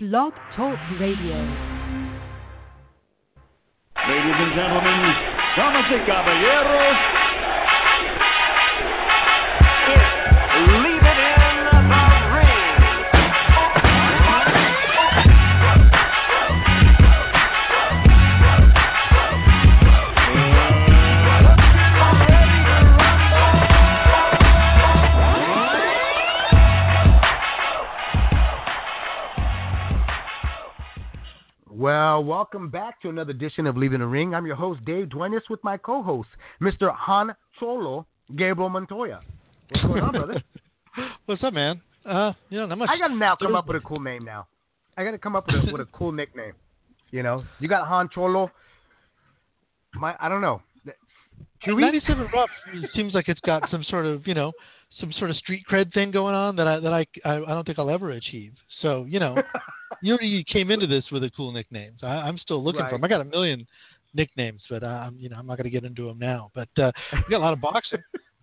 Blog Talk Radio. Ladies and gentlemen, damas y caballeros, Well, welcome back to another edition of Leaving the Ring. I'm your host, Dave Duenez, with my co host, Mr. Han Cholo Gabriel Montoya. What's going on, brother? What's up, man? Uh, you know, not much. I got to now come up with a cool name now. I got to come up with a, with a cool nickname. You know, you got Han Cholo. My, I don't know. Chewy? 97 Rough seems like it's got some sort of, you know, some sort of street cred thing going on that I that I I, I don't think I'll ever achieve. So, you know, you already came into this with a cool nickname. So I, I'm still looking Right. for them. I got a million nicknames, but I'm, you know, I'm not going to get into them now. But uh, we got a lot of boxing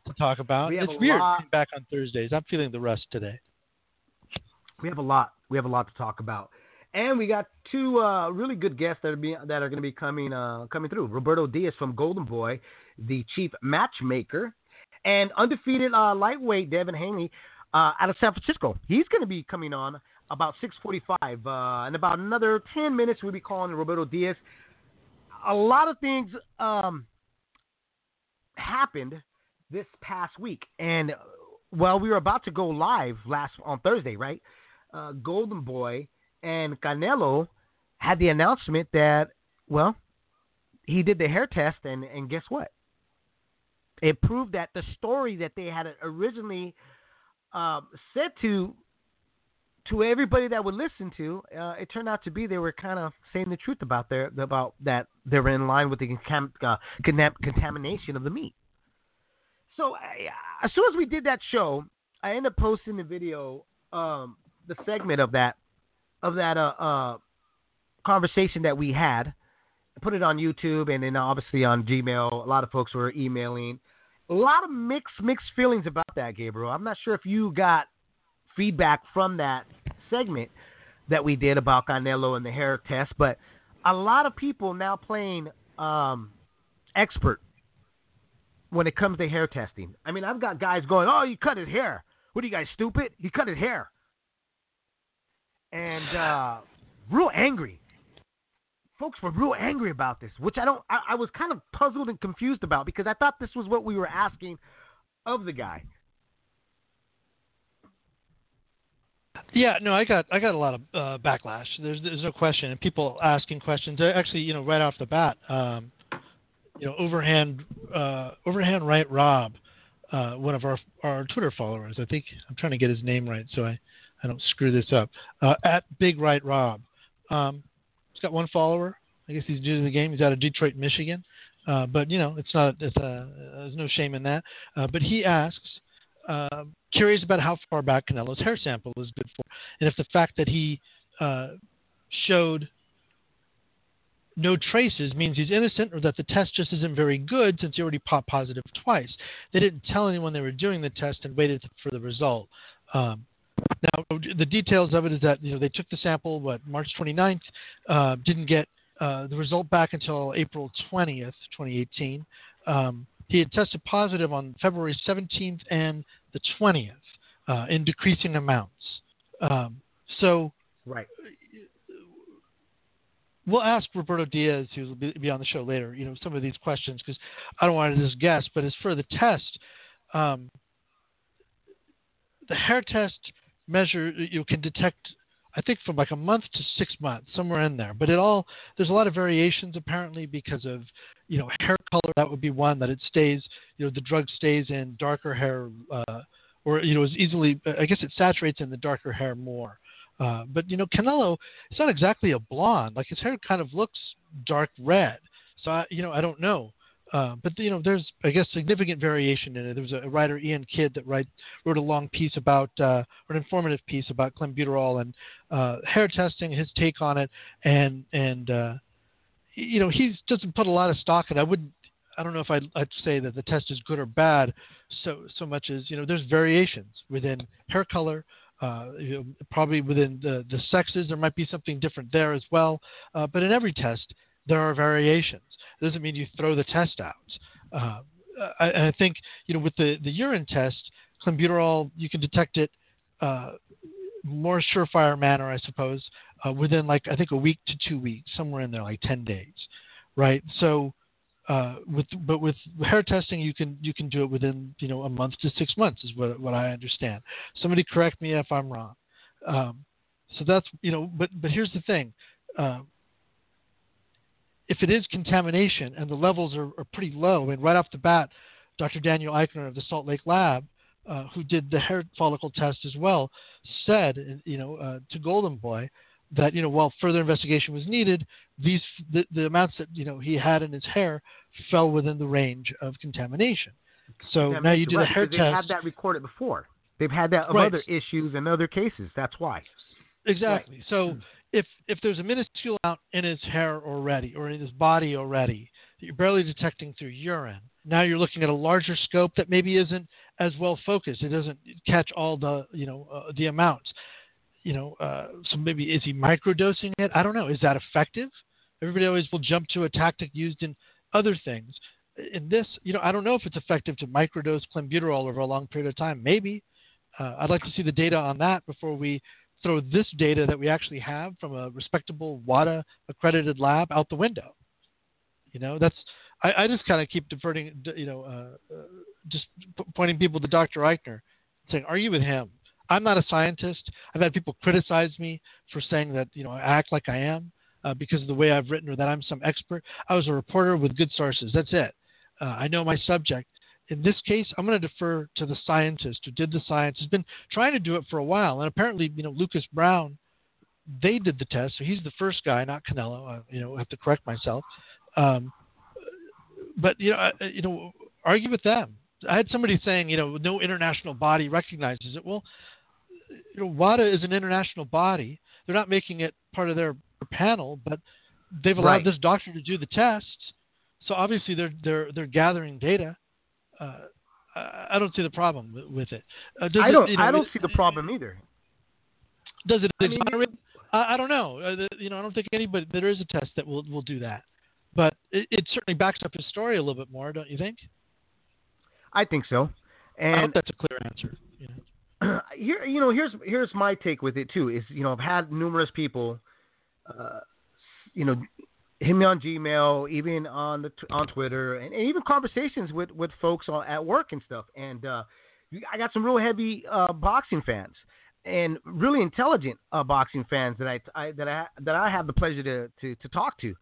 to talk about. We It's weird lot- being back on Thursdays. I'm feeling the rust today. we have a lot. We have a lot to talk about, and we got two uh, really good guests that are be, that are going to be coming uh, coming through. Roberto Diaz from Golden Boy, the chief matchmaker, and undefeated uh, lightweight Devin Haney uh, out of San Francisco. He's going to be coming on about 6:45. Uh, in about another 10 minutes, we'll be calling Roberto Diaz. A lot of things um, happened this past week, and well, we were about to go live last on Thursday, right? uh, Golden Boy and Canelo had the announcement that, well, he did the hair test, and, and guess what? It proved that the story that they had originally um, said to to everybody that would listen to, uh, it turned out to be they were kind of saying the truth about their about that they were in line with the contam- uh, contam- contamination of the meat. So I, as soon as we did that show, I ended up posting the video, um, the segment of that of that uh, uh, conversation that we had. Put it on YouTube and then obviously on Gmail. A lot of folks were emailing. A lot of mixed mixed feelings about that, Gabriel. I'm not sure if you got feedback from that segment that we did about Canelo and the hair test, but a lot of people now playing um, expert when it comes to hair testing. I mean, I've got guys going, "Oh, you cut his hair. What are you guys stupid? He cut his hair," and uh, real angry. Folks were real angry about this, which I don't. I, I was kind of puzzled and confused about because I thought this was what we were asking of the guy. Yeah, no, I got I got a lot of uh, backlash. There's there's no question, and people asking questions. Actually, you know, right off the bat, um, you know, overhand uh, overhand right Rob, uh, one of our our Twitter followers. I think I'm trying to get his name right so I I don't screw this up. Uh, at Big Right Rob, um, he's got one follower. I guess he's new to the game. He's out of Detroit, Michigan. Uh, but you know, it's not. It's, uh, there's no shame in that. Uh, but he asks, uh, curious about how far back Canelo's hair sample is good for, and if the fact that he uh, showed no traces means he's innocent, or that the test just isn't very good since he already popped positive twice. They didn't tell anyone they were doing the test and waited for the result. Um, now, the details of it is that you know they took the sample, what March 29th, uh, didn't get uh, the result back until April 20th, 2018. Um, he had tested positive on February 17th and the 20th uh, in decreasing amounts. Um, so Right. we'll ask Roberto Diaz, who will be, on the show later, you know, some of these questions because I don't want to just guess. But as for the test, um, the hair test measure you can detect, I think, from like a month to six months, somewhere in there. But it all there's a lot of variations apparently because of you know hair color. That would be one that it stays, you know, the drug stays in darker hair. Uh, or you know, is easily. I guess it saturates in the darker hair more. Uh, but you know, Canelo, it's not exactly a blonde. Like his hair kind of looks dark red. So I, you know, I don't know. Uh, but you know, there's I guess significant variation in it. There was a, writer Ian Kidd that write, wrote a long piece about, uh, or an informative piece about clenbuterol and uh, hair testing, his take on it, and and uh, you know, he doesn't put a lot of stock in. it. I wouldn't. I don't know if I'd, I'd say that the test is good or bad, so so much as you know, there's variations within hair color, Uh, you know, probably within the, the sexes, there might be something different there as well. Uh, but in every test, there are variations. It doesn't mean you throw the test out. Uh, I, I think you know with the, the urine test, clenbuterol, you can detect it uh, more surefire manner, I suppose, uh, within like I think a week to two weeks, somewhere in there, like ten days, right? So, uh, with but with hair testing, you can you can do it within you know a month to six months, is what what I understand. Somebody correct me if I'm wrong. Um, so that's you know, but but here's the thing. Uh, if it is contamination and the levels are, are pretty low, I mean, right off the bat, Dr. Daniel Eichner of the Salt Lake Lab uh, who did the hair follicle test as well, said, you know, uh, to Golden Boy that you know while further investigation was needed, these the, the amounts that you know he had in his hair fell within the range of contamination. So now you do right, the hair they've test. had that recorded before. They've had that of Right. other issues and other cases. That's why. Exactly. So Hmm. If if there's a minuscule amount in his hair already or in his body already that you're barely detecting through urine, now you're looking at a larger scope that maybe isn't as well focused. It doesn't catch all the you know uh, the amounts. You know, uh, so maybe is he microdosing it? I don't know. Is that effective? Everybody always will jump to a tactic used in other things. In this, you know, I don't know if it's effective to microdose clenbuterol over a long period of time. Maybe. Uh, I'd like to see the data on that before we throw this data that we actually have from a respectable WADA accredited lab out the window. You know, that's I, I just kind of keep diverting, you know, uh, uh, just p- pointing people to Dr. Eichner, saying, "Are you with him?" I'm not a scientist. I've had people criticize me for saying that you know I act like I am uh, because of the way I've written or that I'm some expert. I was a reporter with good sources. That's it. Uh, I know my subject. In this case, I'm going to defer to the scientist who did the science. Has been trying to do it for a while, and apparently, you know, Lucas Browne, they did the test, so he's the first guy, not Canelo. I, you know, I have to correct myself. Um, but you know, I, you know, argue with them. I had somebody saying, you know, no international body recognizes it. Well, you know, WADA is an international body. They're not making it part of their panel, but they've allowed Right. this doctor to do the tests. So obviously they're they're they're gathering data. Uh, I I don't see the problem with, with it. Uh, does I don't. you know, I don't it- see the problem either. Does it I mean, exonerate? I, I don't know. Uh, the, you know, I don't think anybody there is a test that will will do that, but it, it certainly backs up his story a little bit more, don't you think? I think so. I And hope that's a clear answer. You know? here, you know, here's here's my take with it too. Is you know, I've had numerous people, uh, you know, hit me on Gmail, even on the on Twitter, and, and even conversations with with folks on, at work and stuff. And uh, I got some real heavy uh, boxing fans and really intelligent uh, boxing fans that I, I that I that I have the pleasure to, to to talk to,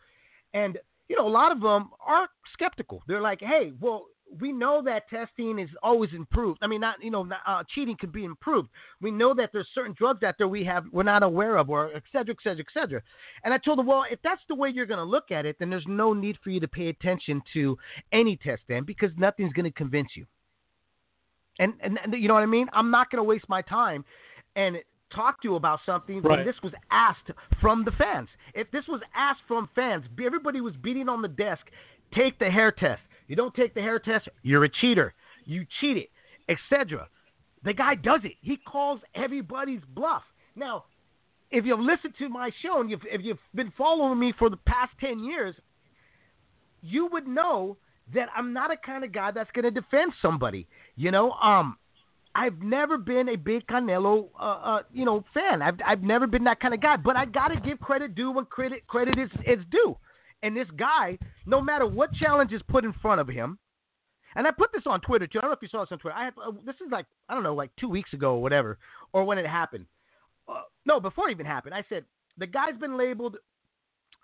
and you know, a lot of them are skeptical. They're like, hey, well, we know that testing is always improved. I mean, not you know, not, uh, cheating could be improved. We know that there's certain drugs out there we have we're not aware of, or et cetera, et cetera, et cetera. And I told them, well, if that's the way you're going to look at it, then there's no need for you to pay attention to any test then, because nothing's going to convince you. And, and you know what I mean? I'm not going to waste my time and talk to you about something Right. when this was asked from the fans. If this was asked from fans, everybody was beating on the desk, take the hair test. You don't take the hair test, you're a cheater. You cheated, etc. The guy does it. He calls everybody's bluff. Now, if you've listened to my show and you've, if you've been following me for the past 10 years, you would know that I'm not a kind of guy that's going to defend somebody. You know, um, I've never been a big Canelo, uh, uh, you know, fan. I've I've never been that kind of guy. But I got to give credit due when credit credit is is due. And this guy, no matter what challenge is put in front of him, and I put this on Twitter too. I don't know if you saw this on Twitter. I have uh, this is like I don't know, like two weeks ago or whatever, or when it happened. Uh, no, before it even happened. I said the guy's been labeled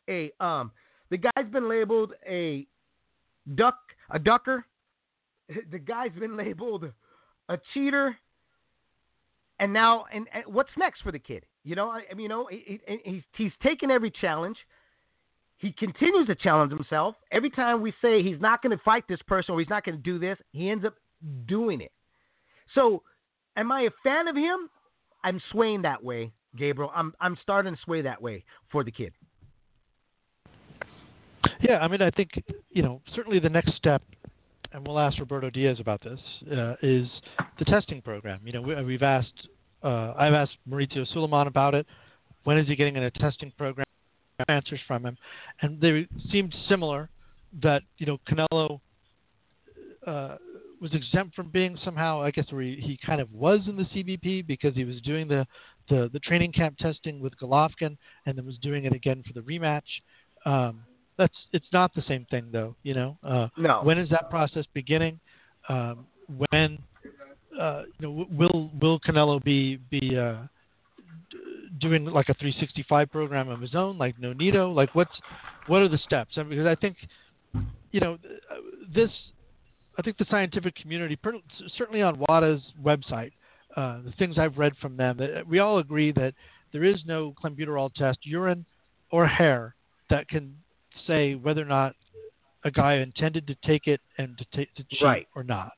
a um, the guy's been labeled a duck, a ducker. The guy's been labeled a cheater. And now, and, and what's next for the kid? You know, I, I mean, you know, he, he, he's he's taken every challenge. He continues to challenge himself. Every time we say he's not going to fight this person or he's not going to do this, he ends up doing it. So, am I a fan of him? I'm swaying that way, Gabriel. I'm I'm starting to sway that way for the kid. Yeah, I mean, I think you know certainly the next step, and we'll ask Roberto Diaz about this, uh, is the testing program. You know, we, we've asked uh, I've asked Mauricio Sulaiman about it. When is he getting in a testing program? Answers from him, and they seemed similar. That you know Canelo uh, was exempt from being somehow, I guess, where he, he kind of was in the CBP because he was doing the, the, the training camp testing with Golovkin and then was doing it again for the rematch. Um, that's it's not the same thing though, you know. Uh, No. When is that process beginning? Um, when uh, you know will will Canelo be be uh, doing like a 365 program of his own, like Nonito? Like what's what are the steps? I mean, because I think you know this. I think the scientific community, certainly on WADA's website, uh, the things I've read from them, that we all agree that there is no clenbuterol test, urine or hair, that can say whether or not a guy intended to take it and to, ta- to cheat Right. or not.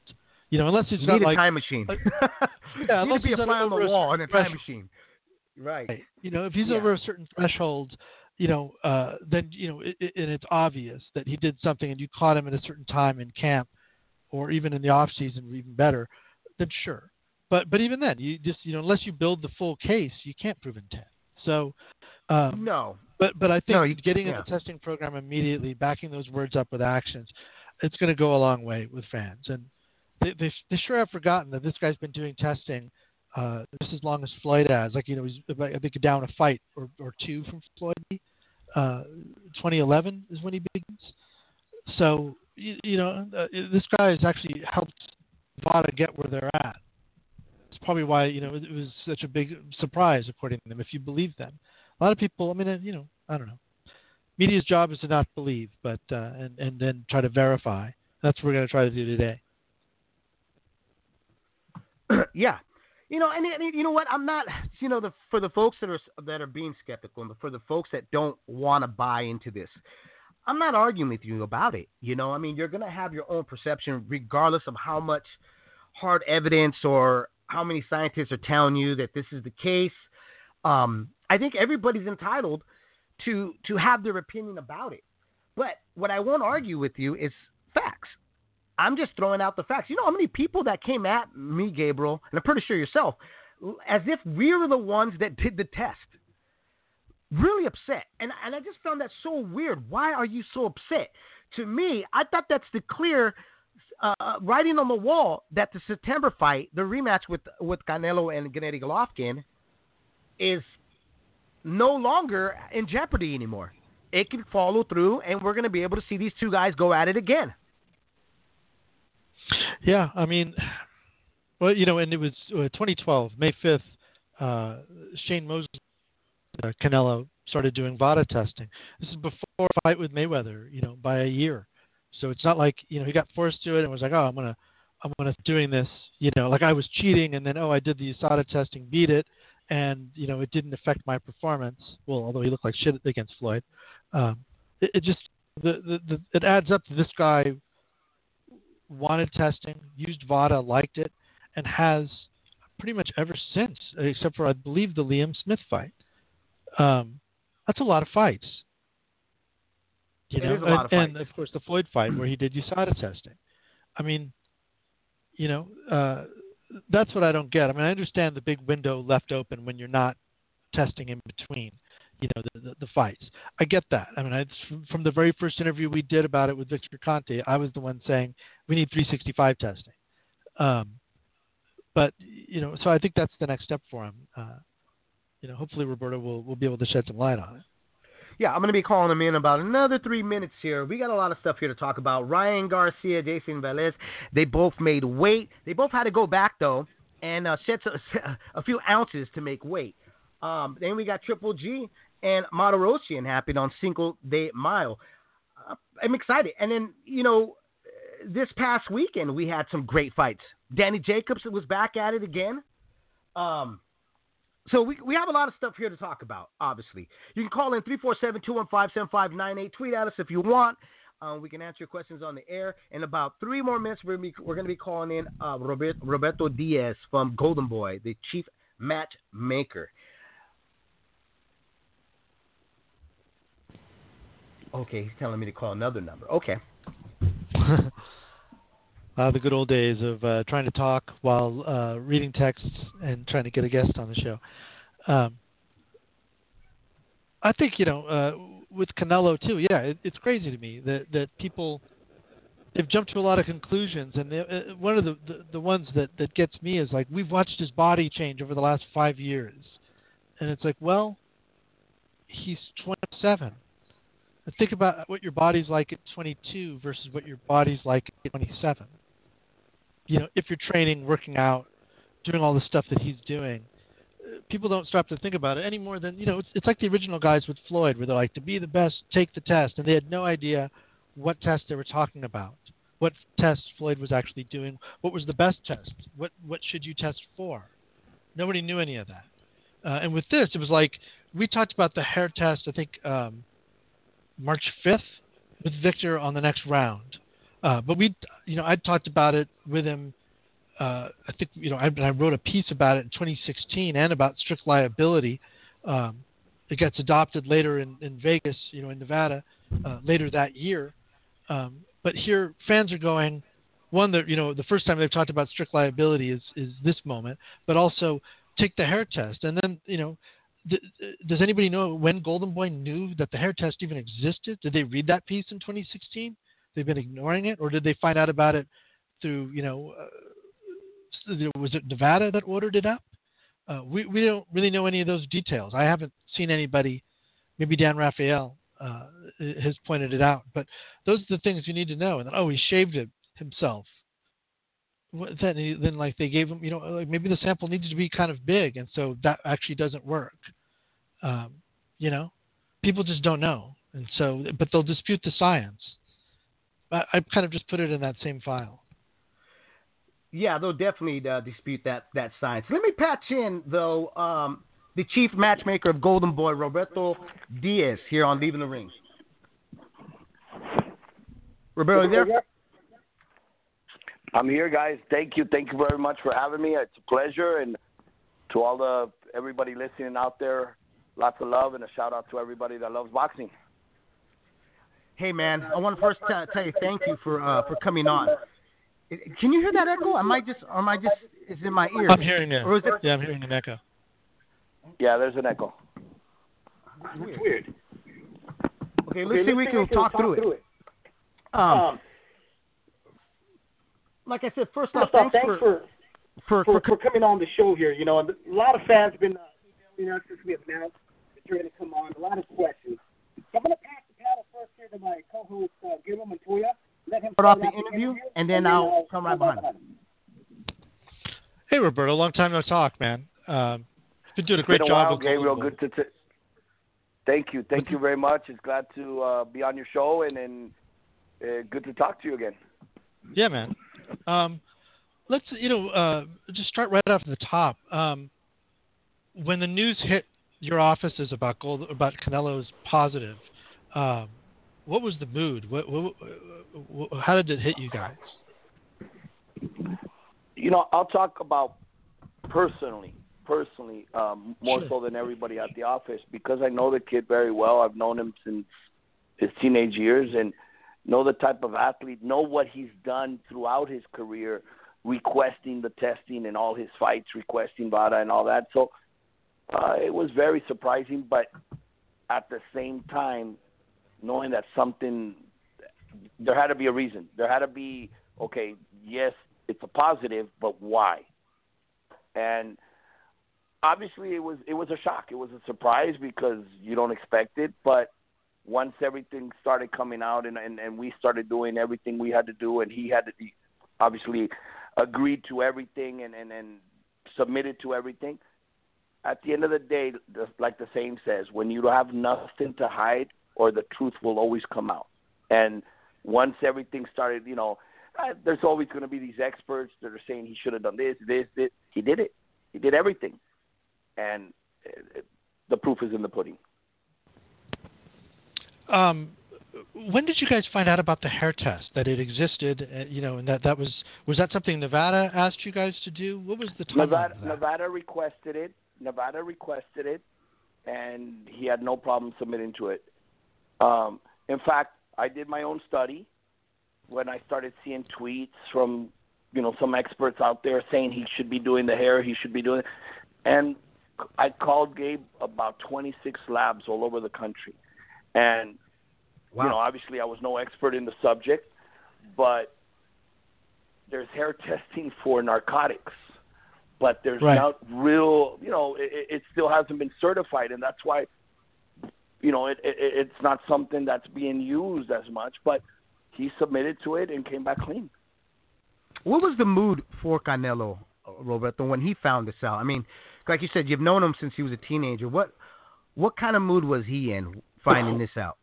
You know, unless it's You not need a time machine. like- you yeah, need unless to be a it's fly on the wall in a time machine. Right. Right. You know, if he's Yeah. over a certain threshold, you know, uh, then you know, it, it, and it's obvious that he did something, and you caught him at a certain time in camp, or even in the off season, even better, then sure. But but even then, you just you know, unless you build the full case, you can't prove intent. So, um, No. but but I think No, you- getting in the testing program immediately, backing those words up with actions, it's going to go a long way with fans. And they, they they sure have forgotten that this guy's been doing testing uh, just as long as Floyd has. Like you know, he's I think down a fight or, or two from Floyd. Uh, 2011 is when he begins. So you, you know, uh, this guy has actually helped Vada get where they're at. It's probably why you know it, it was such a big surprise, according to them, if you believe them. A lot of people, I mean, uh, you know, I don't know. Media's job is to not believe, but uh, and and then try to verify. That's what we're going to try to do today. yeah. You know, and, and you know what? I'm not. You know, the for the folks that are that are being skeptical, and for the folks that don't want to buy into this, I'm not arguing with you about it. You know, I mean, you're gonna have your own perception, regardless of how much hard evidence or how many scientists are telling you that this is the case. Um, I think everybody's entitled to to have their opinion about it. But what I won't argue with you is facts. I'm just throwing out the facts. You know how many people that came at me, Gabriel, and I'm pretty sure yourself, as if we were the ones that did the test. Really upset. And and I just found that so weird. Why are you so upset? To me, I thought that's the clear uh, writing on the wall that the September fight, the rematch with with Canelo and Gennady Golovkin, is no longer in jeopardy anymore. It can follow through, and we're going to be able to see these two guys go at it again. Yeah, I mean, well, you know, and it was uh, 2012, May 5th. Uh, Shane Mosley, uh, Canelo started doing VADA testing. This is before a fight with Mayweather, you know, by a year. So it's not like you know he got forced to it and was like, oh, I'm gonna, I'm gonna doing this, you know, like I was cheating, and then oh, I did the USADA testing, beat it, and you know it didn't affect my performance. Well, although he looked like shit against Floyd, um, it, it just the, the the it adds up to this guy wanted testing, used VADA, liked it, and has pretty much ever since, except for I believe the Liam Smith fight. Um, that's a lot of fights. You It know, is a lot of and, and of course the Floyd fight where he did USADA testing. I mean, you know, uh, that's what I don't get. I mean, I understand the big window left open when you're not testing in between, you know, the, the, the fights. I get that. I mean, I, from the very first interview we did about it with Victor Conte, I was the one saying we need 365 testing. Um, but you know, so I think that's the next step for him. Uh, you know, hopefully Roberto will will be able to shed some light on it. Yeah, I'm going to be calling him in about another three minutes here. We got a lot of stuff here to talk about. Ryan Garcia, Jayson Velez, they both made weight. They both had to go back, though, and uh, shed a, a few ounces to make weight. Um, then we got Triple G and Martirosyan happened on Cinco de Mayo. Uh, I'm excited. And then, you know, this past weekend we had some great fights. Danny Jacobs was back at it again. Um, so we, we have a lot of stuff here to talk about, obviously. You can call in 347-215-7598. Tweet at us if you want. Um, we can answer your questions on the air. In about three more minutes, we're going to be calling in uh, Robert, Roberto Diaz from Golden Boy, the chief matchmaker. Okay, he's telling me to call another number. Okay. Uh, the good old days of uh, trying to talk while uh, reading texts and trying to get a guest on the show. Um, I think you know uh, with Canelo too. Yeah, it, it's crazy to me that that people they've jumped to a lot of conclusions, and they, uh, one of the, the the ones that that gets me is like we've watched his body change over the last five years, and it's like, well, he's 27. Think about what your body's like at 22 versus what your body's like at 27. You know, if you're training, working out, doing all the stuff that he's doing, people don't stop to think about it any more than you know. It's, it's like the original guys with Floyd, where they're like, to be the best, take the test, and they had no idea what test they were talking about, what test Floyd was actually doing, what was the best test, what what should you test for. Nobody knew any of that. Uh, and with this, it was like we talked about the hair test. I think um, March 5th with Victor on the next round. Uh, but we, you know, I talked about it with him uh, I think you know I, I, wrote a piece about it in 2016 and about strict liability. Um, it gets adopted later in, in Vegas, you know, in Nevada, uh, later that year. Um, but here, fans are going. One that you know, the first time they've talked about strict liability is is this moment, but also take the hair test, and then you know. Does anybody know when Golden Boy knew that the hair test even existed? Did they read that piece in 2016? They've been ignoring it, or did they find out about it through, you know, uh, was it Nevada that ordered it up? Uh, we we don't really know any of those details. I haven't seen anybody. Maybe Dan Rafael uh, has pointed it out, but those are the things you need to know. And oh, he shaved it himself. Then, then like they gave him, you know, like maybe the sample needed to be kind of big, and so that actually doesn't work. Um, you know, people just don't know, and so but they'll dispute the science. I, I kind of just put it in that same file yeah, they'll definitely uh, dispute that that science. Let me patch in though um, the chief matchmaker of Golden Boy, Roberto Diaz, here on Leaving the Ring. Roberto, there? I'm here, guys. Thank you, thank you very much for having me. It's a pleasure, and to all the everybody listening out there, lots of love and a shout out to everybody that loves boxing. Hey, man, I want to first t- tell you thank you for uh, for coming on. Can you hear that echo? Am I just? Am I just, is it in my ear? I'm hearing it. Or is it? Yeah, I'm hearing an echo. Yeah, there's an echo. It's weird. Okay, let's okay, see if we can talk, talk through, through it. it. Um, um, like I said, first, first off, thanks, thanks for, for, for, for, coming on the show here. You know, a lot of fans have been uh, emailing us since we announced that you're going to come on. A lot of questions. So I'm going to pass the paddle first here to my co-host, uh, Guillermo Montoya let him start off the interview, and then I'll come right behind. Hey, Roberto, long time no talk, man. Um, been doing a great a job. While, Gabriel, good to. T- thank you, thank you very much. It's glad to uh, be on your show, and and uh, good to talk to you again. Yeah, man. Um, let's you know uh, just start right off the top. Um, when the news hit your offices about gold about Canelo's positive, um, what was the mood? What, what, what, how did it hit you guys? You know, I'll talk about personally, personally, um, more sure. so than everybody at the office because I know the kid very well. I've known him since his teenage years and know the type of athlete, know what he's done throughout his career, requesting the testing and all his fights, requesting VADA and all that. So uh, it was very surprising, but at the same time, knowing that something there had to be a reason. There had to be okay, yes, it's a positive, but why? And obviously it was it was a shock. It was a surprise because you don't expect it, but once everything started coming out and and, and we started doing everything we had to do and he had to be obviously agreed to everything and and, and submitted to everything. At the end of the day, like the saying says, when you have nothing to hide, or the truth will always come out. And once everything started, you know, uh, there's always going to be these experts that are saying he should have done this, this, this. He did it. He did everything, and it, the proof is in the pudding. Um, when did you guys find out about the hair test that it existed? Uh, you know, and that that was was that something Nevada asked you guys to do? What was the time? Nevada, Nevada requested it. Nevada requested it, and he had no problem submitting to it. Um, in fact, I did my own study, when I started seeing tweets from you know some experts out there saying he should be doing the hair, he should be doing, it. and I called Gabe about 26 labs all over the country, and Wow. you know obviously I was no expert in the subject, but there's hair testing for narcotics, but there's Right. not real, you know, it, it- still hasn't been certified, and that's why, you know, it, it it's not something that's being used as much. But he submitted to it and came back clean. What was the mood for Canelo, Roberto, when he found this out? I mean, like you said, you've known him since he was a teenager. What what kind of mood was he in finding this out?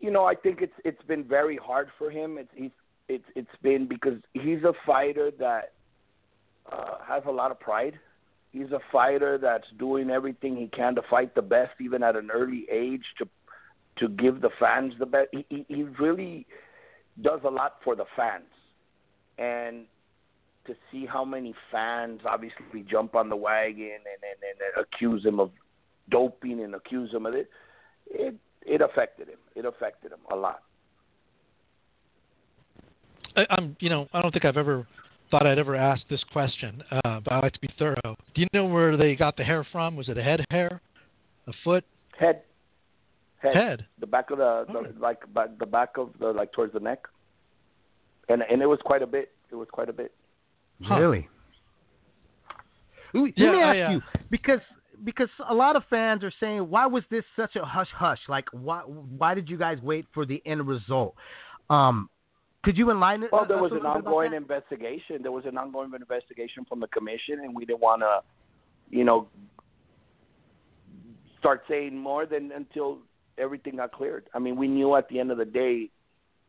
you know, I think it's it's been very hard for him. It's he's it's it's been because he's a fighter that uh, has a lot of pride. He's a fighter that's doing everything he can to fight the best, even at an early age, to to give the fans the best. He he, he really does a lot for the fans, and to see how many fans obviously jump on the wagon and and, and accuse him of doping and accuse him of it, it it affected him. It affected him a lot. I, I'm, you know, I don't think I've ever thought I'd ever ask this question, uh, but I like to be thorough. Do you know where they got the hair from? Was it a head hair, a foot, Head, head, head? the back of the, the Okay. like back, the back of the like towards the neck, and and it was quite a bit. It was quite a bit. Huh. Really? Let me Yeah, let me I, ask uh, you because because a lot of fans are saying why was this such a hush hush? Like why why did you guys wait for the end result? Um, could you enlighten? Well, there was an little bit about ongoing investigation. There was an ongoing investigation from the commission, and we didn't want to, you know, start saying more than until everything got cleared. I mean, we knew at the end of the day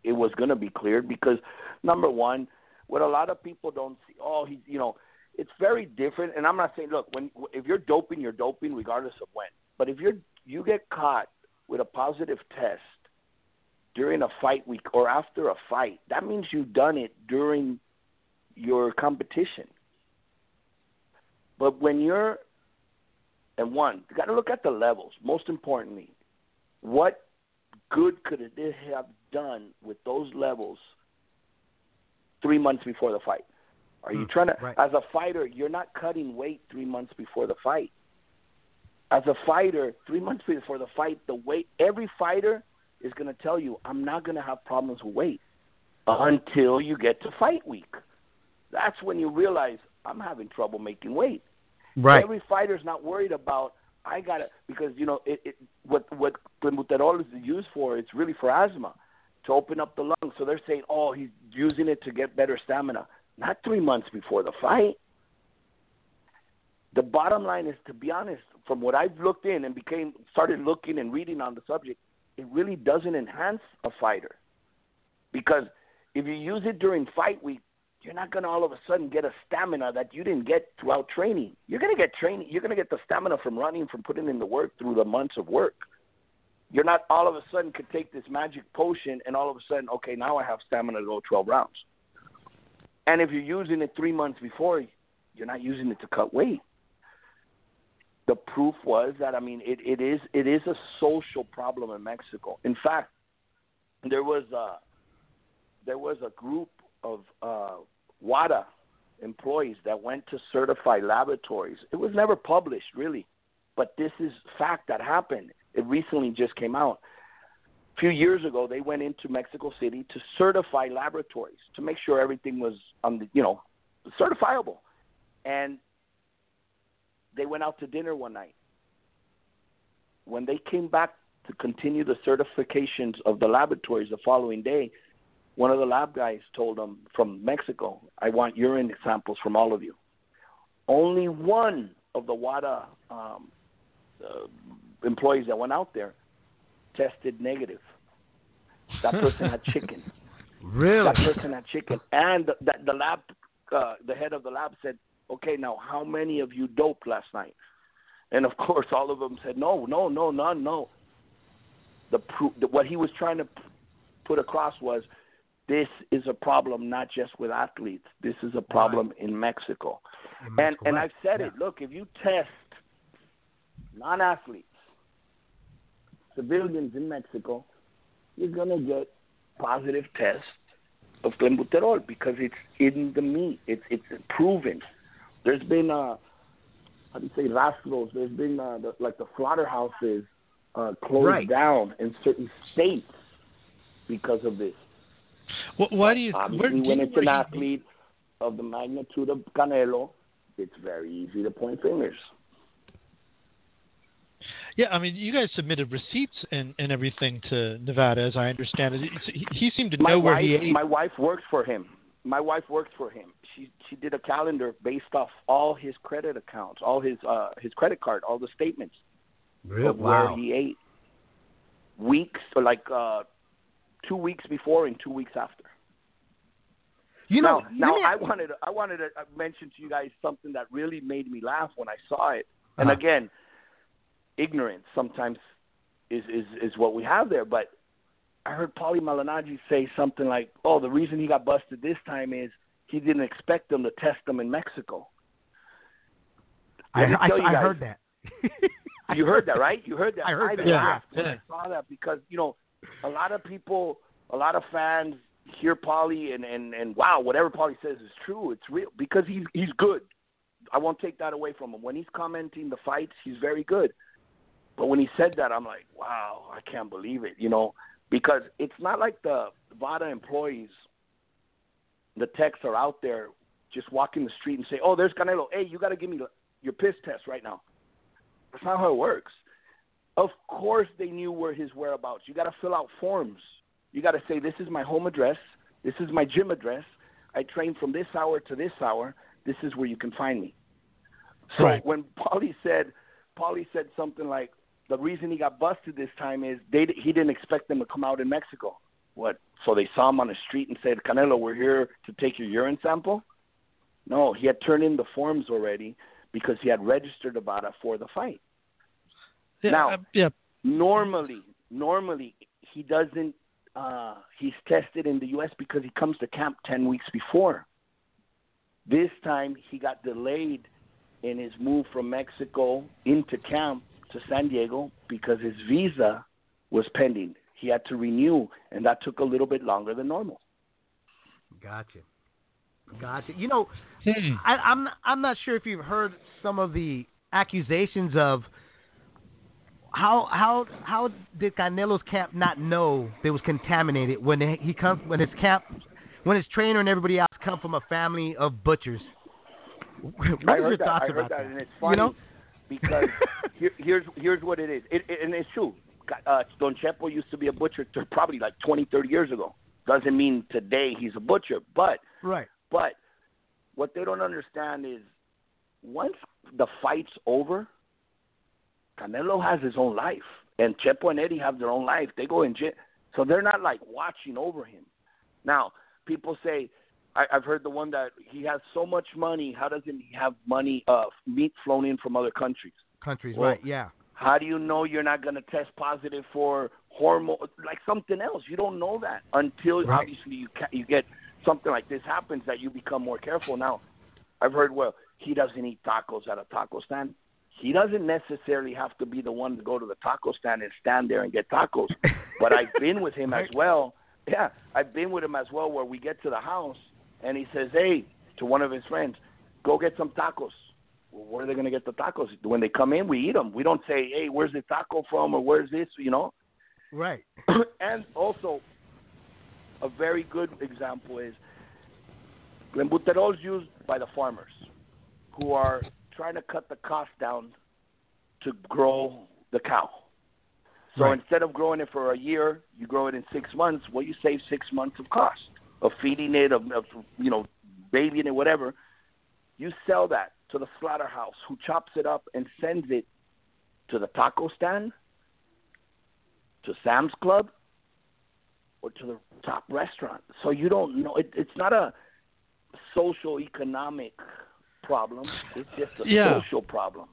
it was going to be cleared because number one, what a lot of people don't see, oh, he's, you know, it's very different. And I'm not saying, look, when if you're doping, you're doping regardless of when. But if you're you get caught with a positive test during a fight week or after a fight, that means you've done it during your competition. But when you're, and one, you got to look at the levels. Most importantly, what good could it have done with those levels three months before the fight? Are you Hmm, trying to, right. as a fighter, you're not cutting weight three months before the fight. As a fighter, three months before the fight, the weight, every fighter is going to tell you, I'm not going to have problems with weight until you get to fight week. That's when you realize I'm having trouble making weight. right. Every fighter's not worried about I got to because you know it, it what what clenbuterol is used for. It's really for asthma to open up the lungs. So they're saying, oh, he's using it to get better stamina. Not three months before the fight. The bottom line is, to be honest, from what I've looked in and became started looking and reading on the subject, it really doesn't enhance a fighter because if you use it during fight week, you're not going to all of a sudden get a stamina that you didn't get throughout training. You're going to get training. You're going to get the stamina from running, from putting in the work through the months of work. You're not all of a sudden could take this magic potion and all of a sudden, okay, now I have stamina to go 12 rounds. And if you're using it three months before, you're not using it to cut weight. The proof was that I mean it, it is it is a social problem in Mexico. In fact, there was a there was a group of uh, WADA employees that went to certified laboratories. It was never published, really, but this is fact that happened. It recently just came out. Few years ago, they went into Mexico City to certify laboratories to make sure everything was on the, you know, certifiable. And they went out to dinner one night. When they came back to continue the certifications of the laboratories the following day, one of the lab guys told them from Mexico, I want urine samples from all of you. Only one of the WADA um, uh, employees that went out there tested negative. That person had chicken. Really? That person had chicken. And the, the, the lab, uh, the head of the lab said, okay, now how many of you doped last night? And of course, all of them said, no, no, no, none, no. The, pro- the what he was trying to p- put across was, this is a problem not just with athletes. This is a problem in Mexico. In And Mexico, and right. I've said Yeah. it. Look, if you test non-athletes, civilians in Mexico, you're gonna get positive tests of clenbuterol because it's in the meat. It's it's proven. There's been uh, how do you say rastros? There's been uh, the, like the slaughterhouses uh, closed Right. down in certain states because of this. Wh- why do you? Where, Obviously, do when it's an where athlete of the magnitude of Canelo, it's very easy to point fingers. Yeah, I mean, you guys submitted receipts and, and everything to Nevada, as I understand it. He, he seemed to My know where he ate. my wife works for him. My wife works for him. She she did a calendar based off all his credit accounts, all his uh his credit card, all the statements Real, of where wow. he ate. Weeks or like uh two weeks before and two weeks after. You know, now, now let I wanted to, I wanted to uh, mention to you guys something that really made me laugh when I saw it. And Uh-huh. again, ignorance sometimes is, is is what we have there. But I heard Paulie Malignaggi say something like, "Oh, the reason he got busted this time is he didn't expect them to test them in Mexico." I, me I, I guys. heard that. You heard that, right? You heard that. I heard that. laughed Yeah. when I saw that because you know a lot of people, a lot of fans hear Paulie and and and wow, whatever Paulie says is true. It's real because he's he's good. I won't take that away from him. When he's commenting the fights, he's very good. But when he said that, I'm like, wow, I can't believe it. You know, because it's not like the VADA employees, the techs are out there just walking the street and say, oh, there's Canelo. Hey, you got to give me your piss test right now. That's not how it works. Of course, they knew where his whereabouts. You got to fill out forms. You got to say, "This is my home address. This is my gym address. I train from this hour to this hour. This is where you can find me." So Right. when Paulie said, Paulie said something like, "The reason he got busted this time is they he didn't expect them to come out in Mexico." What? So they saw him on the street and said, "Canelo, we're here to take your urine sample." No, he had turned in the forms already because he had registered about it for the fight yeah, now- uh, yeah, normally normally he doesn't uh he's tested in the US because he comes to camp 10 weeks before this time he got delayed in his move from Mexico into camp to San Diego because his visa was pending he had to renew and that took a little bit longer than normal Gotcha. Gotcha. You know, Hmm. I, I'm I'm not sure if you've heard some of the accusations of how how how did Canelo's camp not know they was contaminated when he comes when his camp when his trainer and everybody else come from a family of butchers. What I are heard your that. thoughts I heard about that, that? and it's You funny know? Because here, here's here's what it is, it, it, and it's true. Uh, Don Chepo used to be a butcher t- probably like 20, 30 years ago. Doesn't mean today he's a butcher, but Right. but what they don't understand is once the fight's over, Canelo has his own life, and Chepo and Eddie have their own life. They go in jail, so they're not like watching over him. Now, people say, I, I've heard the one that he has so much money. How doesn't he have money, uh, meat flown in from other countries? Countries, Well, right? Yeah. How do you know you're not going to test positive for hormone, like something else? You don't know that until Right. obviously you ca- you get something like this happens that you become more careful. Now, I've heard well he doesn't eat tacos at a taco stand. He doesn't necessarily have to be the one to go to the taco stand and stand there and get tacos. But I've been with him as well. Yeah, I've been with him as well where we get to the house and he says, "Hey," to one of his friends, "Go get some tacos." Well, where are they going to get the tacos? When they come in, we eat them. We don't say, "Hey, where's the taco from?" or "Where's this?" You know. Right. and also, a very good example is clenbuterol is used by the farmers who are trying to cut the cost down to grow the cow. So Right. instead of growing it for a year, you grow it in six months. Well, you save six months of cost of feeding it, of, of you know, babying it, whatever. You sell that to the slaughterhouse, who chops it up and sends it to the taco stand, to Sam's Club, or to the top restaurant. So you don't know. It, it's not a social economic problem. It's just a Yeah. social problem.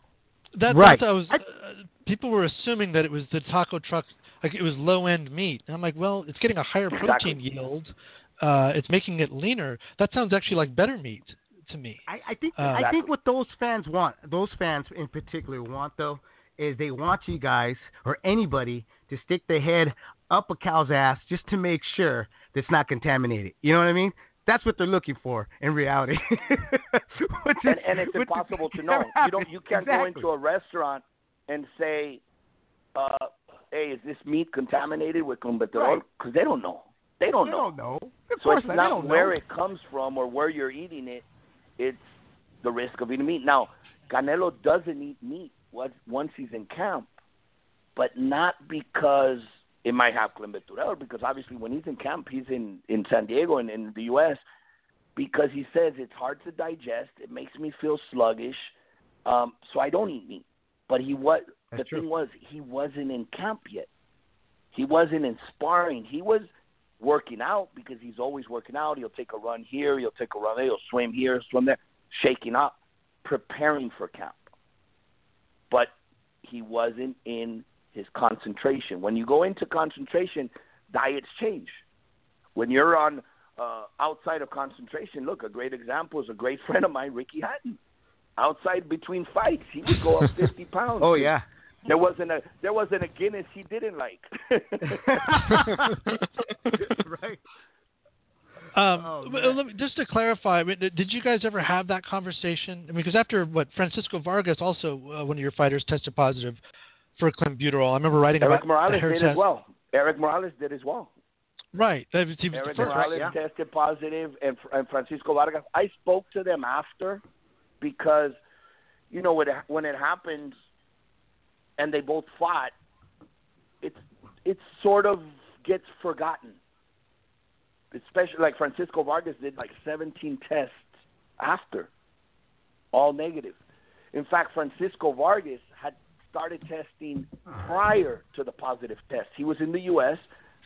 That, Right. That's I was. Uh, people were assuming that it was the taco truck, like it was low end meat. And I'm like, well, it's getting a higher Exactly. protein yield. Uh, it's making it leaner. That sounds actually like better meat to me. I, I think Uh, I think what those fans want, those fans in particular want though, is they want you guys or anybody to stick their head up a cow's ass just to make sure that's not contaminated. You know what I mean? That's what they're looking for in reality. and, and it's impossible to know. You don't. You can't exactly. go into a restaurant and say, uh, "Hey, is this meat contaminated with clenbuterol?" Because Right. they don't know. They don't They know. don't know. Of So course it's not. They not don't where know. it comes from or where you're eating it. It's the risk of eating meat. Now, Canelo doesn't eat meat once once he's in camp, but not because it might have clenbuterol. Because obviously, when he's in camp, he's in in San Diego and in the U.S. Because he says it's hard to digest. It makes me feel sluggish, um, so I don't eat meat. But he was the true. thing was he wasn't in camp yet. He wasn't in sparring. He was working out because he's always working out. He'll take a run here, he'll take a run there, he'll swim here, swim there, shaking up, preparing for camp. But he wasn't in his concentration. When you go into concentration, diets change. When you're on uh, outside of concentration, look, a great example is a great friend of mine, Ricky Hatton. Outside between fights, he would go up 50 pounds. Oh yeah. There wasn't a there wasn't a Guinness he didn't like. right. Um, Oh, let me, just to clarify, I mean, did you guys ever have that conversation? I mean, because after what Francisco Vargas, also uh, one of your fighters, tested positive for clenbuterol. I remember writing Eric about Morales her did test. as well. Erik Morales did as well. Right. That was- he was Eric first- Morales yeah. tested positive, and, and Francisco Vargas. I spoke to them after because, you know, when it, when it happens, and they both fought, it's it sort of gets forgotten. Especially like Francisco Vargas did like 17 tests after, all negative. In fact, Francisco Vargas had started testing prior to the positive test. He was in the U.S.,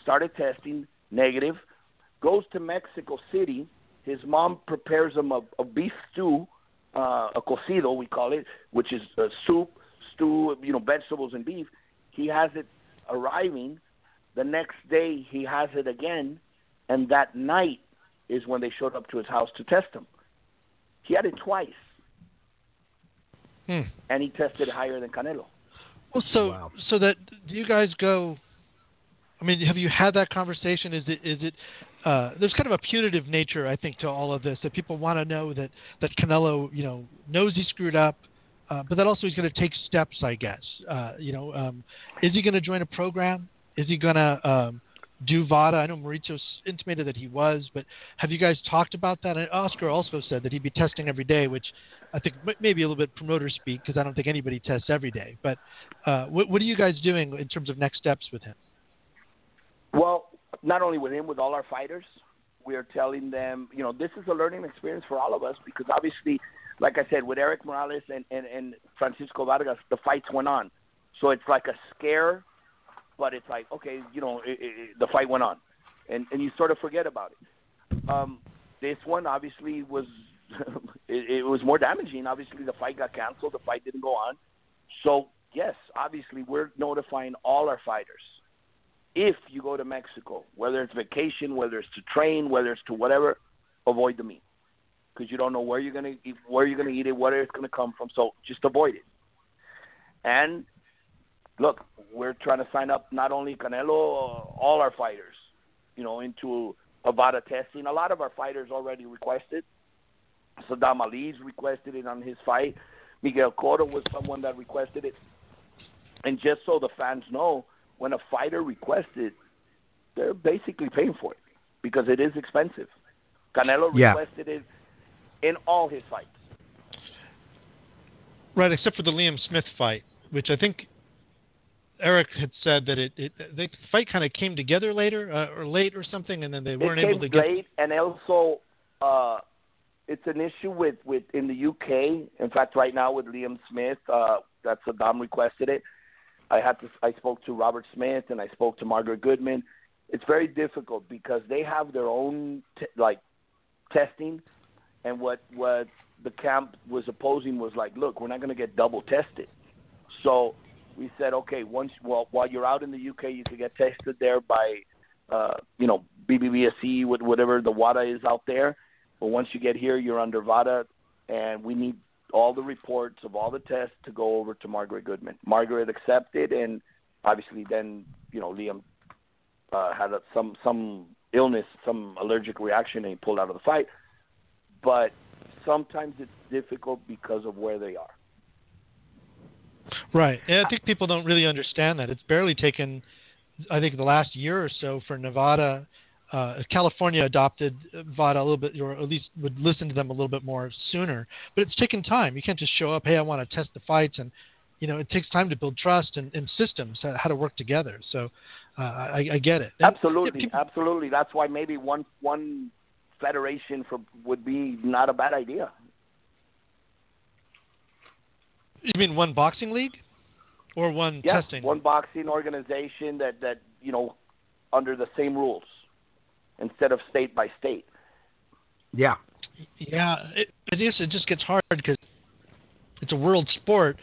started testing negative, goes to Mexico City. His mom prepares him a, a beef stew, uh, a cocido we call it, which is a soup, stew, you know, vegetables and beef. He has it arriving. The next day he has it again, and that night is when they showed up to his house to test him. He had it twice, Hmm. and he tested higher than Canelo. Well, so Wow. so that do you guys go? I mean, have you had that conversation? Is it is it? Uh, there's kind of a punitive nature, I think, to all of this. That people want to know that that Canelo, you know, knows he screwed up, uh, but that also he's going to take steps. I guess. Uh, you know, um, is he going to join a program? Is he going to um, do VADA? I know Mauricio intimated that he was, but have you guys talked about that? And Oscar also said that he'd be testing every day, which I think maybe a little bit promoter speak because I don't think anybody tests every day. But uh, what, what are you guys doing in terms of next steps with him? Well, not only with him, with all our fighters, we are telling them, you know, this is a learning experience for all of us because obviously, like I said, with Erik Morales and, and, and Francisco Vargas, the fights went on. So it's like a scare, but it's like, okay, you know, it, it, the fight went on. And, and you sort of forget about it. Um, this one obviously was, it, it was more damaging. Obviously, the fight got canceled. The fight didn't go on. So, yes, obviously, we're notifying all our fighters if you go to Mexico, whether it's vacation, whether it's to train, whether it's to whatever, avoid the meat because you don't know where you're gonna eat, where you're gonna eat it, where it's gonna come from. So just avoid it. And look, we're trying to sign up not only Canelo, all our fighters, you know, into Avada testing. A lot of our fighters already requested. Saddam Ali's requested it on his fight. Miguel Cotto was someone that requested it. And just so the fans know, when a fighter requests it, they're basically paying for it because it is expensive. Canelo Yeah. requested it in all his fights. Right, except for the Liam Smith fight, which I think Eric had said that it, it the fight kind of came together later uh, or late or something, and then they weren't able to get. late, and also uh, it's an issue with with in the UK. In fact, right now with Liam Smith, uh, that Saddam requested it. I had to. I spoke to Robert Smith and I spoke to Margaret Goodman. It's very difficult because they have their own t- like testing, and what what the camp was opposing was like, look, we're not going to get double tested. So we said, okay, once well, while you're out in the UK, you could get tested there by, uh, you know, BBBSC with whatever the WADA is out there. But once you get here, you're under VADA, and we need all the reports of all the tests to go over to Margaret Goodman. Margaret accepted, and obviously then, you know, Liam uh, had a, some some illness, some allergic reaction, and he pulled out of the fight. But sometimes it's difficult because of where they are. Right. And I think people don't really understand that. It's barely taken, I think, the last year or so for Nevada. Uh, California adopted VADA a little bit, or at least would listen to them a little bit more sooner. But it's taken time. You can't just show up, hey, I want to test the fights, and you know, it takes time to build trust and, and systems how to work together. So uh, I, I, get it. And, absolutely, people, absolutely. That's why maybe one one federation for would be not a bad idea. You mean one boxing league, or one yes, testing? one boxing organization that that you know under the same rules instead of state by state. Yeah. Yeah, it, it is. It just gets hard because it's a world sport.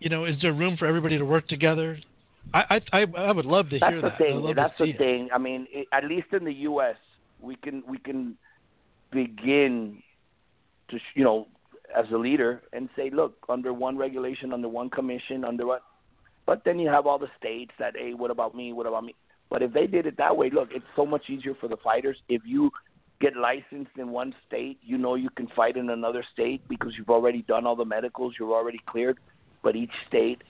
You know, is there room for everybody to work together? I I I would love to That's hear the that. Thing. That's the it. thing. I mean, it, at least in the U.S., we can we can begin to you know as a leader and say, look, under one regulation, under one commission, under what. But then you have all the states that, hey, what about me? What about me? But if they did it that way, look, it's so much easier for the fighters. If you get licensed in one state, you know you can fight in another state because you've already done all the medicals, you're already cleared. But each state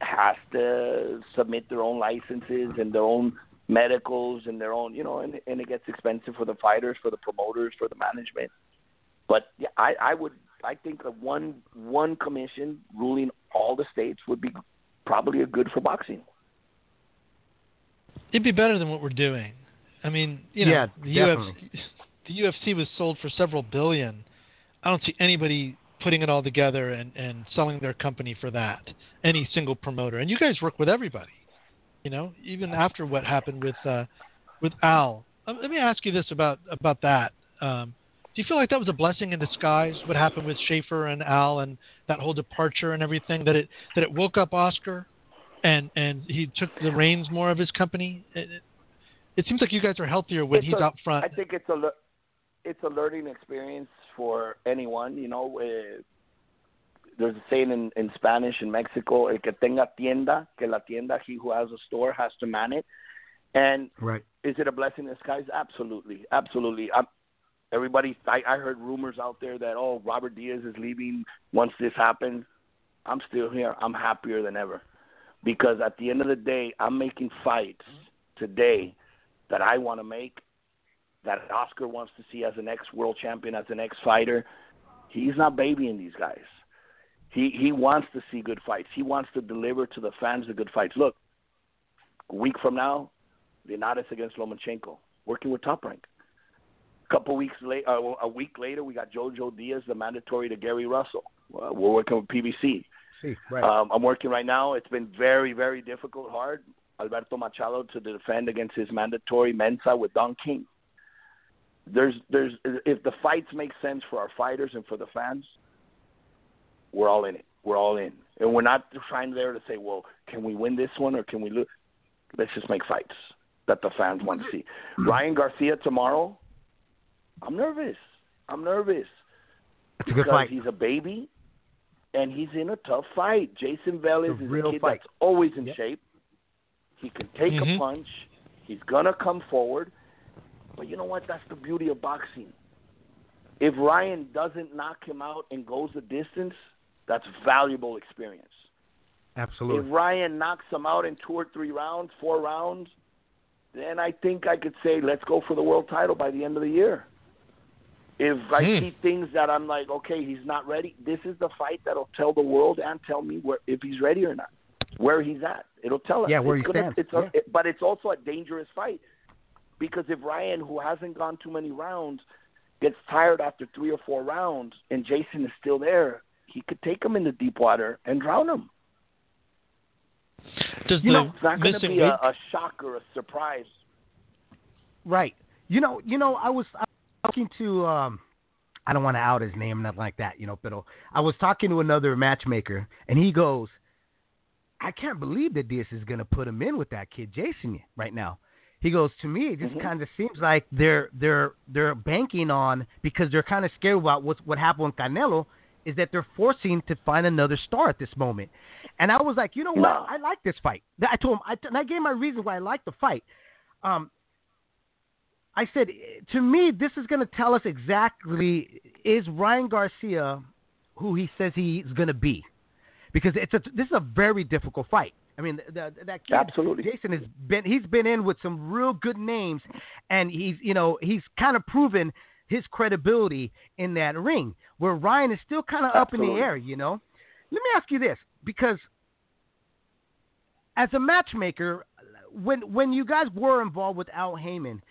has to submit their own licenses and their own medicals and their own, you know, and, and it gets expensive for the fighters, for the promoters, for the management. But yeah, I, I would, I think a one one commission ruling all the states would be probably a good for boxing. It'd be better than what we're doing. I mean, you know, yeah, the definitely. UFC, the UFC was sold for several billion. I don't see anybody putting it all together and, and selling their company for that. Any single promoter, and you guys work with everybody. You know, even after what happened with uh, with Al. Um, let me ask you this about about that. Um, do you feel like that was a blessing in disguise? What happened with Schaefer and Al and that whole departure and everything that it that it woke up Oscar, and and he took the reins more of his company. It, it, it seems like you guys are healthier when it's he's a, out front. I think it's a it's a learning experience for anyone. You know, uh, there's a saying in, in Spanish in Mexico: "El que tenga tienda, que la tienda, he who has a store has to man it." And right. is it a blessing in disguise? Absolutely, absolutely. I'm, everybody, I, I heard rumors out there that oh, Robert Diaz is leaving once this happens. I'm still here. I'm happier than ever because at the end of the day, I'm making fights today that I want to make, that Oscar wants to see as an ex world champion, as an ex fighter. He's not babying these guys. He he wants to see good fights. He wants to deliver to the fans the good fights. Look, a week from now, Linares against Lomachenko, working with Top Rank. A couple weeks later, uh, a week later, we got Jojo Diaz, the mandatory to Gary Russell. Uh, we're working with PBC. See, right. Um, I'm working right now. It's been very, very difficult, hard. Alberto Machado to defend against his mandatory Mensah with Don King. There's, there's, if the fights make sense for our fighters and for the fans, we're all in it. We're all in, and we're not trying there to say, well, can we win this one or can we lose? Let's just make fights that the fans want to see. Ryan Garcia tomorrow. I'm nervous. I'm nervous. It's a because fight. he's a baby, and he's in a tough fight. Jayson Velez a is a kid fight. that's always in Yep. shape. He can take Mhm. a punch. He's gonna come forward. But you know what? That's the beauty of boxing. If Ryan doesn't knock him out and goes the distance, that's valuable experience. Absolutely. If Ryan knocks him out in two or three rounds, four rounds, then I think I could say let's go for the world title by the end of the year. If I Hmm. see things that I'm like, okay, he's not ready, this is the fight that'll tell the world and tell me where if he's ready or not, where he's at. It'll tell us. Yeah, where it's he gonna, stands. It's a, Yeah. it, but it's also a dangerous fight because if Ryan, who hasn't gone too many rounds, gets tired after three or four rounds, and Jayson is still there, he could take him into deep water and drown him. Does You the It's not going to be a, a shock or a surprise. Right. You know, you know, I was, I was talking to um I don't want to out his name, nothing like that, you know, but I was talking to another matchmaker and he goes, I can't believe that this is gonna put him in with that kid Jayson right now. He goes, To me it just Mhm. kinda seems like they're they're they're banking on because they're kinda scared about what what happened with Canelo is that they're forcing to find another star at this moment. And I was like, you know what? No. I like this fight. I told him, I, and I gave my reasons why I like the fight. Um, I said, to me, this is going to tell us exactly is Ryan Garcia who he says he's going to be, because it's a this is a very difficult fight. I mean, the, that kid, Absolutely. Jayson has been he's been in with some real good names, and he's you know he's kind of proven his credibility in that ring. Where Ryan is still kind of up in the air, you know. Let me ask you this, because as a matchmaker, when when you guys were involved with Al Haymon,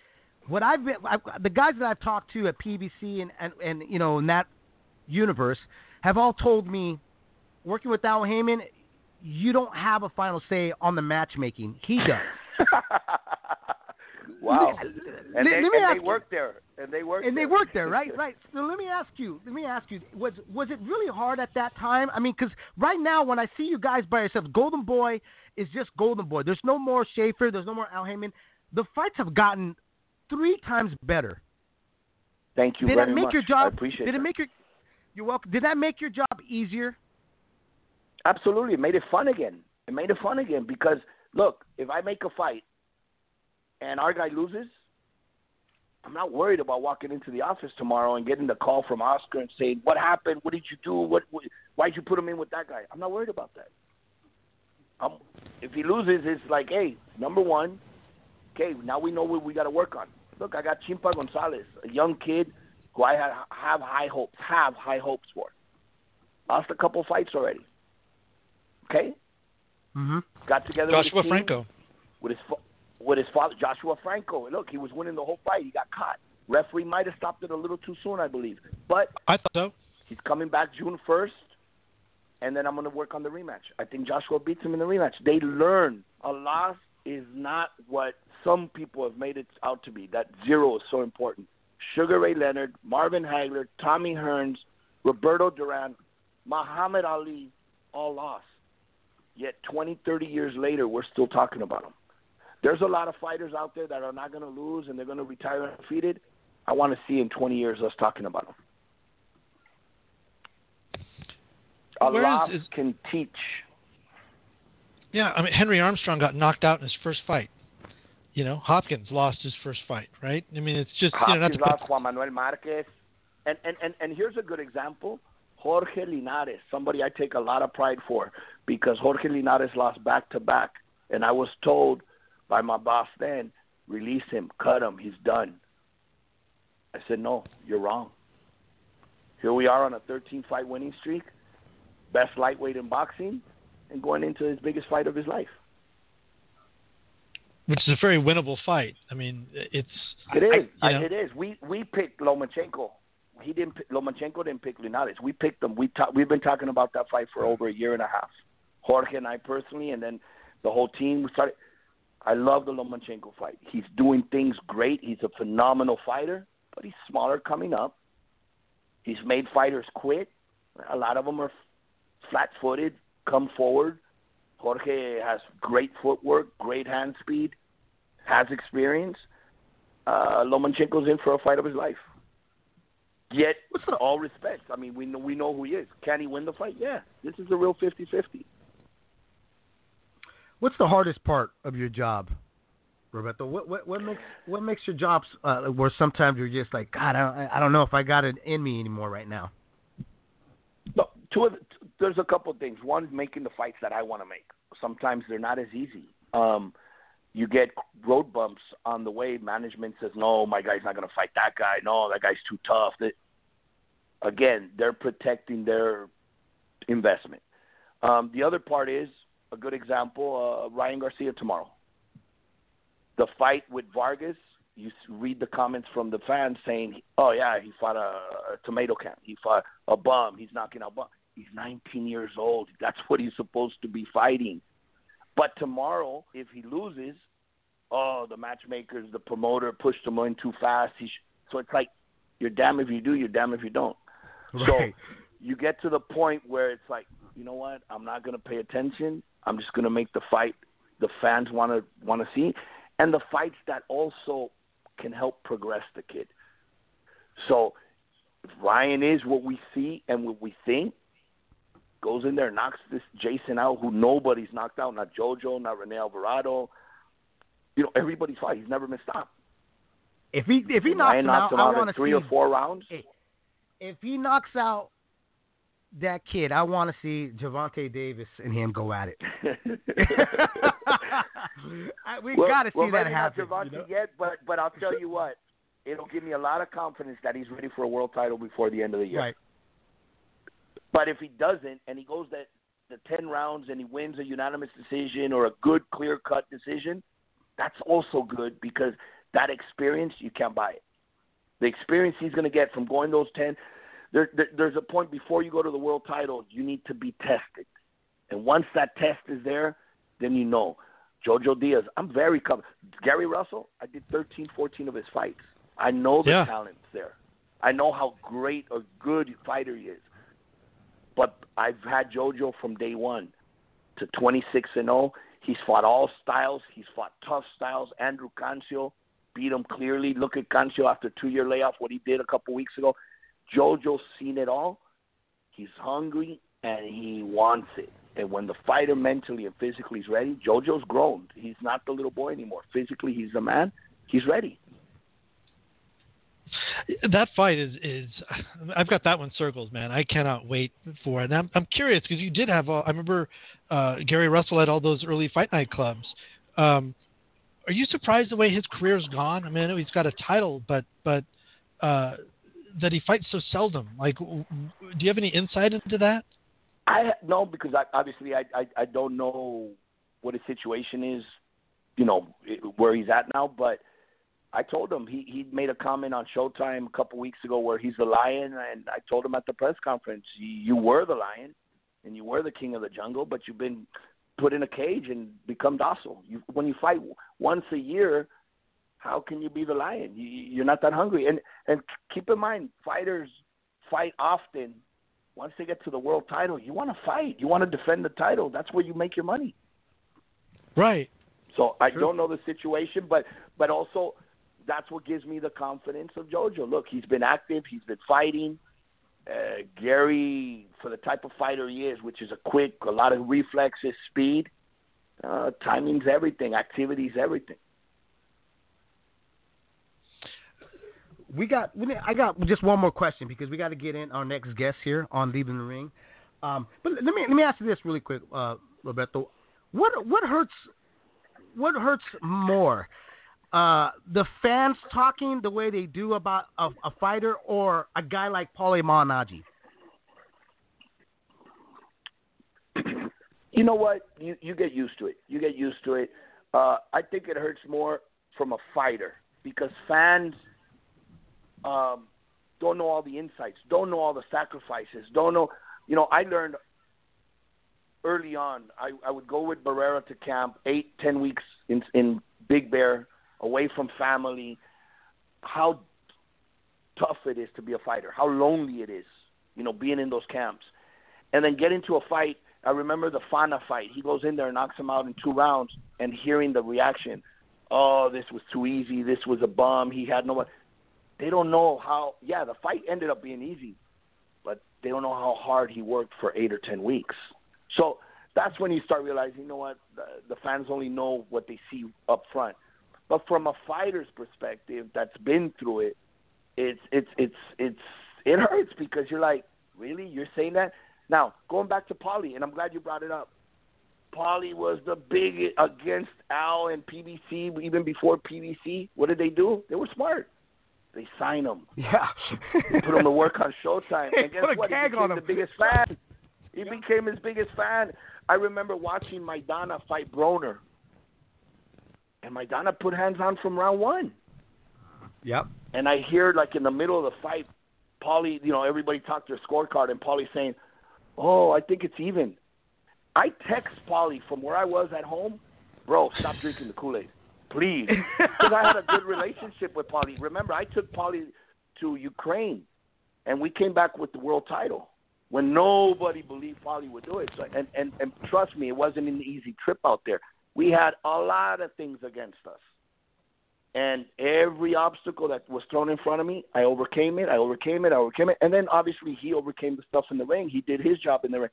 what I've been I've, the guys that I've talked to at PBC and, and and you know in that universe have all told me, working with Al Haymon, you don't have a final say on the matchmaking. He does. wow. Let And, they, let me and ask they you- there. And they worked. and they there. there, right? Right. So let me ask you. Let me ask you. Was was it really hard at that time? I mean, because right now when I see you guys by yourselves, Golden Boy is just Golden Boy. There's no more Schaefer. There's no more Al Haymon. The fights have gotten three times better. Thank you did very that make much. your I job? appreciate Did it that. make your? You're welcome. Did that make your job easier? Absolutely. It made it fun again. It made it fun again because, look, if I make a fight and our guy loses, I'm not worried about walking into the office tomorrow and getting the call from Oscar and saying, "What happened? What did you do? What? what why'd you put him in with that guy?" I'm not worried about that. Um, if he loses, it's like, hey, number one, okay, now we know what we got to work on. Look, I got Chimpa Gonzalez, a young kid who I have, have high hopes, have high hopes for. Lost a couple fights already. Okay, Mm-hmm. got together with Joshua his Franco. with his with his father Joshua Franco. Look, he was winning the whole fight. He got caught. Referee might have stopped it a little too soon, I believe. But I thought so. he's coming back June first, and then I'm going to work on the rematch. I think Joshua beats him in the rematch. They learn a loss is not what some people have made it out to be. That zero is so important. Sugar Ray Leonard, Marvin Hagler, Tommy Hearns, Roberto Duran, Muhammad Ali, all lost. Yet 20, 30 years later, we're still talking about them. There's a lot of fighters out there that are not going to lose and they're going to retire undefeated. I want to see in 20 years us talking about them. A Where is- loss is- can teach. Yeah, I mean Henry Armstrong got knocked out in his first fight. You know, Hopkins lost his first fight, right? I mean, it's just you know not Hopkins to lost put, Juan Manuel Marquez. And, and, and, and here's a good example. Jorge Linares, somebody I take a lot of pride for because Jorge Linares lost back to back. And I was told by my boss then, release him, cut him, he's done. I said, no, you're wrong. Here we are on a 13 fight winning streak, best lightweight in boxing, and going into his biggest fight of his life. which is a very winnable fight. I mean, it's It is. I- I, it is. We we picked Lomachenko. He didn't. pick- Lomachenko didn't pick Linares. We picked them. We ta- we've been talking about that fight for over a year and a half. Jorge and I personally, and then the whole team. We started. I love the Lomachenko fight. He's doing things great. He's a phenomenal fighter, but he's smaller coming up. He's made fighters quit. A lot of them are flat-footed, come forward. Jorge has great footwork, great hand speed, has experience uh, Lomachenko's in for a fight of his life. Yet, all respect. I mean, we know, we know who he is. Can he win the fight? Yeah. This is a real 50-50. What's the hardest part of your job, Roberto? What what what makes what makes your jobs uh, where sometimes you're just like, God, I don't, I don't know if I got it in me anymore right now. No, two of the, there's a couple of things. One, making the fights that I want to make. Sometimes they're not as easy. Um, you get road bumps on the way. Management says, "No, my guy's not going to fight that guy. No, that guy's too tough." That again, they're protecting their investment. Um, the other part is a good example: uh, Ryan Garcia tomorrow. The fight with Vargas. You read the comments from the fans saying, "Oh yeah, he fought a, a tomato can. He fought a bum. He's knocking out bum. He's 19 years old. That's what he's supposed to be fighting." But tomorrow, if he loses, oh, the matchmakers, the promoter pushed him in too fast. He sh- so it's like you're damn if you do, you're damn if you don't. Right. So you get to the point where it's like, you know what? I'm not going to pay attention. I'm just going to make the fight the fans want to want to see, and the fights that also can help progress the kid. So if Ryan is what we see and what we think, goes in there, knocks this Jayson out, who nobody's knocked out, not JoJo, not Rene Alvarado. You know, everybody's fight. He's never missed out. If he if he knocks Ryan him knocks out, him I want in to three see. or four rounds. If he knocks out that kid, I want to see Gervonta Davis and him go at it. I, we well, got to see well, that maybe happen. Not Gervonta you know? yet, but but I'll tell you what, it'll give me a lot of confidence that he's ready for a world title before the end of the year. Right. But if he doesn't, and he goes that the ten rounds and he wins a unanimous decision or a good clear cut decision, that's also good because that experience you can't buy it. The experience he's going to get from going those ten, there, there, there's a point before you go to the world title, you need to be tested, and once that test is there, then you know. Jojo Diaz, I'm very confident. Gary Russell, I did 13, 14 of his fights. I know the Yeah. talent's there. I know how great a good fighter he is. But I've had JoJo from day one to 26 and 0. He's fought all styles. He's fought tough styles. Andrew Cancio beat him clearly. Look at Cancio after two year layoff, what he did a couple weeks ago. JoJo's seen it all. He's hungry and he wants it. And when the fighter mentally and physically is ready, JoJo's grown. He's not the little boy anymore. Physically, he's the man. He's ready. That fight is is I've got that one circled, man. I cannot wait for it. And I'm I'm curious because you did have all, I remember uh, Gary Russell had all those early fight night clubs. Um, are you surprised the way his career's gone? I mean, I know he's got a title, but but uh, that he fights so seldom. Like, do you have any insight into that? I no, because I, obviously I, I I don't know what his situation is, you know, where he's at now. But I told him he he made a comment on Showtime a couple weeks ago where he's the lion, and I told him at the press conference, you were the lion, and you were the king of the jungle, but you've been put in a cage and become docile. You when you fight once a year. How can you be the lion? You, you're not that hungry, and and keep in mind, fighters fight often once they get to the world title, you want to fight. You want to defend the title. That's where you make your money. Right. So I don't know the situation, but but also that's what gives me the confidence of JoJo. Look, he's been active. He's been fighting. Uh, Gary, for the type of fighter he is, which is a quick, a lot of reflexes, speed, uh, timing's everything. Activity's everything. We got we, I got just one more question because we got to get in our next guest here on leaving the ring. Um, but let me let me ask you this really quick, uh, Roberto. What what hurts what hurts more? Uh, the fans talking the way they do about a, a fighter or a guy like Paulie Malignaggi? you know what? You you get used to it. You get used to it. Uh, I think it hurts more from a fighter because fans um, don't know all the insights, don't know all the sacrifices, don't know. You know, I learned early on. I, I would go with Barrera to camp eight, ten weeks in in Big Bear, away from family. How tough it is to be a fighter. How lonely it is. You know, being in those camps, and then get into a fight. I remember the Fana fight. He goes in there and knocks him out in two rounds, and hearing the reaction. Oh, this was too easy. This was a bum. He had no they don't know how. Yeah, the fight ended up being easy, but they don't know how hard he worked for eight or ten weeks. So that's when you start realizing, you know what, the, the fans only know what they see up front. But from a fighter's perspective, that's been through it, it's it's it's it's it hurts because you're like, really, you're saying that? Now going back to Paulie, and I'm glad you brought it up. Paulie was the big against Al and PBC even before PBC. What did they do? They were smart. They signed him. Yeah. put him to work on Showtime. And guess Put a what? He became on the him. biggest fan. He became his biggest fan. I remember watching Maidana fight Broner. And Maidana put hands on from round one. Yep. And I hear like in the middle of the fight, Paulie, you know, everybody talked their scorecard and Paulie saying, Oh, I think it's even. I text Paulie from where I was at home, bro, stop drinking the Kool Aid. Please. Because I had a good relationship with Paulie. Remember, I took Paulie to Ukraine and we came back with the world title when nobody believed Paulie would do it. So, and, and, and trust me, it wasn't an easy trip out there. We had a lot of things against us. And every obstacle that was thrown in front of me, I overcame it. I overcame it. I overcame it. And then obviously he overcame the stuff in the ring. He did his job in the ring.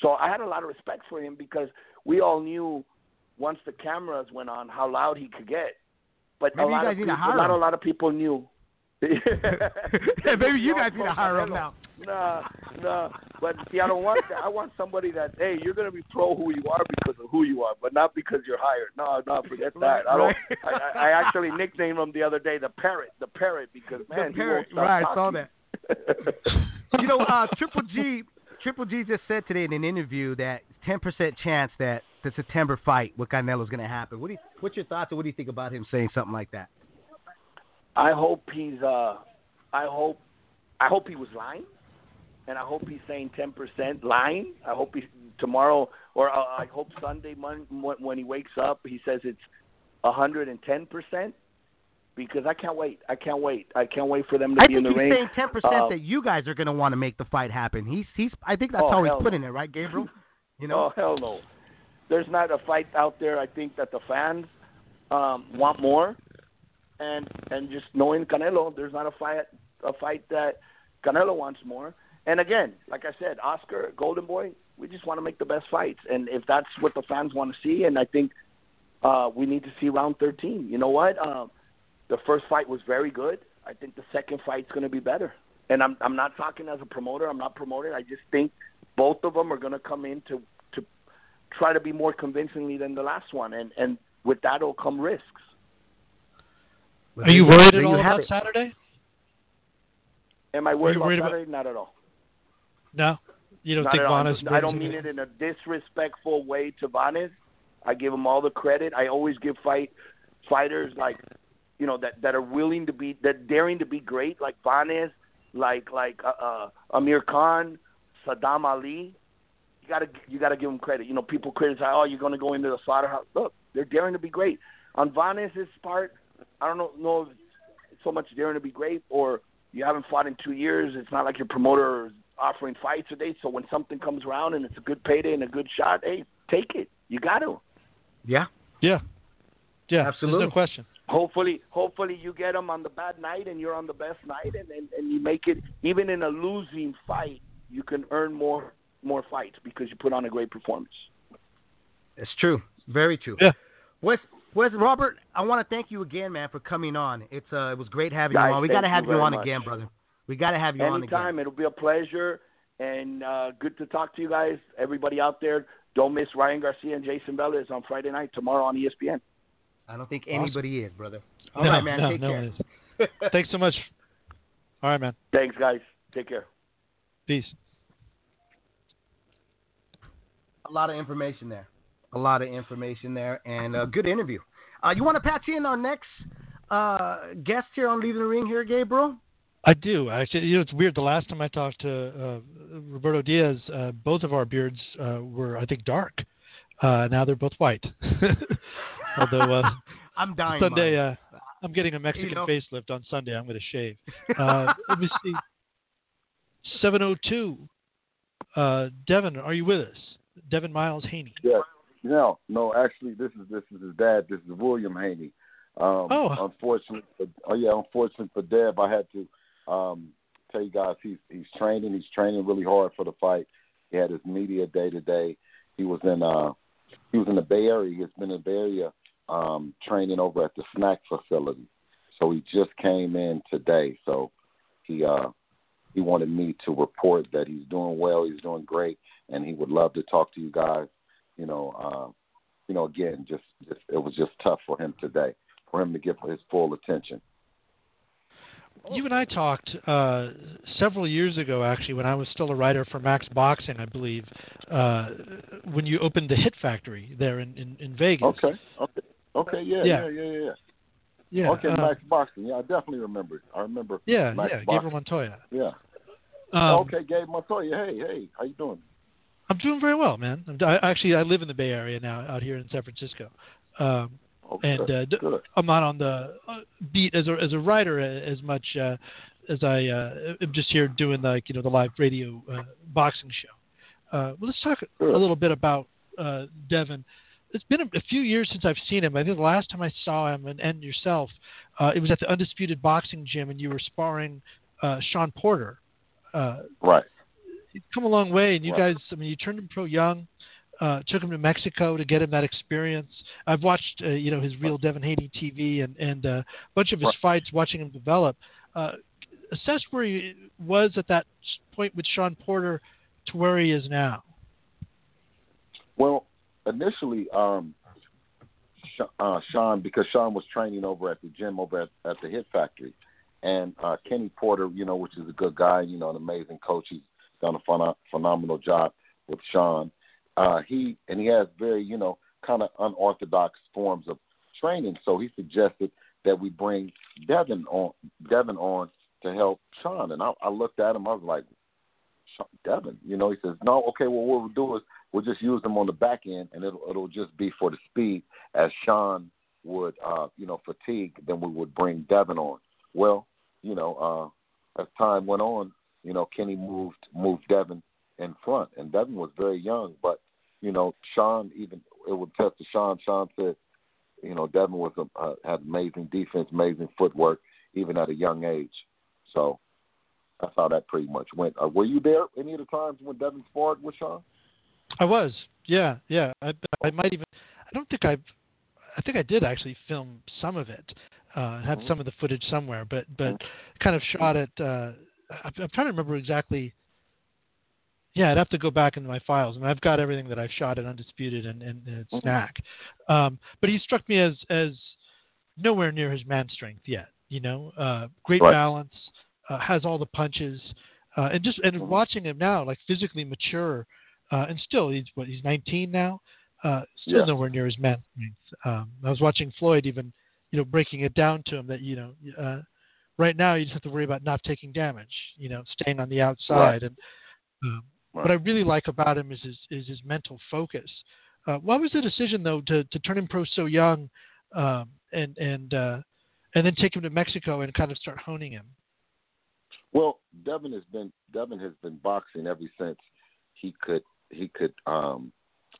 So I had a lot of respect for him because we all knew once the cameras went on how loud he could get. but Maybe a lot of people, not a lot of people knew. Yeah, maybe you guys need to hire him now. Nah, nah. But see, I don't want that. I want somebody that, hey, you're gonna be pro who you are because of who you are, but not because you're hired. No, no, forget that. I don't. I, I actually nicknamed him the other day the parrot, the parrot, because man, the parrot. he won't stop Right, I saw that. You know, uh, Triple G, Triple G just said today in an interview that 10% chance that the September fight with Canelo is going to happen. What do you, what's your thoughts, or what do you think about him saying something like that? I hope he's. Uh, I hope. I hope he was lying, and I hope he's saying 10% lying. I hope he tomorrow, or uh, I hope Sunday when, when he wakes up, he says it's 110%. Because I can't wait. I can't wait. I can't wait for them to I be in think the he's ring. saying 10% Uh, that you guys are going to want to make the fight happen. He's he's. I think that's Oh, how he's putting no. it, right, Gabriel? You Oh know, hell no! There's not a fight out there. I think that the fans um, want more, and and just knowing Canelo, there's not a fight a fight that Canelo wants more. And again, like I said, Oscar Golden Boy, we just want to make the best fights, and if that's what the fans want to see, and I think uh, we need to see round 13. You know what? Um, the first fight was very good. I think the second fight's going to be better. And I'm I'm not talking as a promoter. I'm not promoting. I just think both of them are going to come in to to try to be more convincingly than the last one, and and with that will come risks. Are you worried There at you all have about it. Saturday? Am I worried you about worried about- Saturday? Not at all. No, you don't Not think at I don't mean it in a disrespectful way to Vanes. I give him all the credit. I always give fight fighters like you know that that are willing to be that daring to be great, like Vanes, like like uh, uh, Amir Khan, Saddam Ali. You gotta you gotta give them credit. You know, people criticize, oh, you're gonna go into the slaughterhouse. Look, they're daring to be great. On Vanes' part, I don't know, know if it's so much daring to be great or you haven't fought in two years. It's not like your promoter is offering fights today. So when something comes around and it's a good payday and a good shot, hey, take it. You got to. Yeah, Yeah, yeah, Absolutely. There's no question. Hopefully, hopefully you get them on the bad night and you're on the best night, and, and and you make it. Even in a losing fight, you can earn more more fights because you put on a great performance. it's true. Very true. Yeah. Wes, Wes, Robert, I want to thank you again, man, for coming on. It's uh, it was great having Guys, you on. We got to have you very on much. again, brother. We got to have you on again. Anytime, it'll be a pleasure, and uh, good to talk to you guys. Everybody out there, don't miss Ryan Garcia and Jayson Velez on Friday night tomorrow on ESPN. I don't think Awesome. anybody is, brother. All no, right, man. no, take no care. one is. Thanks so much. All right, man. Thanks, guys. Take care. Peace. a lot of information there. A lot of information there, and a good interview. Uh, you want to patch in our next uh, guest here on Leaving the Ring here, Gabriel? I do actually. You know, it's weird. The last time I talked to uh, Roberto Diaz, uh, both of our beards uh, were, I think, dark. Uh, now they're both white. Although uh, I'm dying. Sunday, uh, I'm getting a Mexican You know. facelift on Sunday. I'm going to shave. Uh, let me see. 702. Uh, Devin, are you with us? Devin Miles Haney. Yes. No, no. Actually, this is this is his dad. This is William Haney. Um, Oh. unfortunately, for, oh yeah, unfortunately for Deb, I had to um, tell you guys he's he's training. He's training really hard for the fight. He had his media day today. He was in uh he was in the Bay Area. He's been in the Bay Area um, training over at the SNAC facility. So he just came in today. So he uh he wanted me to report that he's doing well. He's doing great, and he would love to talk to you guys. You know, uh, you know, again, just, just it was just tough for him today, for him to give his full attention. You and I talked uh, several years ago, actually, when I was still a writer for Max Boxing, I believe, uh, when you opened the Hit Factory there in, in, in Vegas. Okay, okay, okay, yeah, Yeah. yeah, yeah, yeah. Yeah. okay, uh, Max Boxing. Yeah, I definitely remember. it. I remember. yeah, Max yeah, Boxing. Gabriel Montoya. Yeah. Um, okay, Gabe Montoya. Hey, hey, how you doing? I'm doing very well, man. I'm, I, actually, I live in the Bay Area now, out here in San Francisco. Um, Okay, and uh, d- good. I'm not on the uh, beat as a as a writer as much uh, as I uh, am just here doing like you know the live radio uh, boxing show. Uh, well, let's talk a little bit about uh, Devin. It's been a, few years since I've seen him. I think the last time I saw him and, and yourself, uh, it was at the Undisputed Boxing Gym, and you were sparring uh, Shawn Porter. Uh, Right. you've come a long way, and you Right. guys. I mean, you turned him pro young. uh, took him to Mexico to get him that experience. I've watched, uh, you know, his real Devin Haney TV and and uh, a bunch of his fights, watching him develop. Uh, assess where he was at that point with Shawn Porter to where he is now. Well, initially, um, uh, Shawn, because Shawn was training over at the gym over at, at the Hit Factory, and uh, Kenny Porter, you know, which is a good guy, you know, an amazing coach. He's done a phen- phenomenal job with Shawn. Uh, he and he has very, you know, kind of unorthodox forms of training. So he suggested that we bring Devin on, Devin on to help Shawn. And I, I looked at him, I was like, Devin, you know, he says, no, okay, well, what we'll do is we'll just use them on the back end, and it'll it'll just be for the speed. As Shawn would, uh, you know, fatigue, then we would bring Devin on. Well, you know, uh, as time went on, you know, Kenny moved moved Devin in front, and Devin was very young, but you know, Shawn even it would test to Shawn. Sean said, you know, Devin was a, uh, had amazing defense, amazing footwork, even at a young age. So that's how that pretty much went. Uh, were you there any of the times when Devin sparred with Shawn? I was. Yeah, yeah. I, I might even. I don't think I've. I think I did actually film some of it. Uh, had mm-hmm. some of the footage somewhere, but but mm-hmm. kind of shot it. Uh, I'm, I'm trying to remember exactly. Yeah, I'd have to go back into my files, and I've got everything that I've shot at Undisputed and, and, and mm-hmm. SNAC. Um, but he struck me as as nowhere near his man strength yet. You know, uh, great right. balance, uh, has all the punches, uh, and just and watching him now, like physically mature, uh, and still he's what he's 19 now, uh, still yeah. nowhere near his man strength. Um, I was watching Floyd even, you know, breaking it down to him that you know, uh, right now you just have to worry about not taking damage, you know, staying on the outside, right. and um, right. what I really like about him is his is his mental focus. Uh, what was the decision though to to turn him pro so young, um, and and uh, and then take him to Mexico and kind of start honing him? Well, Devin has been Devin has been boxing ever since he could he could um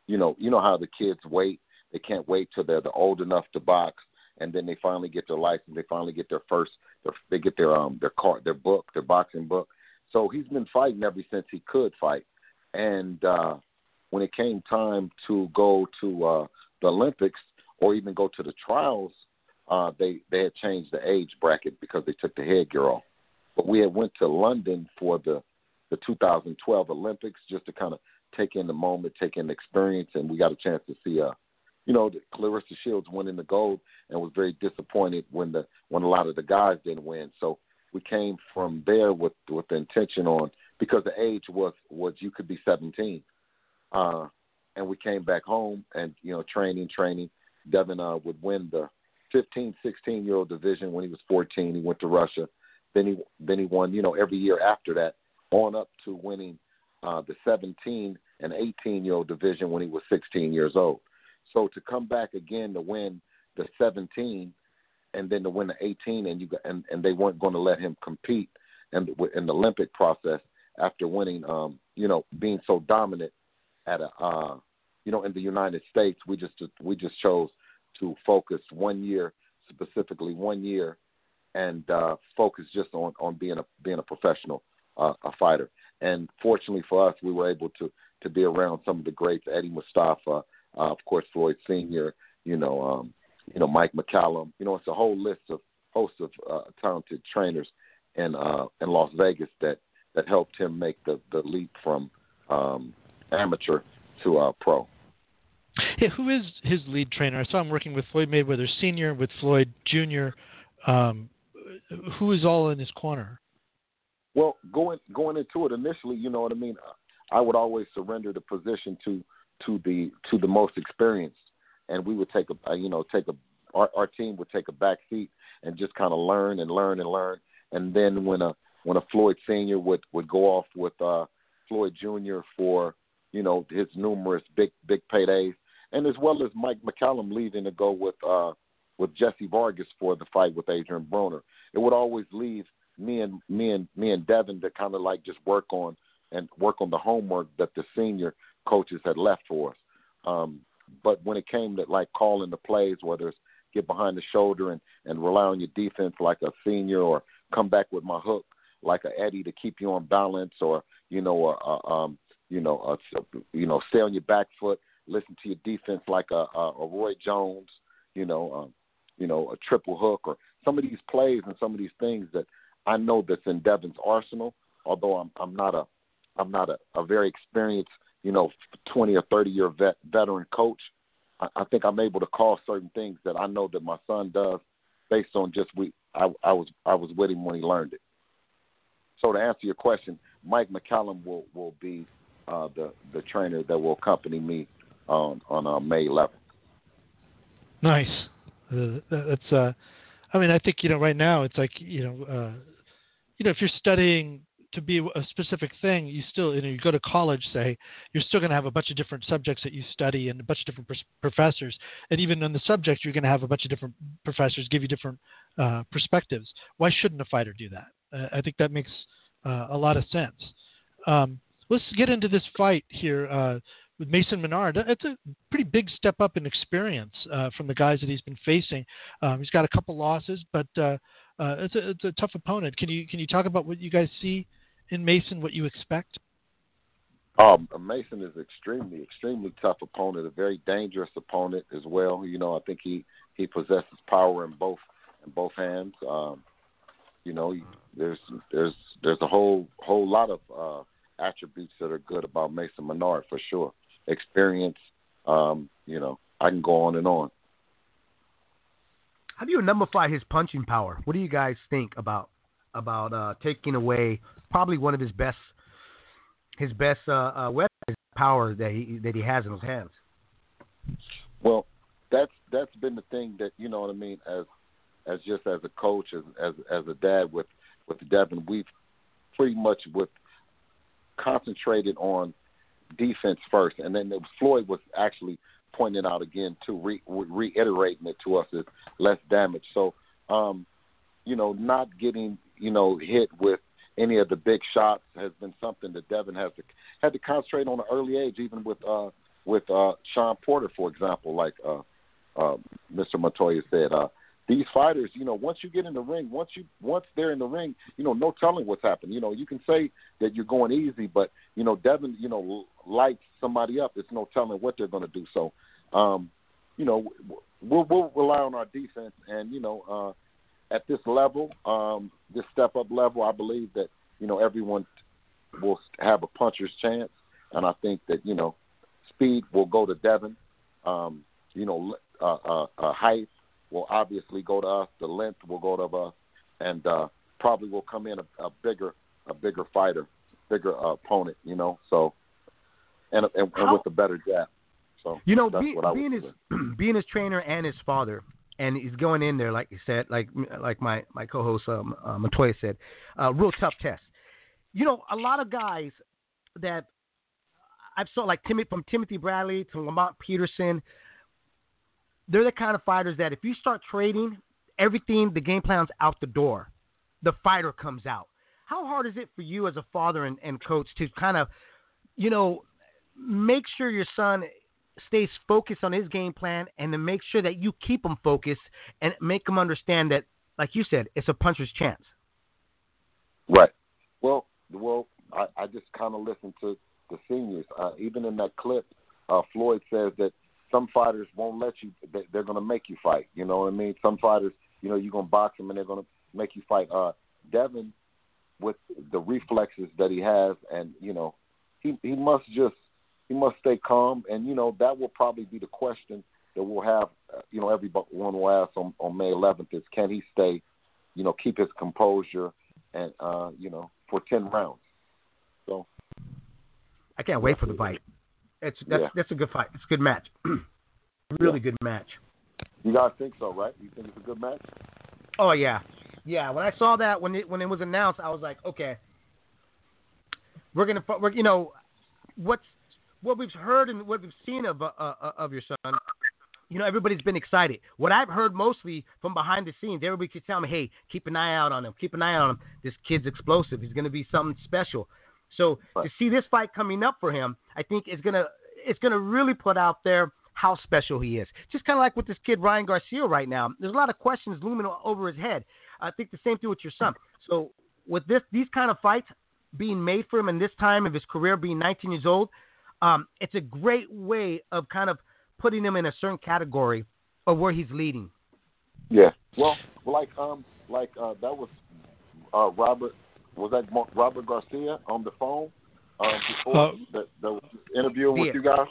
you know you know how the kids wait? They can't wait till they're, they're old enough to box and then they finally get their license they finally get their first their, they get their um their card their book their boxing book. So he's been fighting ever since he could fight. And uh when it came time to go to uh the olympics or even go to the trials uh they they had changed the age bracket because they took the headgear off. But we had went to london for the the 2012 olympics just to kind of take in the moment, take in the experience, and we got a chance to see uh you know, Claressa Shields winning the gold and was very disappointed when the when a lot of the guys didn't win. So we came from there with with the intention on because the age was was you could be 17, uh, and we came back home and you know training training. Devin uh, would win the 15, 16 year old division when he was 14. He went to Russia. Then he then he won you know every year after that on up to winning uh, the 17 and 18 year old division when he was 16 years old. So to come back again to win the 17 and then to win the 18 and you and and they weren't going to let him compete in in the Olympic process after winning um you know being so dominant at a uh you know in the United States we just we just chose to focus one year specifically one year and uh focus just on on being a being a professional uh, a fighter and fortunately for us, we were able to to be around some of the greats, Eddie Mustafa, uh, of course, Floyd Senior, you know, um, you know, Mike McCallum. You know, it's a whole list of host of uh, talented trainers in uh, in Las Vegas that that helped him make the the leap from um, amateur to uh, pro. Yeah, who is his lead trainer? I saw him working with Floyd Mayweather Senior, with Floyd Junior. Um, who is all in his corner? Well, going going into it initially, you know what I mean. I would always surrender the position to to the to the most experienced, and we would take a you know take a our, our team would take a back seat and just kind of learn and learn and learn, and then when a when a Floyd Senior would would go off with uh, Floyd Junior for you know his numerous big big paydays, and as well as Mike McCallum leaving to go with uh, with Jesse Vargas for the fight with Adrian Broner. It would always leave me and me and me and Devin to kind of like just work on and work on the homework that the senior coaches had left for us. Um, but when it came to like calling the plays, whether it's get behind the shoulder and and rely on your defense like a senior, or come back with my hook like a Eddie to keep you on balance, or you know, a um, you know, a, you know, stay on your back foot. listen to your defense like a, a, a Roy Jones, you know, um, you know, a triple hook or some of these plays and some of these things that I know that's in Devin's arsenal. Although I'm I'm not a I'm not a, a very experienced, you know, 20 or 30 year vet, veteran coach. I, I think I'm able to call certain things that I know that my son does based on just we I, I was I was with him when he learned it. So to answer your question, Mike McCallum will will be uh, the the trainer that will accompany me on on uh, May 11th. Nice. Uh, that's uh, I mean, I think you know right now it's like you know, uh, you know, if you're studying to be a specific thing, you still, you know, you go to college, say, you're still going to have a bunch of different subjects that you study and a bunch of different professors. And even on the subject, you're going to have a bunch of different professors give you different uh, perspectives. Why shouldn't a fighter do that? Uh, I think that makes uh, a lot of sense. Um, let's get into this fight here uh, with Mason Menard. It's a pretty big step up in experience uh, from the guys that he's been facing. Um, he's got a couple losses, but uh, it's, a, it's a tough opponent. Can you can you talk about what you guys see in Mason, what you expect? Um, Mason is extremely, extremely tough opponent, a very dangerous opponent as well. You know, I think he he possesses power in both in both hands. Um, you know, there's there's there's a whole whole lot of uh, attributes that are good about Mason Menard for sure. Experience, um, you know, I can go on and on. How do you nullify his punching power? What do you guys think about about uh, taking away probably one of his best his best uh, uh, weapons power that he that he has in his hands. Well, that's that's been the thing that you know what I mean as as just as a coach as as as a dad with with Devin we've pretty much with concentrated on defense first and then Floyd was actually pointing out again to re, reiterating it to us is less damage so um you know not getting you know hit with any of the big shots has been something that Devin has to had to concentrate on an early age, even with uh, with uh, Shawn Porter, for example, like uh, uh, Mr. Montoya said. Uh, these fighters, you know, once you get in the ring, once you once they're in the ring, you know, no telling what's happened. You know, you can say that you're going easy, but you know, Devin, you know, lights somebody up. It's no telling what they're going to do. So, um, you know, we'll, we'll rely on our defense, and you know, uh, at this level, um, this step up level, I believe that you know everyone will have a puncher's chance, and I think that you know speed will go to Devin. Um, you know, uh, uh, uh, height will obviously go to us. The length will go to us, and uh, probably will come in a, a bigger, a bigger fighter, bigger uh, opponent. You know, so and and, and with a better jab. So you know, be, being his being his trainer and his father, and he's going in there like you said, like like my my co-host um, uh, Montoya said, uh, real tough test. You know, a lot of guys that I've saw like Tim, from Timothy Bradley to Lamont Peterson, they're the kind of fighters that if you start trading, everything the game plan's out the door. The fighter comes out. How hard is it for you as a father and, and coach to kind of, you know, make sure your son stays focused on his game plan and to make sure that you keep him focused and make him understand that, like you said, it's a puncher's chance. Right. Well, well, I, I just kind of listened to the seniors. Uh, even in that clip, uh, Floyd says that some fighters won't let you. They, they're going to make you fight. You know what I mean? Some fighters, you know, you're going to box them and they're going to make you fight. Uh, Devin, with the reflexes that he has, and you know, he he must just he must stay calm, and you know that will probably be the question that we'll have. Uh, you know, everyone will ask on, on May 11th is can he stay, you know, keep his composure, and uh, you know, for 10 rounds. So, I can't wait for the fight. It's that's yeah. that's a good fight. It's a good match. really yeah. good match. You guys think so, right? You think it's a good match? Oh yeah, yeah. When I saw that when it when it was announced, I was like, okay, we're gonna, we're, you know, what's what we've heard and what we've seen of uh, uh, of your son, you know, everybody's been excited. What I've heard mostly from behind the scenes, everybody keeps telling me, "Hey, keep an eye out on him. Keep an eye on him. This kid's explosive. He's going to be something special." So to see this fight coming up for him, I think is gonna it's gonna really put out there how special he is. Just kind of like with this kid Ryan Garcia right now. There's a lot of questions looming over his head. I think the same thing with your son. So with this these kind of fights being made for him in this time of his career, being 19 years old, um, it's a great way of kind of putting him in a certain category of where he's leading. Yeah. Well, like um, like uh, that was uh, Robert. Was that Robert Garcia on the phone um, before Uh, that, that was interviewing Diaz. with you guys?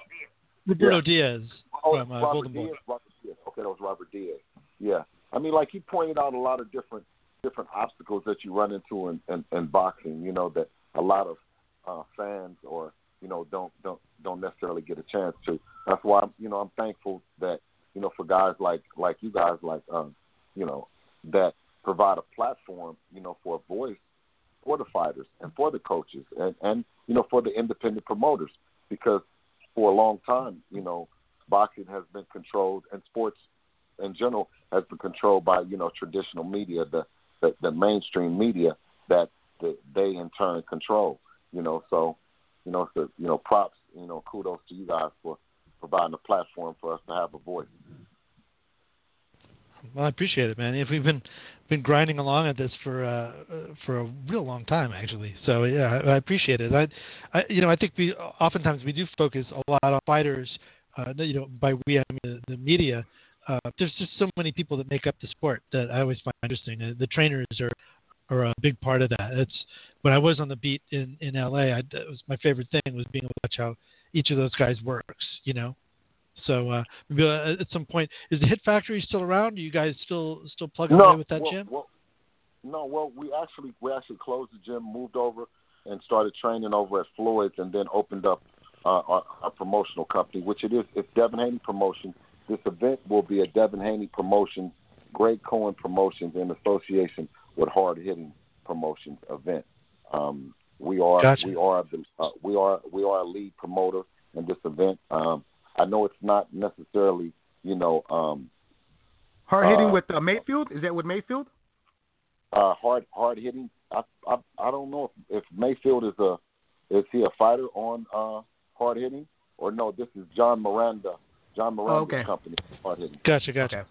Roberto Diaz Oh, from uh, Robert Diaz. Robert Diaz. Okay, that was Robert Diaz. Yeah. I mean, like he pointed out a lot of different different obstacles that you run into in, in, in boxing. You know that a lot of uh, fans or you know don't don't don't necessarily get a chance to. That's why I'm, you know I'm thankful that you know for guys like like you guys like um, you know that provide a platform you know for a voice for the fighters and for the coaches and and you know for the independent promoters because for a long time you know boxing has been controlled and sports in general has been controlled by you know traditional media the the, the mainstream media that, they in turn control you know so you know so you know props you know kudos to you guys for providing a platform for us to have a voice Well, I appreciate it, man. If we've been been grinding along at this for uh, uh, for a real long time, actually. So yeah, I, I appreciate it. I, I, you know, I think we oftentimes we do focus a lot on fighters. Uh, you know, by we I mean the, the media. Uh, there's just so many people that make up the sport that I always find interesting. Uh, the trainers are are a big part of that. It's when I was on the beat in in LA. I, it was my favorite thing was being able to watch how each of those guys works. You know, so uh, maybe uh, at some point, is the Hit Factory still around? Are you guys still still plugging away with that well, gym? Well, no, well, we actually we actually closed the gym, moved over, and started training over at Floyd's, and then opened up uh, our, our promotional company, which it is. It's Devin Haney Promotion. This event will be a Devin Haney Promotions, Greg Cohen Promotions, in association with Hard Hitting Promotions event. Um, we are Gotcha. we are the uh, we are we are a lead promoter in this event. Um, I know it's not necessarily you know um, Hard hitting Uh, with uh, Mayfield. Is that with Mayfield? uh, hard hard hitting. I, I I don't know if, if Mayfield is a is he a fighter on uh, hard hitting or no? This is John Miranda, John Miranda's okay. company, hard hitting. Gotcha, gotcha. Okay.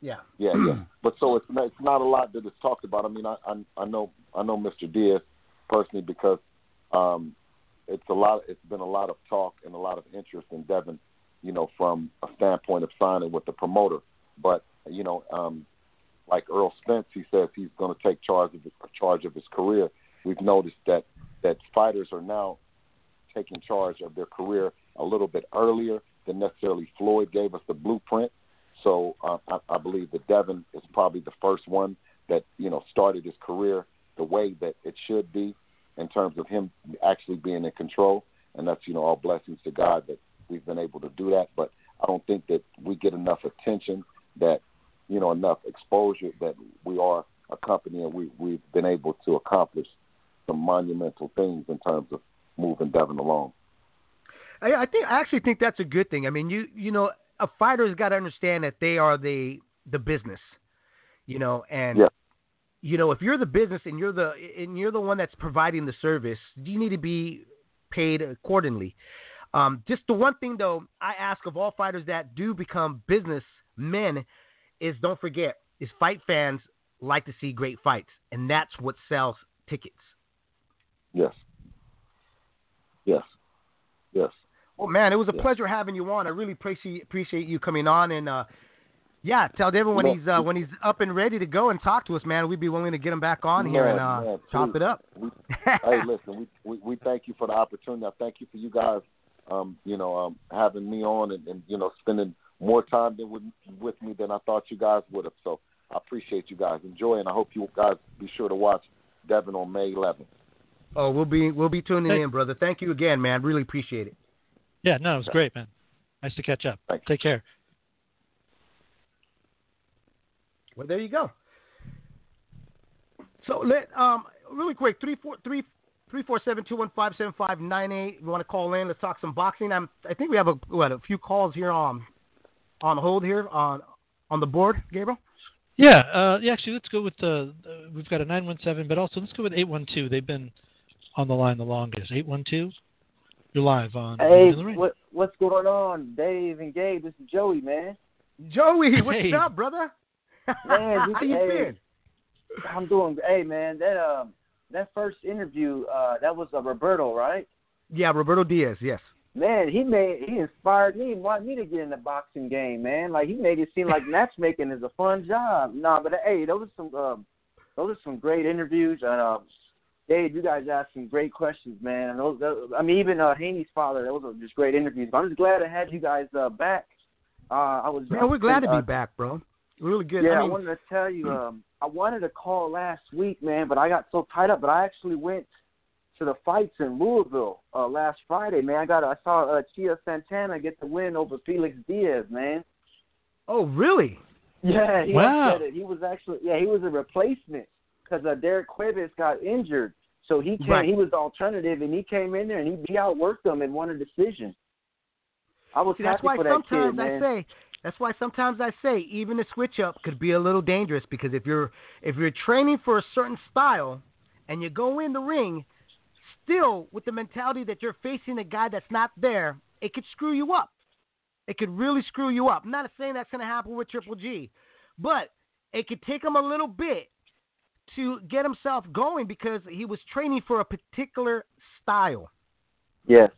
Yeah. Yeah, yeah. But so it's not, it's not a lot that is talked about. I mean, I I, I know I know Mr. Diaz personally because um, it's a lot. It's been a lot of talk and a lot of interest in Devin, you know, from a standpoint of signing with the promoter. But you know, um, like Errol Spence, he says he's going to take charge of his, charge of his career. We've noticed that that fighters are now taking charge of their career a little bit earlier than necessarily Floyd gave us the blueprint. So uh, I, I believe that Devin is probably the first one that you know started his career the way that it should be in terms of him actually being in control, and that's you know all blessings to God that we've been able to do that. But I don't think that we get enough attention, that you know enough exposure that we are a company and we we've been able to accomplish some monumental things in terms of moving Devin along. I, I think I actually think that's a good thing. I mean, you you know, a fighter's got to understand that they are the the business, you know, and Yeah. you know if you're the business and you're the and you're the one that's providing the service, you need to be paid accordingly. Um, just the one thing though, I ask of all fighters that do become business men is don't forget is fight fans like to see great fights, and that's what sells tickets. Yes. Yes. Yes. Well, man, it was a Yeah. pleasure having you on. I really appreciate appreciate you coming on, and uh, yeah, tell Devin when he's uh, when he's up and ready to go and talk to us, man. We'd be willing to get him back on here Man, and uh, man, chop it up. We, hey, listen, we, we we thank you for the opportunity. I thank you for you guys, um, you know, um, having me on and, and you know spending more time than with with me than I thought you guys would have. So I appreciate you guys. Enjoy, and I hope you guys be sure to watch Devin on May 11th. Oh, we'll be we'll be tuning Hey. in, brother. Thank you again, man. Really appreciate it. Yeah, no, it was great, man. Nice to catch up. Thanks. Take care. Well, there you go. So let um really quick three four three three four seven two one five seven five nine eight. You want to call in? Let's talk some boxing. I'm I think we have a what a few calls here on on hold here on on the board, Gabriel. Yeah, uh, yeah. Actually, let's go with the. Uh, we've got a nine one seven, but also let's go with eight one two. They've been on the line the longest. Eight one two. You're live on. Hey, in what what's going on, Dave and Gabe? This is Joey, man. Joey, what's Hey. up, brother? Man, How you hey. been? I'm doing. Hey, man, that um that first interview, uh, that was uh, Roberto, right? Yeah, Roberto Diaz. Yes. man, he made he inspired me, wanted me to get in the boxing game, man. Like he made it seem like matchmaking is a fun job. Nah, but hey, those are some uh, those are some great interviews, and uh, Dave, you guys asked some great questions, man. And those, those I mean, even uh, Haney's father, those are just great interviews. But I'm just glad to have you guys uh, back. Uh, I was. Man, we're glad to uh, be back, bro. Really good. Yeah, I, I, wanted to tell you. Um, I wanted to call last week, man, but I got so tied up. But I actually went to the fights in Louisville uh, last Friday, man. I got I saw uh, Chia Santana get the win over Felix Diaz, man. oh, really? Yeah, he Wow. He was actually yeah, he was a replacement because uh, Derek Cuevas got injured, so he came. Right. He was the alternative, and he came in there and he, he outworked them and won a decision. I was See, that's why for that sometimes kid, I man. say that's why sometimes I say even a switch up could be a little dangerous because if you're if you're training for a certain style and you go in the ring still with the mentality that you're facing a guy that's not there, it could screw you up. It could really screw you up. I'm not saying that's going to happen with Triple G, but it could take him a little bit to get himself going because he was training for a particular style. Yes.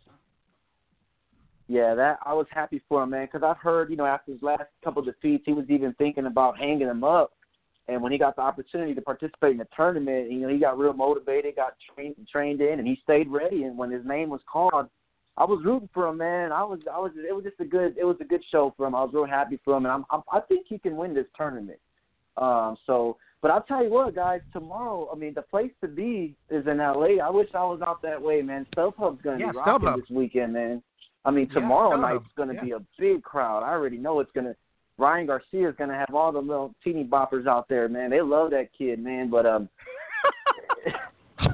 Yeah, that I was happy for him, man, because I've heard, you know, after his last couple of defeats, he was even thinking about hanging him up. And when he got the opportunity to participate in the tournament, you know, he got real motivated, got trained trained in, and he stayed ready. And when his name was called, I was rooting for him, man. I was, I was, it was just a good, it was a good show for him. I was real happy for him, and I'm, I'm I think he can win this tournament. Um, so, but I'll tell you what, guys, tomorrow, I mean, the place to be is in LA. I wish I was out that way, man. StubHub's gonna Yeah, be rocking StubHub. this weekend, man. I mean, tomorrow StubHub, night's gonna yeah. be a big crowd. I already know it's gonna. Ryan Garcia's gonna have all the little teeny boppers out there, man. They love that kid, man. But um,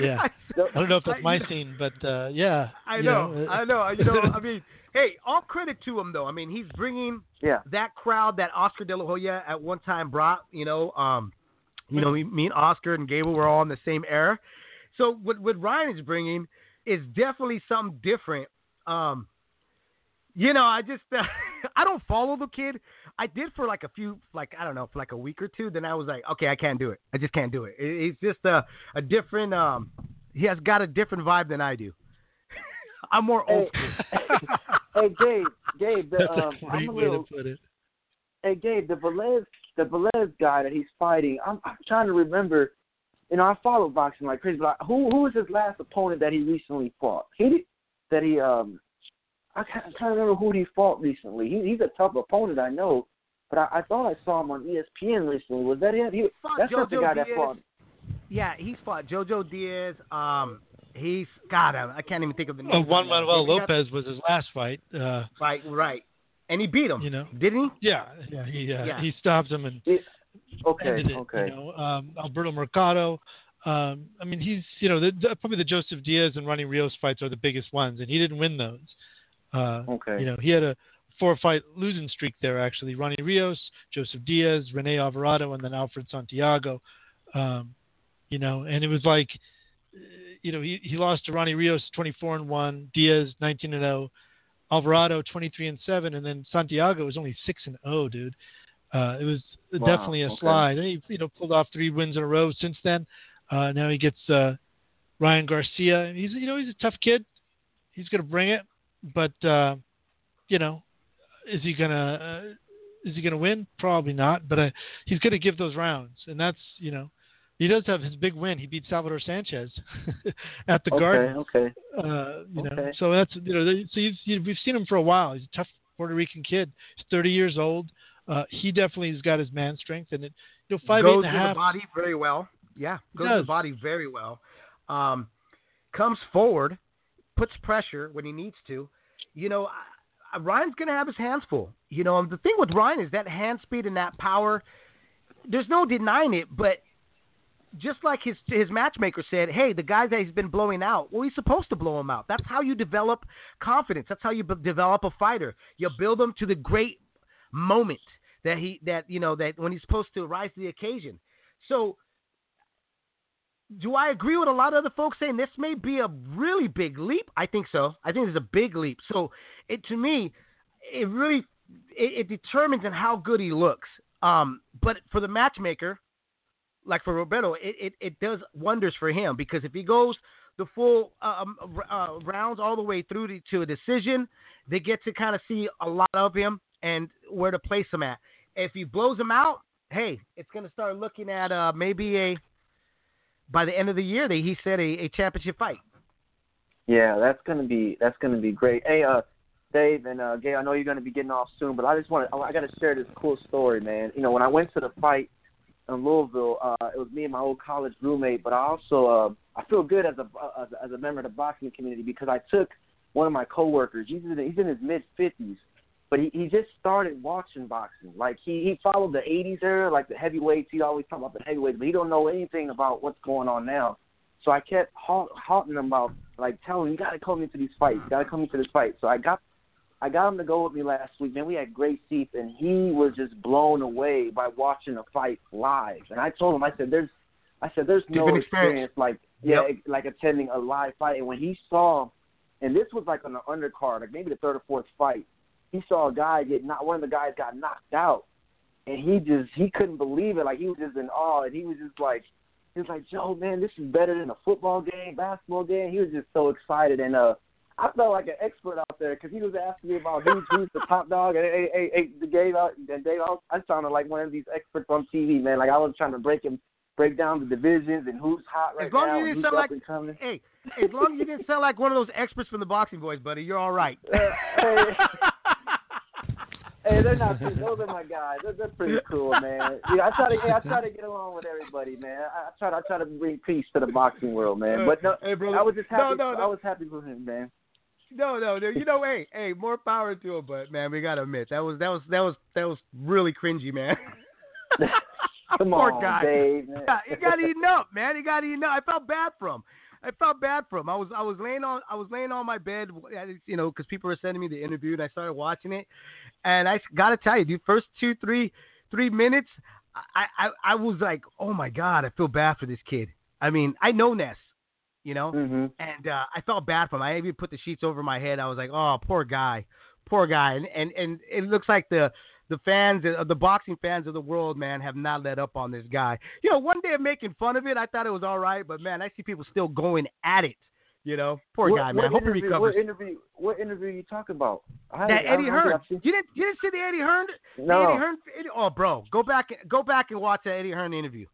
yeah. I don't know if that's my scene, but uh, yeah. I you know, uh, I know. You know, I mean, hey, all credit to him though. I mean, he's bringing yeah, that crowd that Oscar De La Hoya at one time brought. You know, um, you know, me me and Oscar and Gable were all in the same era. So what what Ryan is bringing is definitely something different. Um, you know, I just uh, I don't follow the kid. I did for like a few, like I don't know, for like a week or two. Then I was like, okay, I can't do it. I just can't do it. it it's just a a different. Um, he has got a different vibe than I do. I'm more old Hey. school. hey Gabe, Gabe, the, That's um, a great I'm a way to little. put it. Hey Gabe, the Velez, the Velez guy that he's fighting. I'm, I'm trying to remember. You know, I follow boxing like crazy. But I, who who was his last opponent that he recently fought? He did- that he um. I can't, I'm trying to remember who he fought recently. He, he's a tough opponent, I know. But I, I thought I saw him on ESPN recently. Was that it? He, Fought that's not the JoJo guy that fought. Yeah, he fought JoJo Diaz. Um, he's God, I, I can't even think of the name. Of Juan. Manuel Lopez was his last fight. Uh, Right, right, and he beat him. You know. didn't he? yeah, yeah, he uh, Yeah. he stopped him and It, okay, ended it. okay. You know, um, Alberto Mercado. Um, I mean, he's you know the, the, probably the Joseph Diaz and Ronnie Rios fights are the biggest ones, and he didn't win those. Uh, Okay. You know, he had a four-fight losing streak there actually. Ronnie Rios, Joseph Diaz, Rene Alvarado, and then Alfred Santiago. Um, you know, and it was like, uh, you know, he, he lost to Ronnie Rios 24 and one, Diaz 19 and 0, Alvarado 23 and seven, and then Santiago was only six and 0, dude. Uh, it was Wow, definitely a okay. slide. He, you know, pulled off three wins in a row since then. Uh, now he gets uh, Ryan Garcia. He's, you know, he's a tough kid. He's gonna bring it, but uh, you know, is he gonna uh, is he gonna win? Probably not. But uh, he's gonna give those rounds, and that's you know, he does have his big win. He beat Salvador Sanchez at the okay, Garden. okay. Uh, you know, Okay. so that's you know, so you've, you we've seen him for a while. He's a tough Puerto Rican kid. He's 30 years old. Uh, he definitely has got his man strength, and it, you know, five goes and a to half. the body very well. Yeah, goes to the body very well. Um, comes forward, puts pressure when he needs to. You know, I, Ryan's gonna have his hands full. You know, the thing with Ryan is that hand speed and that power. There's no denying it, but just like his his matchmaker said, hey, the guys that he's been blowing out, well, he's supposed to blow him out. That's how you develop confidence. That's how you b- develop a fighter. You build them to the great moment that he that you know that when he's supposed to rise to the occasion. So, do I agree with a lot of other folks saying this may be a really big leap? I think so. I think it's a big leap. So, it to me, it really it, it determines on how good he looks. Um, but for the matchmaker, like for Roberto, it, it, it does wonders for him because if he goes the full um, uh, rounds all the way through to, to a decision, they get to kind of see a lot of him and where to place him at. If he blows him out, hey, it's going to start looking at uh, maybe a by the end of the year. They, he said a, a championship fight. Yeah, that's gonna be that's gonna be great. Hey, uh, Dave and uh, Gay, I know you're gonna be getting off soon, but I just want to I got to share this cool story, man. You know, when I went to the fight in Louisville, uh, it was me and my old college roommate, but I also uh, I feel good as a as, a as a member of the boxing community because I took one of my coworkers. He's in, he's in his mid fifties, but he he just started watching boxing. Like he he followed the '80s era, like the heavyweights. He always talk about the heavyweights, but he don't know anything about what's going on now. So I kept haunting him about like telling him you gotta come into these fights, you gotta come into this fight. So I got I got him to go with me last week. Man, we had great seats, and he was just blown away by watching the fight live. And I told him, I said, "There's, I said, there's no Different experience like yeah, Yep. like attending a live fight." And when he saw, and this was like on the undercard, like maybe the third or fourth fight, he saw a guy get not one of the guys got knocked out, and he just he couldn't believe it. Like he was just in awe, and he was just like, he was like, Joe, man, this is better than a football game, basketball game. He was just so excited, and uh. I felt like an expert out there because he was asking me about who's who's the top dog, and hey, hey, hey, the Dave, and Dave, I, was, I sounded like one of these experts on TV, man. Like I was trying to break him, break down the divisions and who's hot right As long now, as you didn't sound like hey, as long as you didn't sound like one of those experts from the Boxing Boys, buddy, you're all right. Uh, hey, hey, they're not. Those are my guys. They're, they're pretty cool, man. Yeah, I try to. Hey, I try to get along with everybody, man. I, I try. To, I try to bring peace to the boxing world, man. But no, Hey, brother. I was just No, happy. no, no. I was happy for him, man. No, no, no. You know, hey, hey, more power to him, but man, we gotta admit that was that was that was that was really cringy, man. Come Poor on, guy. Dave. Yeah, he got eaten up, man. He got eaten up. I felt bad for him. I felt bad for him. I was I was laying on I was laying on my bed, you know, because people were sending me the interview, and I started watching it, and I gotta tell you, dude, first two three three minutes, I I, I was like, oh my god, I feel bad for this kid. I mean, I know Ness, you know, hmm and uh, I felt bad for him. I even put the sheets over my head. I was like, "Oh, poor guy, poor guy." And and, and it looks like the the fans, uh, the boxing fans of the world, man, have not let up on this guy. You know, one day of making fun of it, I thought it was all right, but man, I see people still going at it. You know, poor what, guy, man. Hope he recovers. What interview? What interview are you talking about? I, that I Eddie Hearn. You didn't you didn't see the Eddie Hearn? No. Eddie Hearn. Oh, bro, go back go back and watch that Eddie Hearn interview.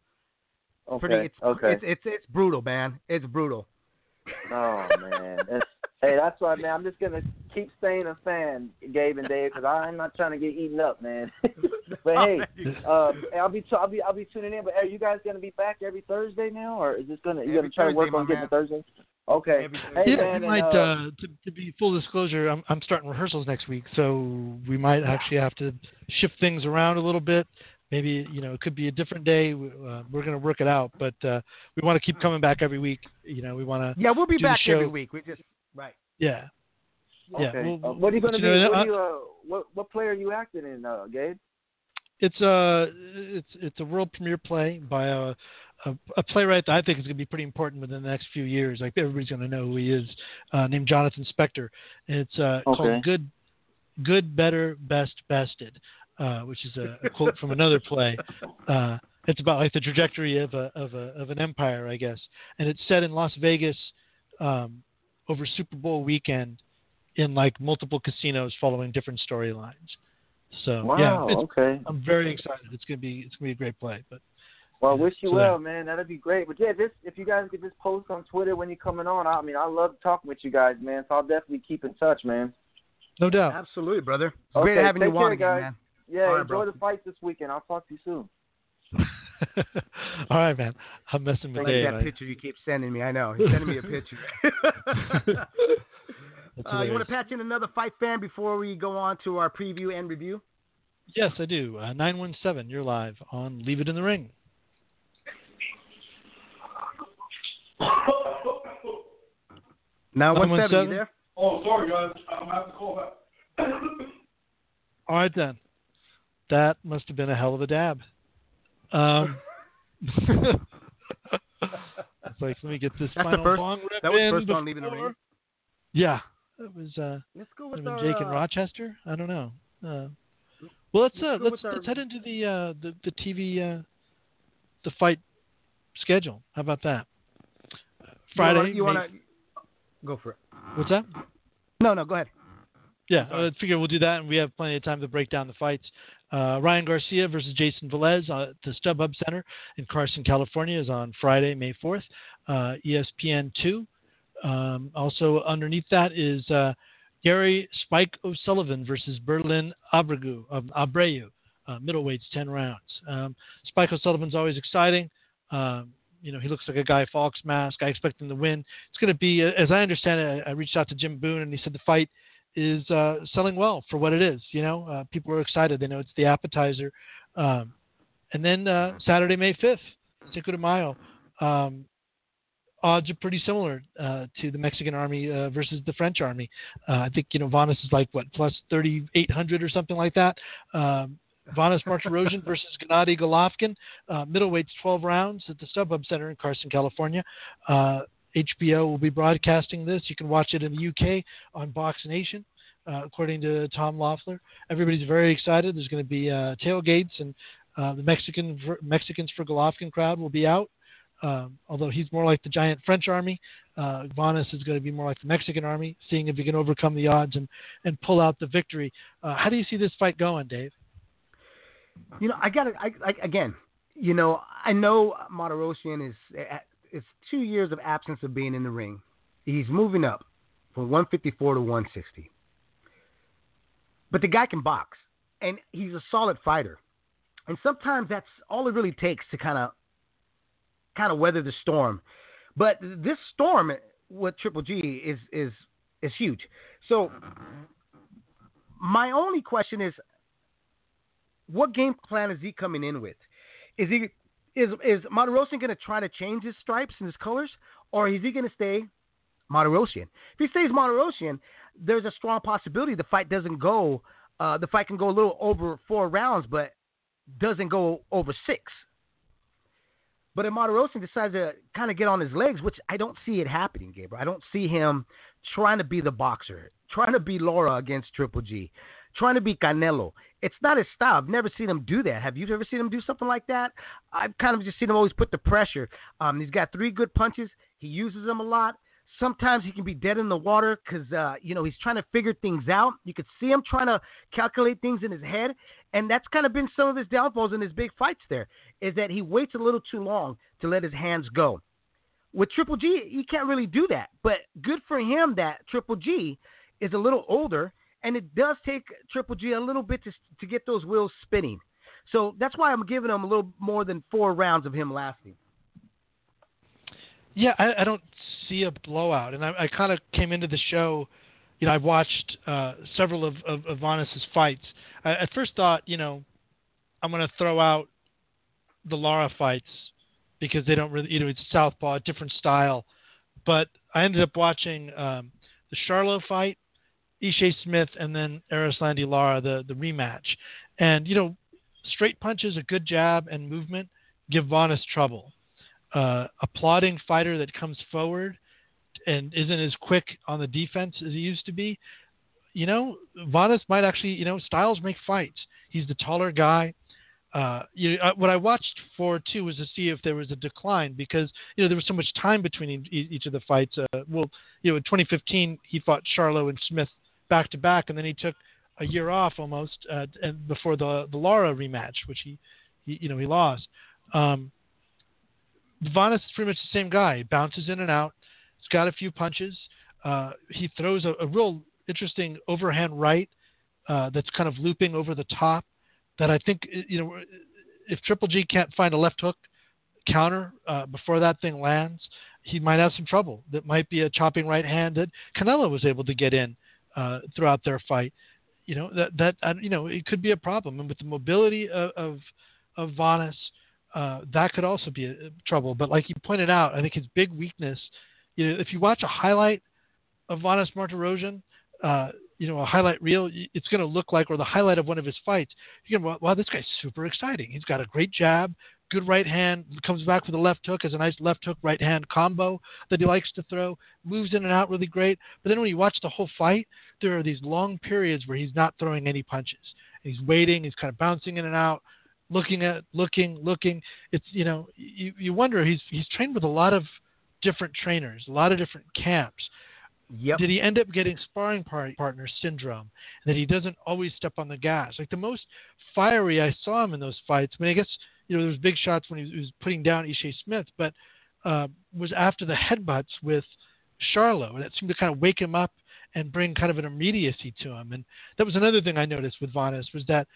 Okay. Pretty, it's, okay. it's it's it's brutal, man. It's brutal. Oh man, that's, hey, that's why, man. I'm just gonna keep staying a fan, Gabe and Dave, because I'm not trying to get eaten up, man. but hey, um, I'll be t- I'll be I'll be tuning in. But are you guys gonna be back every Thursday now, or is this gonna you Every gonna try to work on getting man. a Thursday? Okay. Every Hey, yeah, man, we and, might. uh, Uh, to, to be full disclosure, I'm I'm starting rehearsals next week, so we might actually have to shift things around a little bit. Maybe you know it could be a different day. We- Uh, we're going to work it out, but uh, we want to keep coming back every week. You know, we want to. Yeah, we'll be back every week. We just right. Yeah. Yeah. okay. we'll- Uh, what are you gonna you be? know, what, are you, uh, what what play are you acting in, uh, Gabe? It's a it's it's a world premiere play by a a, a playwright that I think is going to be pretty important within the next few years. Like everybody's going to know who he is, uh, named Jonathan Spector. And it's uh, Okay. called Good, Good, Better, Best, Bested, uh, which is a, a quote from another play. Uh, it's about like the trajectory of a of a of an empire, I guess, and it's set in Las Vegas um, over Super Bowl weekend in like multiple casinos following different storylines. So Wow. yeah, it's okay. I'm very excited. It's gonna be it's gonna be a great play. But Well, I wish you So well, man. That'd be great. But yeah, just if you guys could just post on Twitter when you're coming on. I mean, I love talking with you guys, man. So I'll definitely keep in touch, man. no doubt. Absolutely, brother. It's Okay, great having you on care, again, man. Yeah, All right, enjoy bro. the fight this weekend. I'll talk to you soon. All right, man. I'm messing I with like Dave. that I- picture you keep sending me. I know. He's sending me a picture. Uh, you want to patch in another fight fan before we go on to our preview and review? Yes, I do. Uh, 917, you're live on Leave It in the Ring. Now, what's that? Are you 917? there? Oh, sorry, guys. I'm going to have to call back. All right, then. That must have been a hell of a dab. Um, it's like, let me get this That's the final first- bong rip that was in first on Leaving the before- Ring? Yeah. That was uh, Let's go with our, been Jake in uh, Rochester. I don't know. Uh, well, let's uh, let's let's our- let's head into the uh, the the TV uh, the fight schedule. How about that? Friday. You want to go for it? What's that? No, no, go ahead. Yeah, I figure we'll do that, and we have plenty of time to break down the fights. Uh, Ryan Garcia versus Jayson Velez at the StubHub Center in Carson, California, is on Friday, May 4th. Uh, ESPN 2. Um, also underneath that is uh, Gary Spike O'Sullivan versus Berlin Abregu, um, Abreu, uh, middleweights, 10 rounds. Um, Spike O'Sullivan's always exciting. Um, you know, he looks like a Guy Fawkes mask. I expect him to win. It's going to be, uh, as I understand it, I reached out to Jim Boone and he said the fight is uh, selling well for what it is. You know, uh, people are excited. They know it's the appetizer. Um, and then uh, Saturday, May 5th, Cinco de Mayo. Um, odds are pretty similar uh, to the Mexican army uh, versus the French army. Uh, I think you know Vanes is like what plus 3,800 or something like that. Um, Vanes Martirosyan versus Gennady Golovkin, uh, middleweights 12 rounds at the StubHub Center in Carson, California. HBO uh, will be broadcasting this. You can watch it in the UK on Box Nation. Uh, according to Tom Loeffler, everybody's very excited. There's going to be tailgates, and the Mexican Mexicans for Golovkin crowd will be out. Um, although he's more like the giant French army, uh, Vanes is going to be more like the Mexican army, seeing if he can overcome the odds and, and pull out the victory. Uh, how do you see this fight going, Dave? You know, I got I, again, you know, I know Martirosyan is it's two years of absence of being in the ring. He's moving up from 154 to 160, but the guy can box, and he's a solid fighter. And sometimes that's all it really takes to kind of kind of weather the storm. But this storm with Triple G is is is huge. So my only question is, what game plan is he coming in with? Is he is is Martirosyan going to try to change his stripes and his colors, or is he going to stay Martirosyan? If he stays Martirosyan, there's a strong possibility the fight doesn't go. Uh, the fight can go a little over four rounds, but doesn't go over six. But if Martirosyan decides to kind of get on his legs, which I don't see it happening, Gabriel. I don't see him trying to be the boxer, trying to be Lara against Triple G, trying to be Canelo. It's not his style. I've never seen him do that. Have you ever seen him do something like that? I've kind of just seen him always put the pressure. Um, he's got three good punches. He uses them a lot. Sometimes he can be dead in the water because uh, you know he's trying to figure things out. You could see him trying to calculate things in his head, and that's kind of been some of his downfalls in his big fights. There is that he waits a little too long to let his hands go. With Triple G, he can't really do that. But good for him that Triple G is a little older, and it does take Triple G a little bit to to get those wheels spinning. So that's why I'm giving him a little more than four rounds of him lasting. Yeah, I, I don't see a blowout, and I, I kind of came into the show. You know, I've watched uh, several of, of, of Vanes's fights. I at first thought, you know, I'm going to throw out the Lara fights because they don't really, you know, it's southpaw, different style. But I ended up watching um, the Charlo fight, Ishe Smith, and then Erislandy Lara, the the rematch. And you know, straight punches, a good jab, and movement give Vanes trouble uh, a plodding fighter that comes forward and isn't as quick on the defense as he used to be, you know, Vanes might actually, you know, styles make fights. He's the taller guy. Uh, you know, what I watched for too was to see if there was a decline because you know there was so much time between each of the fights. Uh, well, you know, in 2015 he fought Charlo and Smith back to back, and then he took a year off almost uh, and before the the Lara rematch, which he, he you know he lost. Um, Vanes is pretty much the same guy. He bounces in and out. He's got a few punches. Uh, he throws a, a, real interesting overhand right uh, that's kind of looping over the top. That I think you know, if Triple G can't find a left hook counter uh, before that thing lands, he might have some trouble. That might be a chopping right hand that Canelo was able to get in uh, throughout their fight. You know that that you know it could be a problem, and with the mobility of of, of Vanes uh, that could also be a, a trouble. But like you pointed out, I think his big weakness, you know, if you watch a highlight of Vanes Martirosyan, uh, you know, a highlight reel, it's going to look like, or the highlight of one of his fights, you're going to, wow, this guy's super exciting. He's got a great jab, good right hand, comes back with a left hook, has a nice left hook, right hand combo that he likes to throw, moves in and out really great. But then when you watch the whole fight, there are these long periods where he's not throwing any punches. He's waiting, he's kind of bouncing in and out looking at looking looking it's you know you, you wonder he's he's trained with a lot of different trainers, a lot of different camps. Yep. Did he end up getting sparring partner syndrome? That he doesn't always step on the gas. Like the most fiery I saw him in those fights. I mean, I guess you know there was big shots when he was, putting down Ishe Smith, but uh, was after the headbutts with Charlo, and it seemed to kind of wake him up and bring kind of an immediacy to him. And that was another thing I noticed with Vanes was that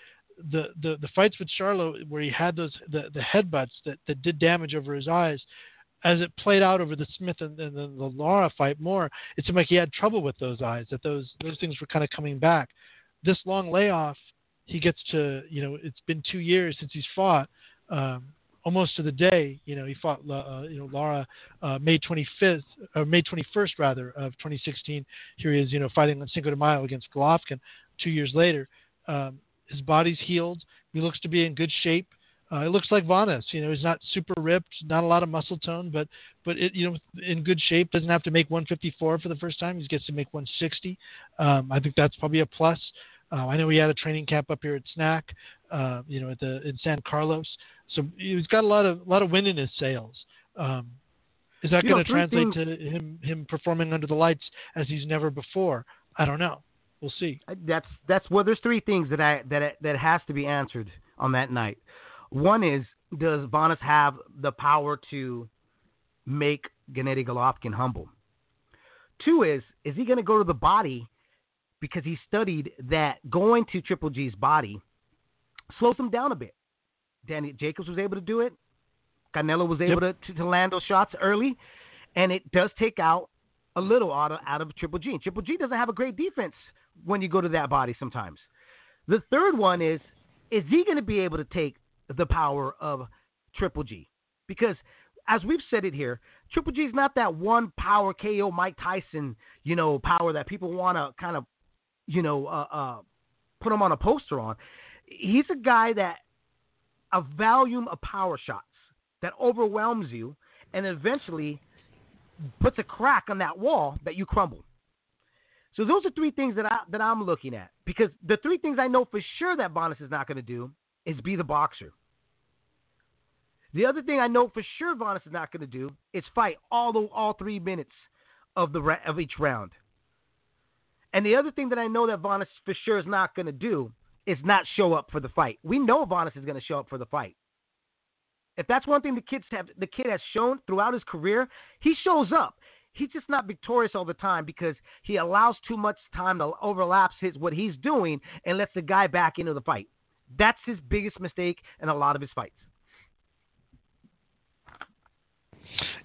the, the, the fights with Charlo where he had those the, the headbutts that, that did damage over his eyes, as it played out over the Smith and, and the, the Lara fight more, it seemed like he had trouble with those eyes, that those those things were kind of coming back. This long layoff, he gets to you know it's been two years since he's fought. Um, almost to the day, you know, he fought, uh, you know, Lara uh, May 25th or May 21st rather of 2016. Here he is, you know, fighting on Cinco de Mayo against Golovkin. Two years later, um, his body's healed. He looks to be in good shape. Uh, it looks like Vanes. You know, he's not super ripped, not a lot of muscle tone, but but it, you know, in good shape. Doesn't have to make 154 for the first time. He gets to make 160. Um, I think that's probably a plus. Uh, I know he had a training camp up here at SNAC, uh, you know, at the in San Carlos. So he's got a lot of a lot of wind in his sails. Um, is that going to translate things, to him him performing under the lights as he's never before? I don't know. We'll see. That's that's well. There's three things that I that that has to be answered on that night. One is does Vanes have the power to make Gennady Golovkin humble? Two is is he going to go to the body because he studied that going to Triple G's body slows him down a bit. Danny Jacobs was able to do it. Canelo was able yep. to, to land those shots early, and it does take out a little out of, out of Triple G. Triple G doesn't have a great defense when you go to that body sometimes. The third one is is he going to be able to take the power of Triple G? Because as we've said it here, Triple G is not that one power KO Mike Tyson, you know, power that people want to kind of, you know, uh, uh, put him on a poster on. He's a guy that a volume of power shots that overwhelms you and eventually puts a crack on that wall that you crumble. So those are three things that I that I'm looking at because the three things I know for sure that Vanes is not going to do is be the boxer. The other thing I know for sure Vanes is not going to do is fight all the all three minutes of the of each round. And the other thing that I know that Vanes for sure is not going to do is not show up for the fight. We know Vanes is going to show up for the fight. If that's one thing the kids have, the kid has shown throughout his career, he shows up. He's just not victorious all the time because he allows too much time to overlaps his what he's doing and lets the guy back into the fight. That's his biggest mistake in a lot of his fights.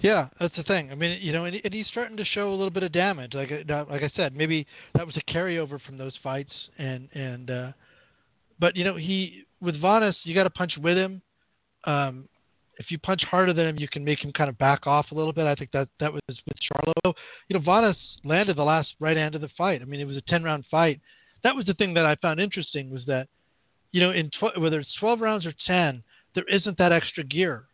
Yeah, that's the thing. I mean, you know, and, and he's starting to show a little bit of damage. Like, uh, like I said, maybe that was a carryover from those fights, and and uh, but you know, he with Vanes, you got to punch with him. Um, if you punch harder than him, you can make him kind of back off a little bit. I think that that was with Charlo. You know, Vanes landed the last right hand of the fight. I mean, it was a ten round fight. That was the thing that I found interesting was that, you know, in tw- whether it's twelve rounds or ten, there isn't that extra gear.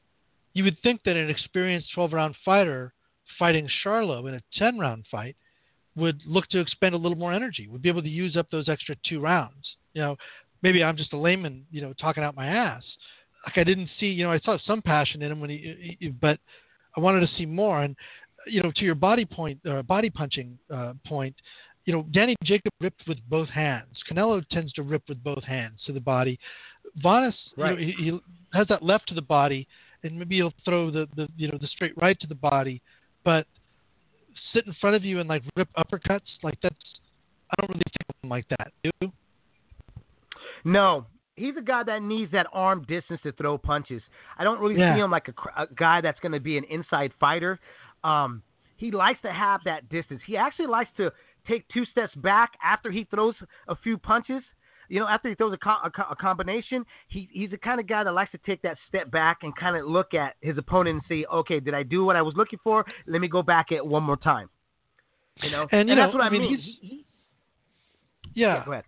You would think that an experienced twelve round fighter fighting Charlo in a ten round fight would look to expend a little more energy, would be able to use up those extra two rounds. You know, maybe I'm just a layman, you know, talking out my ass. Like I didn't see, you know, I saw some passion in him when he, he but I wanted to see more. And you know, to your body point, uh, body punching uh, point, you know, Danny Jacob ripped with both hands. Canelo tends to rip with both hands to the body. Vanes, right. you know, he, he has that left to the body, and maybe he'll throw the, the you know the straight right to the body, but sit in front of you and like rip uppercuts like that's I don't really think of him like that. Do you? No, he's a guy that needs that arm distance to throw punches. I don't really yeah. see him like a, a guy that's going to be an inside fighter. Um, he likes to have that distance. He actually likes to take two steps back after he throws a few punches. You know, after he throws a, co- a, a combination, he, he's the kind of guy that likes to take that step back and kind of look at his opponent and see, okay, did I do what I was looking for? Let me go back at one more time. You know, and, you and know, that's what I, mean. mean. He's, yeah. yeah. Go ahead.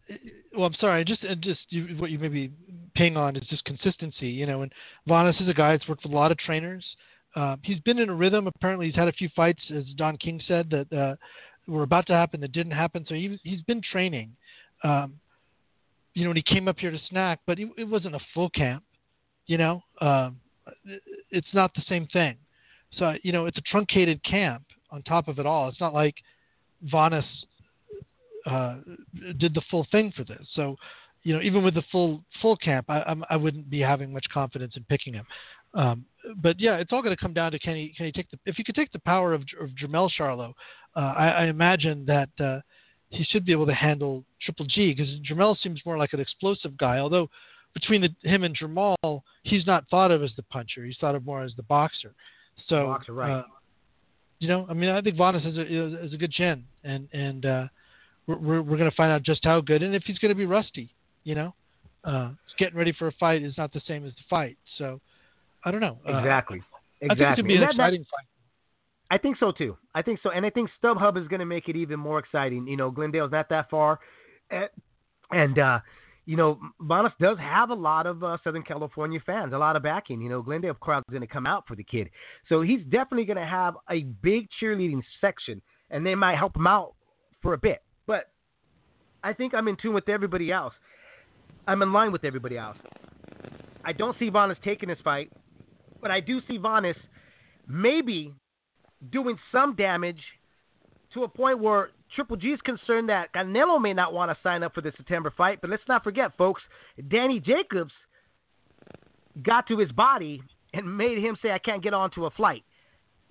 Well, I'm sorry. Just just you, what you may be paying on is just consistency. You know, and Vanes is a guy that's worked with a lot of trainers. Uh, he's been in a rhythm. Apparently, he's had a few fights, as Don King said, that uh, were about to happen that didn't happen. So he he's been training. Um, you know, when he came up here to SNAC, but it, it wasn't a full camp. You know, um, it's not the same thing. So you know, it's a truncated camp. On top of it all, it's not like Vanes uh, did the full thing for this. So, you know, even with the full full camp, I, I'm, I wouldn't be having much confidence in picking him. Um, but yeah, it's all going to come down to can he can he take the if he could take the power of, of Jermell Charlo, uh, I, I imagine that uh, he should be able to handle Triple G because Jermell seems more like an explosive guy. Although between the, him and Jermall, he's not thought of as the puncher; he's thought of more as the boxer. So, boxer, right? Uh, you know, I mean, I think Vanes is a, has a good chin, and and uh, we're we're, going to find out just how good, and if he's going to be rusty. You know, uh, getting ready for a fight is not the same as the fight. So I don't know. Exactly. Uh, exactly. I think it could be an that, exciting fight. I think so too. I think so, and I think StubHub is going to make it even more exciting. You know, Glendale's not that far, and, and uh, you know, Vanes does have a lot of uh, Southern California fans, a lot of backing. You know, Glendale crowd's going to come out for the kid, so he's definitely going to have a big cheerleading section, and they might help him out for a bit. But I think I'm in tune with everybody else. I'm in line with everybody else. I don't see Vanes taking this fight, but I do see Vanes maybe doing some damage to a point where Triple G is concerned that Canelo may not want to sign up for the September fight. But let's not forget, folks, Danny Jacobs got to his body and made him say, I can't get onto a flight.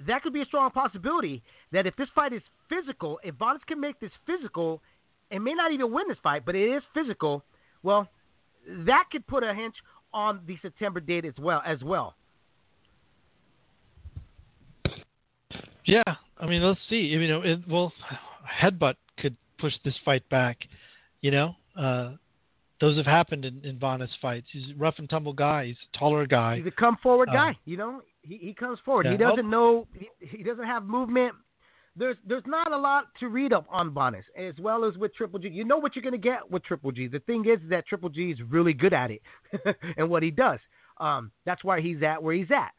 That could be a strong possibility that if this fight is physical, if Vanes can make this physical, it may not even win this fight, but it is physical. Well, that could put a hinge on the September date as well. As well. Yeah, I mean, let's see. You know, it, well, headbutt could push this fight back. You know, uh, those have happened in, in Vanes fights. He's a rough and tumble guy. He's a taller guy. He's a come forward Uh, guy. You know, he he comes forward. yeah. He doesn't know. He, he doesn't have movement. There's there's not a lot to read up on Vanes, as well as with Triple G. You know what you're gonna get with Triple G. The thing is that Triple G is really good at it and what he does. Um, that's why he's at where he's at.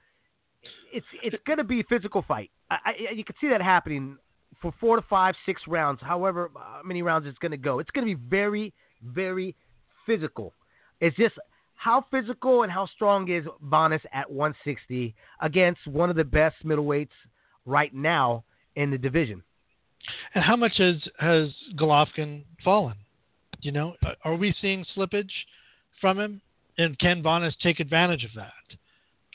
It's it's gonna be a physical fight. I, I, you can see that happening for four to five, six rounds, however uh, many rounds it's gonna go. It's gonna be very, very physical. It's just how physical and how strong is Vanes at 160 against one of the best middleweights right now in the division. And how much has has Golovkin fallen? You know, Uh, are we seeing slippage from him? And can Vanes take advantage of that?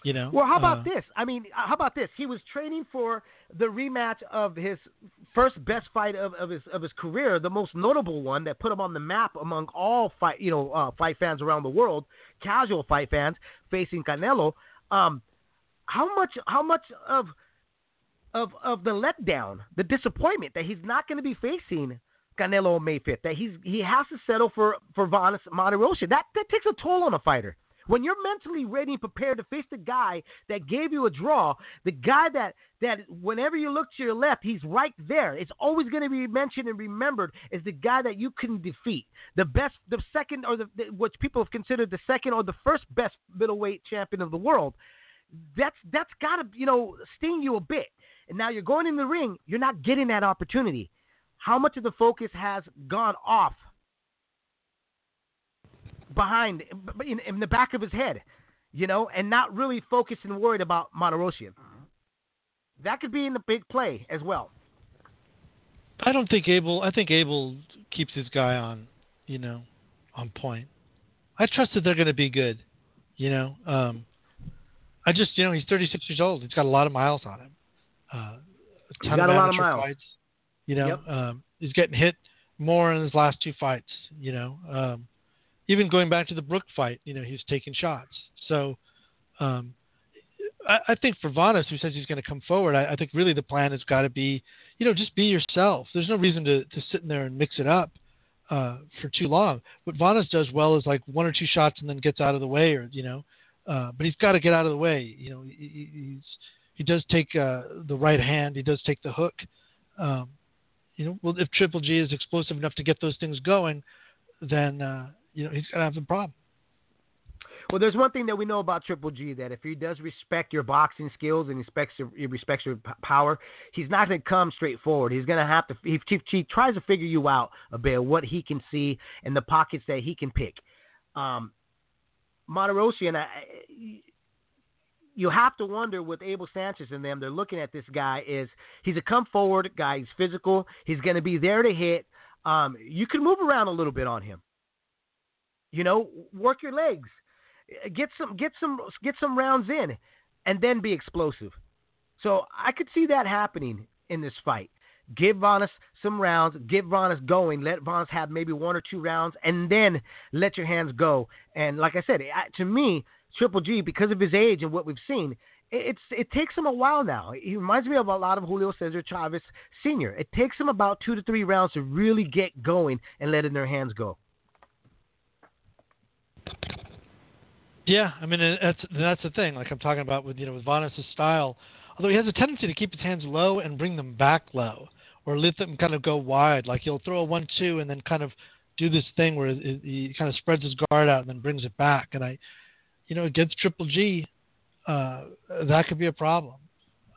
You know. Well, how about Uh, this? I mean, how about this? He was training for the rematch of his first best fight of, of his of his career, the most notable one that put him on the map among all fight you know uh, fight fans around the world, casual fight fans facing Canelo. Um, how much how much of of of the letdown, the disappointment that he's not going to be facing Canelo on May fifth, that he's he has to settle for for Vanes Martirosyan. That that takes a toll on a fighter. When you're mentally ready and prepared to face the guy that gave you a draw, the guy that that whenever you look to your left, he's right there. It's always going to be mentioned and remembered as the guy that you can defeat. The best, the second, or the, the which people have considered the second or the first best middleweight champion of the world. That's that's got to you know sting you a bit. And now you're going in the ring, you're not getting that opportunity. How much of the focus has gone off behind in, in the back of his head, you know, and not really focused and worried about Martirosyan. That could be in the big play as well. I don't think Abel. I think Abel keeps his guy on, you know, on point. I trust that they're going to be good. You know, um, I just, you know, he's 36 years old. He's got a lot of miles on him. Uh, a He's ton got a lot of miles. Fights, you know, Yep. um, he's getting hit more in his last two fights. You know, um, even going back to the Brook fight, you know, he was taking shots. So, um, I, I think for Vanes, who says he's going to come forward, I, I think really the plan has got to be, you know, just be yourself. There's no reason to, to sit in there and mix it up uh, for too long. What Vanes does well is like one or two shots and then gets out of the way, or you know, uh, but he's got to get out of the way. You know, he, he- he's he does take uh, the right hand, he does take the hook. Um, you know, well, if Triple G is explosive enough to get those things going, then uh, you know he's gonna have some problem. Well, there's one thing that we know about Triple G that if he does respect your boxing skills and respects your, respects your power, he's not going to come straight forward. He's going to have to. He, he, he tries to figure you out a bit, what he can see and the pockets that he can pick. Um, Monterossi and I, you have to wonder with Abel Sanchez and them, they're looking at this guy is he's a come forward guy. He's physical. He's going to be there to hit. Um, you can move around a little bit on him. You know, work your legs, get some, get some, get some rounds in, and then be explosive. So I could see that happening in this fight. Give Vanes some rounds, get Vanes going, let Vanes have maybe one or two rounds, and then let your hands go. And like I said, to me, Triple G, because of his age and what we've seen, it's it takes him a while now. He reminds me of a lot of Julio Cesar Chavez Sr. It takes him about two to three rounds to really get going and letting their hands go. Yeah, I mean that's that's the thing. Like I'm talking about with you know with Vanes' style, although he has a tendency to keep his hands low and bring them back low, or let them kind of go wide. Like he'll throw a one-two and then kind of do this thing where he kind of spreads his guard out and then brings it back. And I, you know, against Triple G, uh, that could be a problem.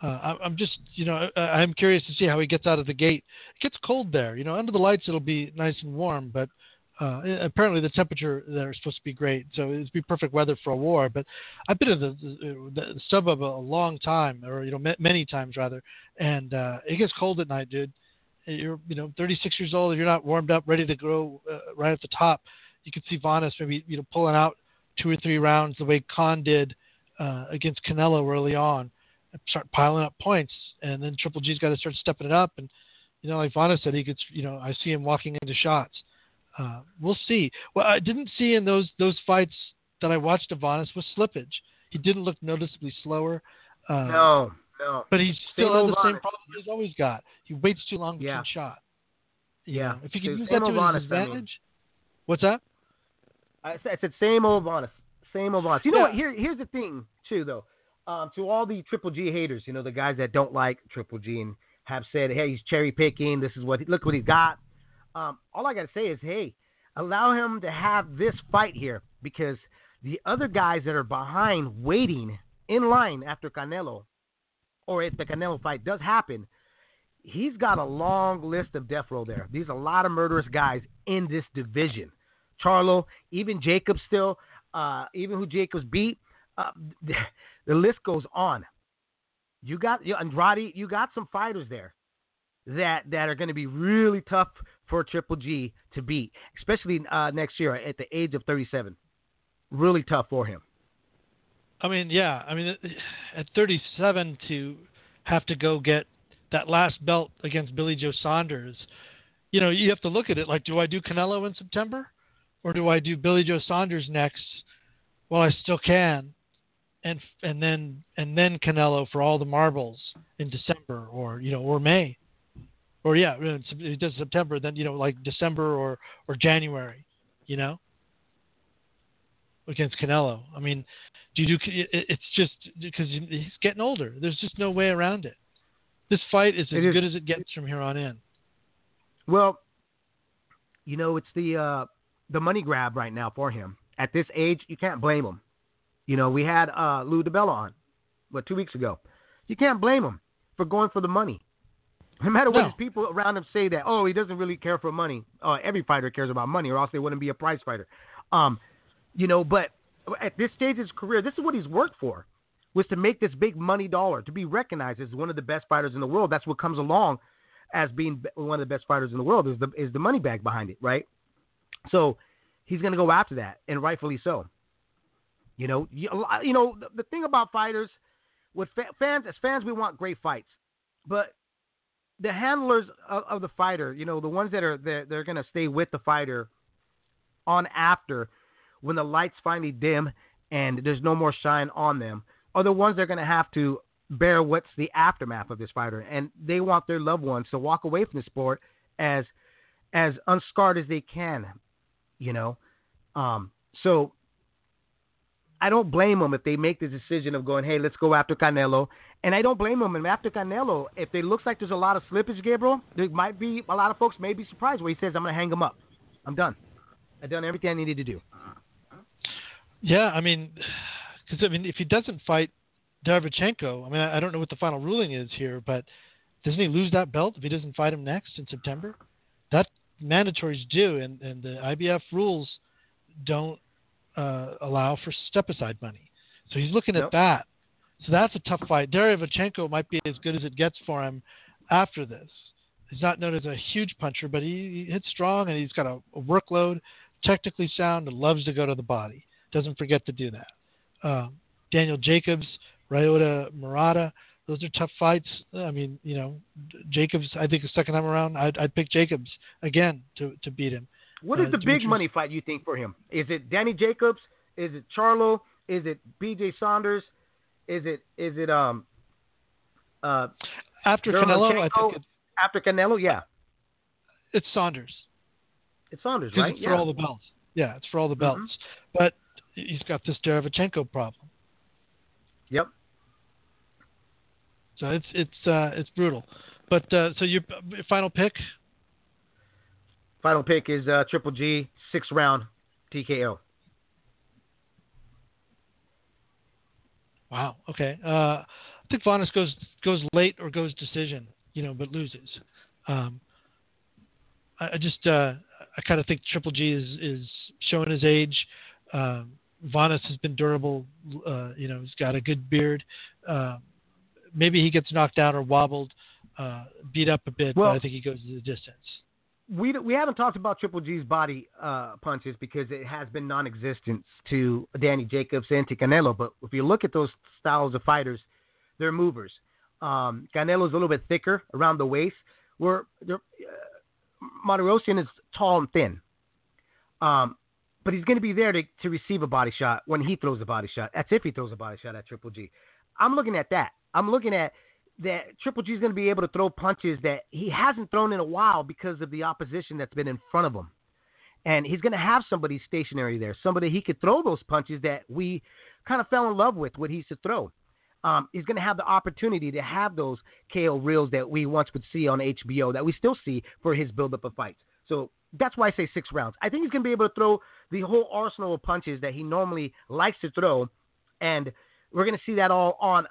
Uh, I'm just, you know, I'm curious to see how he gets out of the gate. It gets cold there, you know. Under the lights, it'll be nice and warm, but uh, apparently the temperature there is supposed to be great, so it'd be perfect weather for a war. But I've been in the, the, the suburb a long time, or you know, many times rather, and uh, it gets cold at night, dude. You're, you know, 36 years old, if you're not warmed up, ready to go uh, right at the top. You can see Vanes maybe, you know, pulling out two or three rounds the way Khan did uh, against Canelo early on, start piling up points, and then Triple G's got to start stepping it up. And you know, like Vanes said, he gets, you know, I see him walking into shots. Uh, we'll see. Well, I didn't see in those those fights that I watched of Vanes was slippage. He didn't look noticeably slower. Uh, no, no. But he still has the same problem he's always got. He waits too long between yeah. shot. Yeah. If he can use that to his advantage. I mean. What's that? I said same old Vanes. Same old Vanes. You know yeah. what? Here, here's the thing too, though. Um, to all the Triple G haters, you know, the guys that don't like Triple G and have said, "Hey, he's cherry picking. This is what look what he's got." Um, all I got to say is, hey, allow him to have this fight here because the other guys that are behind, waiting in line after Canelo, or if the Canelo fight does happen, he's got a long list of death row there. There's a lot of murderous guys in this division. Charlo, even Jacobs still, uh, even who Jacobs beat, uh, the, list goes on. You got you, Andrade, you got some fighters there that that are going to be really tough for Triple G to beat, especially uh, next year at the age of 37. Really tough for him. I mean, yeah. I mean, at 37 to have to go get that last belt against Billy Joe Saunders, you know, you have to look at it like, do I do Canelo in September, or do I do Billy Joe Saunders next while I still can, and and then and then Canelo for all the marbles in December or you know or May or yeah, it does September, then you know like December or or January, you know, against Canelo. I mean, do you do? It's just because he's getting older. There's just no way around it. This fight is as good as it gets from here on in. Well, you know, it's the uh, the money grab right now for him. At this age, you can't blame him. You know, we had uh, Lou DiBella on, what two weeks ago. You can't blame him for going for the money. No matter what no. his people around him say that, oh, he doesn't really care for money. Uh, every fighter cares about money, or else they wouldn't be a prize fighter. Um, you know, but at this stage of his career, this is what he's worked for, was to make this big money dollar, to be recognized as one of the best fighters in the world. That's what comes along as being one of the best fighters in the world is the is the money bag behind it, right? So he's going to go after that, and rightfully so. You know, you, you know the, the thing about fighters, with fa- fans as fans, we want great fights, but the handlers of, of, the fighter, you know, the ones that are they're, they're going to stay with the fighter on after when the lights finally dim and there's no more shine on them, are the ones that are going to have to bear what's the aftermath of this fighter, and they want their loved ones to walk away from the sport as as unscarred as they can, you know. Um, so I don't blame them if they make the decision of going, hey, let's go after Canelo. And I don't blame them. And after Canelo, if it looks like there's a lot of slippage, Gabriel, there might be a lot of folks may be surprised where he says, I'm going to hang him up. I'm done. I've done everything I needed to do. Yeah, I mean, because I mean, if he doesn't fight Derevyanchenko, I mean, I don't know what the final ruling is here, but doesn't he lose that belt if he doesn't fight him next in September? That mandatory is due, and, and the IBF rules don't uh, allow for step aside money. So he's looking yep. at that. So that's a tough fight. Derevyanchenko might be as good as it gets for him after this. He's not known as a huge puncher, but he, he hits strong and he's got a, a workload, technically sound, and loves to go to the body. Doesn't forget to do that. Um, Daniel Jacobs, Ryota Murata, those are tough fights. I mean, you know, Jacobs. I think the second time around, I'd, I'd pick Jacobs again to to beat him. What is Uh, the big money fight you think for him? Is it Danny Jacobs? Is it Charlo? Is it B.J. Saunders? Is it is it um uh After Canelo, I think after Canelo? Yeah, it's Saunders. it's Saunders, right? It's yeah. for all the belts. Yeah, it's for all the belts. Mhm. But he's got this Derevyanchenko problem. Yep. So it's it's uh, it's brutal. But uh, so your final pick? Final pick is uh, Triple G, six round TKO. Wow. Okay. Uh, I think Vanes goes goes late or goes decision. You know, but loses. Um, I, I just uh, I kind of think Triple G is is showing his age. Um, Vanes has been durable. Uh, you know, he's got a good beard. Uh, maybe he gets knocked down or wobbled, uh, beat up a bit, Well- but I think he goes the distance. We we haven't talked about Triple G's body uh, punches because it has been non-existent to Danny Jacobs and to Canelo. But if you look at those styles of fighters, they're movers. Um, Canelo's a little bit thicker around the waist, where uh, Martirosyan is tall and thin. Um, but he's going to be there to, to receive a body shot when he throws a body shot. That's if he throws a body shot at Triple G. I'm looking at that. I'm looking at that Triple G is going to be able to throw punches that he hasn't thrown in a while because of the opposition that's been in front of him. And he's going to have somebody stationary there, somebody he could throw those punches that we kind of fell in love with what he used to throw. Um, he's going to have the opportunity to have those KO reels that we once would see on HBO, that we still see for his buildup of fights. So that's why I say six rounds. I think he's going to be able to throw the whole arsenal of punches that he normally likes to throw, and we're going to see that all on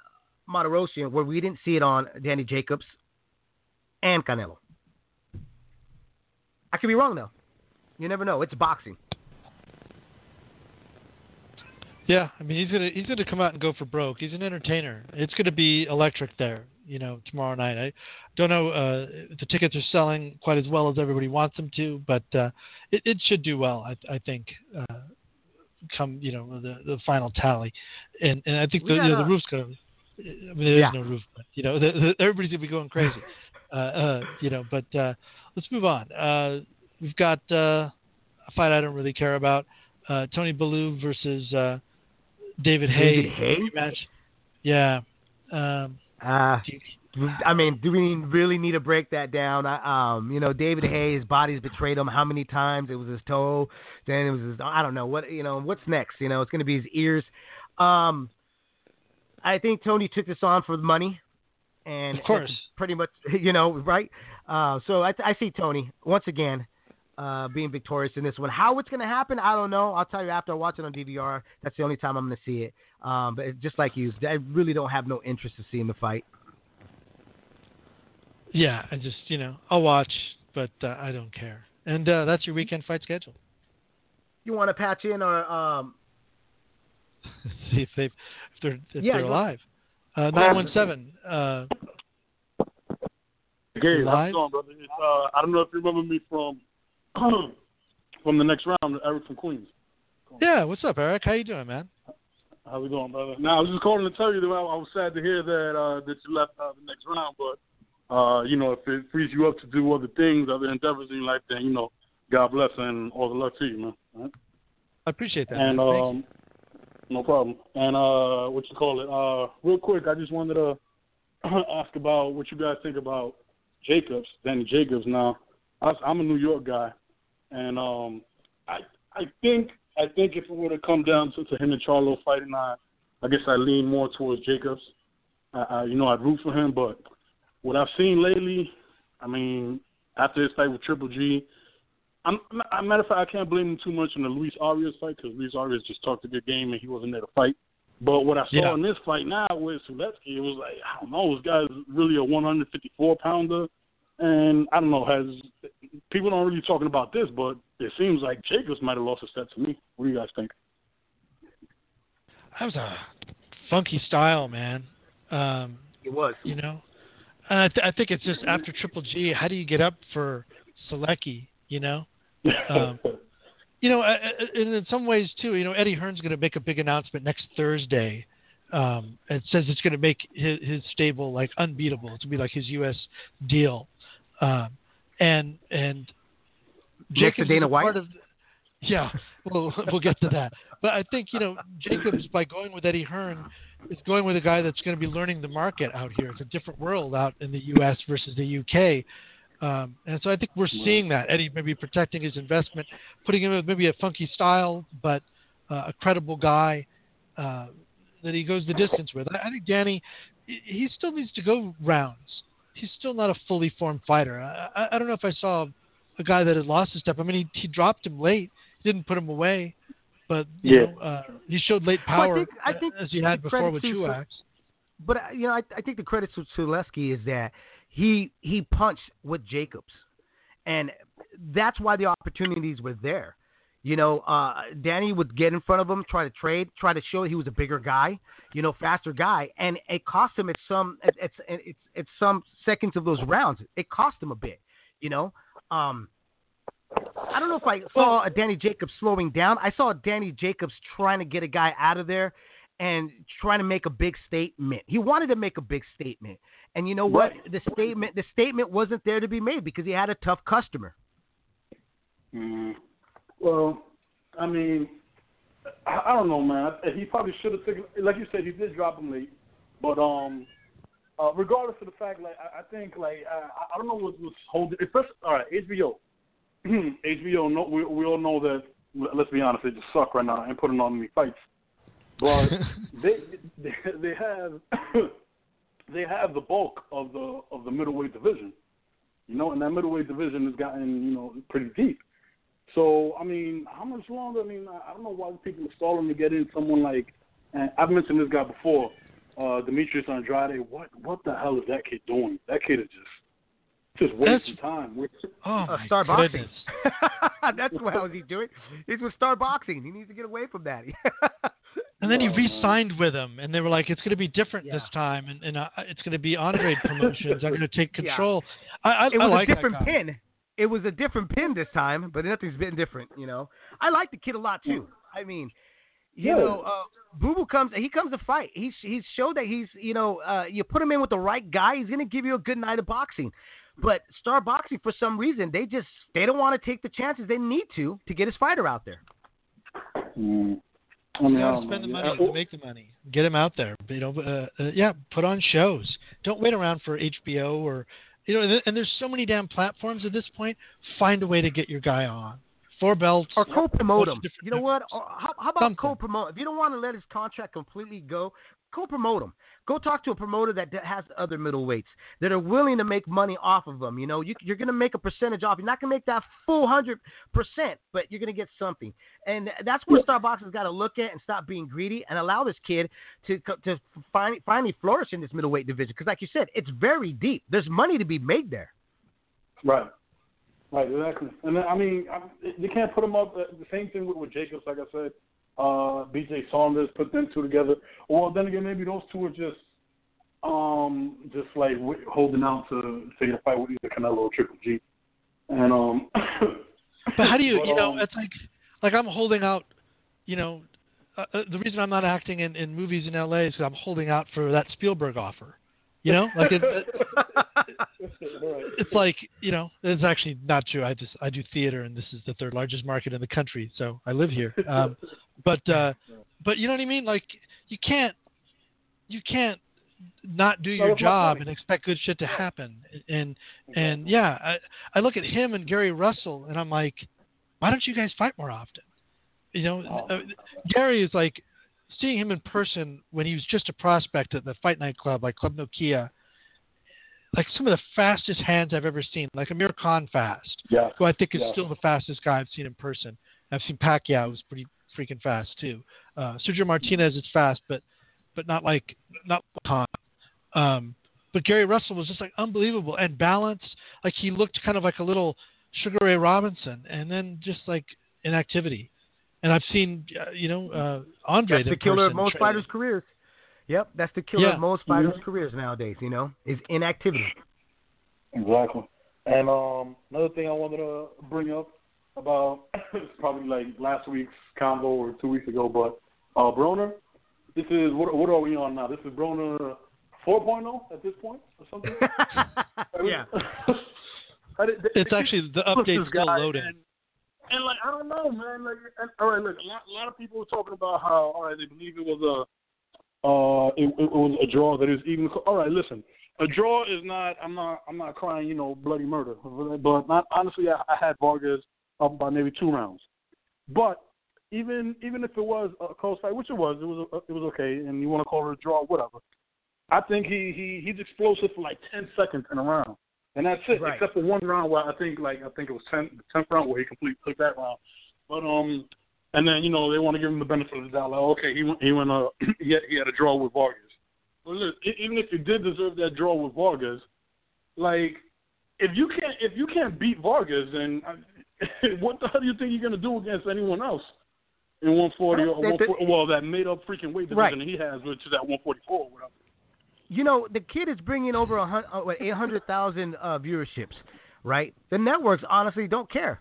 Martirosyan, where we didn't see it on Danny Jacobs and Canelo. I could be wrong though. You never know. It's boxing. Yeah, I mean he's gonna he's gonna come out and go for broke. He's an entertainer. It's gonna be electric there, you know, tomorrow night. I don't know uh, if the tickets are selling quite as well as everybody wants them to, but uh, it, it should do well. I, I think uh, come you know the the final tally, and and I think We the you know, the roof's gonna. I mean, there is Yeah. no roof, but you know, the, the, everybody's gonna be going crazy. uh, uh, you know, but uh, let's move on. Uh, we've got uh, a fight I don't really care about. Uh, Tony Bellew versus uh, David Haye. David Haye? Match. Yeah. Um, Uh, you- I mean, do we really need to break that down? I, um, you know, David Haye, his body's betrayed him. How many times? It was his toe, then it was his. I don't know what. You know, what's next? You know, it's going to be his ears. Um, I think Tony took this on for the money, and Of course. pretty much, you know, right. Uh, so I, I see Tony once again uh, being victorious in this one. How it's going to happen, I don't know. I'll tell you after I watch it on DVR. That's the only time I'm going to see it. Um, but just like you, I really don't have no interest in seeing the fight. yeah, I just you know I'll watch, but uh, I don't care. And uh, that's your weekend fight schedule. You want to patch in or um, See if they if they're if Yeah, they're you alive. Uh, nine one seven. Uh, Gabe, how's Live? it going, brother? It's, uh, I don't know if you remember me from from the next round, Eric from Queens. yeah. What's up, Eric? How you doing, man? How's it going, brother? Now I was just calling to tell you that I, I was sad to hear that uh, that you left uh, the next round, but uh, you know if it frees you up to do other things, other endeavors in your life, then you know, God bless and all the luck to you, man. All right? I appreciate that. And man. Thanks. um, no problem. And uh, what you call it? Uh, real quick, I just wanted to ask about what you guys think about Jacobs, Danny Jacobs. Now, I, I'm a New York guy, and um, I I think I think if it were to come down to, to him and Charlo fighting, I I guess I lean more towards Jacobs. I, I you know I'd root for him, but what I've seen lately, I mean, after his fight with Triple G, I'm, a matter of fact, I can't blame him too much on the Luis Arias fight because Luis Arias just talked a good game and he wasn't there to fight. But what I saw Yeah. in this fight now with Sulecki, it was like I don't know, this guy's really a 154 pounder, and I don't know, has people don't really talking about this, but it seems like Jacobs might have lost a step to me. What do you guys think? That was a funky style, man. Um, it was. You know, and I, th- I think it's just after Triple G, how do you get up for Sulecki? You know, um, you know, and in some ways too. You know, Eddie Hearn's going to make a big announcement next Thursday. Um, it says it's going to make his, his stable like unbeatable. It's going to be like his U.S. deal, um, and and Jacobs Dana White. Of, yeah, we'll we'll get to that. But I think you know Jacobs by going with Eddie Hearn is going with a guy that's going to be learning the market out here. It's a different world out in the U.S. versus the UK. Um, and so I think we're seeing that Eddie maybe protecting his investment, putting him with maybe a funky style, but uh, a credible guy uh, that he goes the distance with. I, I think Danny, he still needs to go rounds. He's still not a fully formed fighter. I, I, I don't know if I saw a guy that had lost a step. I mean, he, he dropped him late, he didn't put him away, but you Yeah. know, uh, he showed late power Well, I think- I think as he had before with to- Truax. But uh, you know, I, I think the credit to Sulecki is that he he punched with Jacobs, and that's why the opportunities were there. You know, uh, Danny would get in front of him, try to trade, try to show he was a bigger guy, you know, faster guy, and it cost him at some at, at, at, at some seconds of those rounds. It cost him a bit, you know. Um, I don't know if I saw a Danny Jacobs slowing down. I saw Danny Jacobs trying to get a guy out of there and trying to make a big statement. He wanted to make a big statement. And you know what? The statement the statement wasn't there to be made because he had a tough customer. Mm. Well, I mean, I, I don't know, man. He probably should have taken, like you said, he did drop him late, but um, uh, regardless of the fact, like I, I think, like I, I don't know what was holding. Especially, all right, HBO, HBO. No, we we all know that. Let's be honest, they just suck right now and putting on any fights. But they they they have they have the bulk of the of the middleweight division, you know, and that middleweight division has gotten you know pretty deep. So I mean, how much longer? I mean, I I don't know why people are stalling to get in someone like. And I've mentioned this guy before, uh, Demetrius Andrade. What what the hell is that kid doing? That kid is just just wasting time. We're- Oh Uh, my Star Boxing. That's what how's he doing? He's with Star Boxing. He needs to get away from that. And then he re-signed with them, and they were like, "It's going to be different this time, and, and uh, it's going to be Andre Promotions. I'm going to take Yeah. control." I, I, it I was like a different pin. It was a different pin this time, but nothing's been different, you know. I like the kid a lot too. I mean, you Yeah. know, uh, Boo Boo comes. He comes to fight. He's he's showed that he's you know uh, you put him in with the right guy, he's gonna give you a good night of boxing. But Star Boxing, for some reason, they just they don't want to take the chances they need to to get his fighter out there. Mm. I mean, You got to spend the money Yeah. to make the money. Get him out there. You know, uh, uh, yeah, put on shows. Don't wait around for HBO or you know. And, and there's so many damn platforms at this point. Find a way to get your guy on. Four belts. Or co-promote him. You know what? Or how, how about Something. co-promote? If you don't want to let his contract completely go, co-promote him. Go talk to a promoter that that has other middleweights that are willing to make money off of them. You know, you, you're going to make a percentage off. You're not going to make that full hundred percent, but you're going to get something. And that's where Starbucks has got to look at and stop being greedy and allow this kid to to finally finally flourish in this middleweight division. Because, like you said, it's very deep. There's money to be made there. Right. Right, exactly. And then, I mean, I, you can't put them up. uh, The same thing with, with Jacobs, like I said. Uh, B.J. Saunders, put them two together. Well, then again, maybe those two are just, um, just like w- holding out to say the fight with either Canelo or Triple G. And um, But how do you, you know, um, it's like, like I'm holding out, you know, uh, uh, the reason I'm not acting in, in movies in LA is because I'm holding out for that Spielberg offer. You know, like it, it's like you know, it's actually not true. I just I do theater, and this is the third largest market in the country, so I live here. Um, but uh, but you know what I mean? Like you can't you can't not do your job and expect good shit to happen. And and yeah, I I look at him and Gary Russell, and I'm like, why don't you guys fight more often? You know, Oh. uh, Gary is like seeing him in person when he was just a prospect at the Fight Night Club, like Club Nokia. Like some of the fastest hands I've ever seen, like Amir Khan fast, yeah. who I think is Yeah. still the fastest guy I've seen in person. I've seen Pacquiao, who's pretty freaking fast too. Uh, Sergio Martinez is fast, but but not like not Khan. Um, but Gary Russell was just like unbelievable and balanced. Like he looked kind of like a little Sugar Ray Robinson, and then just like inactivity. And I've seen, uh, you know, uh, Andre That's the killer of most train. fighters' careers. Yep, that's the killer Yeah. of most fighters' careers nowadays. You know, is inactivity. Exactly. And um, another thing I wanted to bring up about it's probably like last week's convo or two weeks ago, but uh, Broner, this is what what are we on now? This is Broner 4.0 at this point or something. yeah. I did- It's actually the push update's this still guy, loading. And, and like I don't know, man. Like, and, all right, look, a lot, a lot of people were talking about how all right they believe it was a uh it, it was a draw that is even. All right, listen, a draw is not. I'm not. I'm not crying. You know, bloody murder. But not honestly, I, I had Vargas up by maybe two rounds. But even even if it was a close fight, which it was, it was it was okay, and you want to call it a draw, whatever. I think he he he's explosive for like ten seconds in a round, and that's it. Right. Except for one round where I think like I think it was ten the tenth round where he completely took that round. But um, and then you know they want to give him the benefit of the doubt. Like okay, he went he went uh he had, he had a draw with Vargas. But look, even if you did deserve that draw with Vargas, like if you can't if you can't beat Vargas, then what the hell do you think you're gonna do against anyone else? In 140 or They- they- 140, well, that made up freaking weight division Right. he has, which is at 144 or whatever. you know, the kid is bringing over a uh, what, 800,000 uh, viewerships, right? The networks honestly don't care.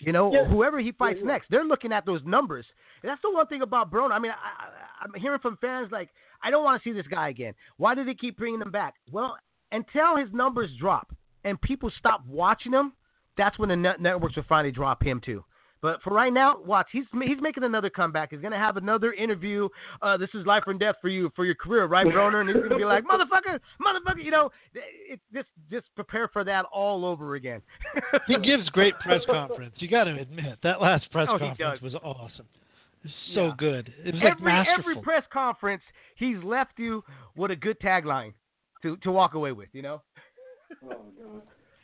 You know, Yeah. whoever he fights Yeah, yeah. next, they're looking at those numbers. And that's the one thing about Broner. I mean, I, I, I'm hearing from fans like, I don't want to see this guy again. Why do they keep bringing him back? Well, until his numbers drop and people stop watching him, that's when the net- networks will finally drop him too. But for right now, watch. He's he's making another comeback. He's gonna have another interview. Uh, this is life or death for you for your career, right, Broner? And he's gonna be like, motherfucker, motherfucker. You know, it, just just prepare for that all over again. He gives great press conference. You got to admit that last press Oh, conference was awesome. Was so Yeah. good. It was like every masterful. every press conference, he's left you with a good tagline to to walk away with. You know. Oh, God.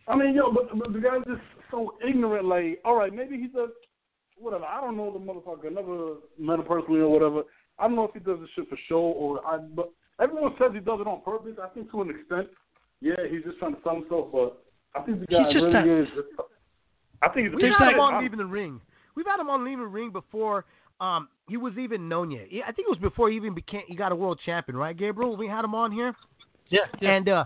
I mean, yo, but, but the guy's just so ignorant. Like, all right, maybe he does whatever. I don't know the motherfucker. Never met him personally or whatever. I don't know if he does this shit for show or I. But everyone says he does it on purpose. I think to an extent, yeah, he's just trying to sell himself. But I think the guy He's just really that- is. I think he's. We've had him on leaving the ring. We've had him on leaving the ring before. Um, he was even known yet. I think it was before he even became. He got a world champion, right, Gabriel? We had him on here. Yeah, yeah. And uh,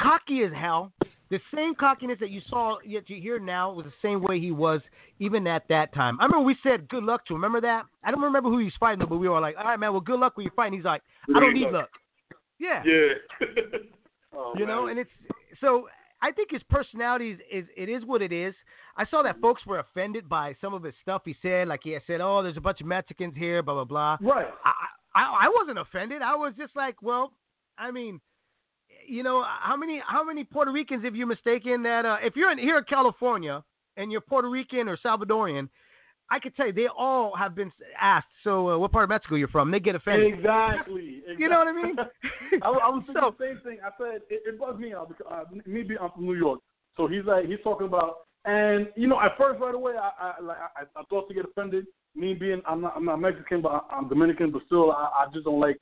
cocky as hell. The same cockiness that you saw, yet you hear now, was the same way he was even at that time. I remember we said good luck to him. Remember that? I don't remember who he was fighting, but we were like, all right, man, well, good luck when you're fighting. He's like, I don't need luck. Yeah. Yeah. oh, you know, and it's so. I think his personality is, is it is what it is. I saw that folks were offended by some of his stuff he said. Like he had said, "Oh, there's a bunch of Mexicans here," blah blah blah. right. I, I I wasn't offended. I was just like, well, I mean, you know, how many how many Puerto Ricans have you mistaken that uh, if you're in, here in California and you're Puerto Rican or Salvadorian, I could tell you they all have been asked. So, uh, what part of Mexico you're from? They get offended. Exactly. You know what I mean? I, was- I was thinking So- the same thing. I said it, it bugs me out because uh, me being I'm from New York, so he's like he's talking about, and you know at first right away I I like I, I thought to get offended. Me being I'm not I'm not Mexican, but I- I'm Dominican, but still I, I just don't like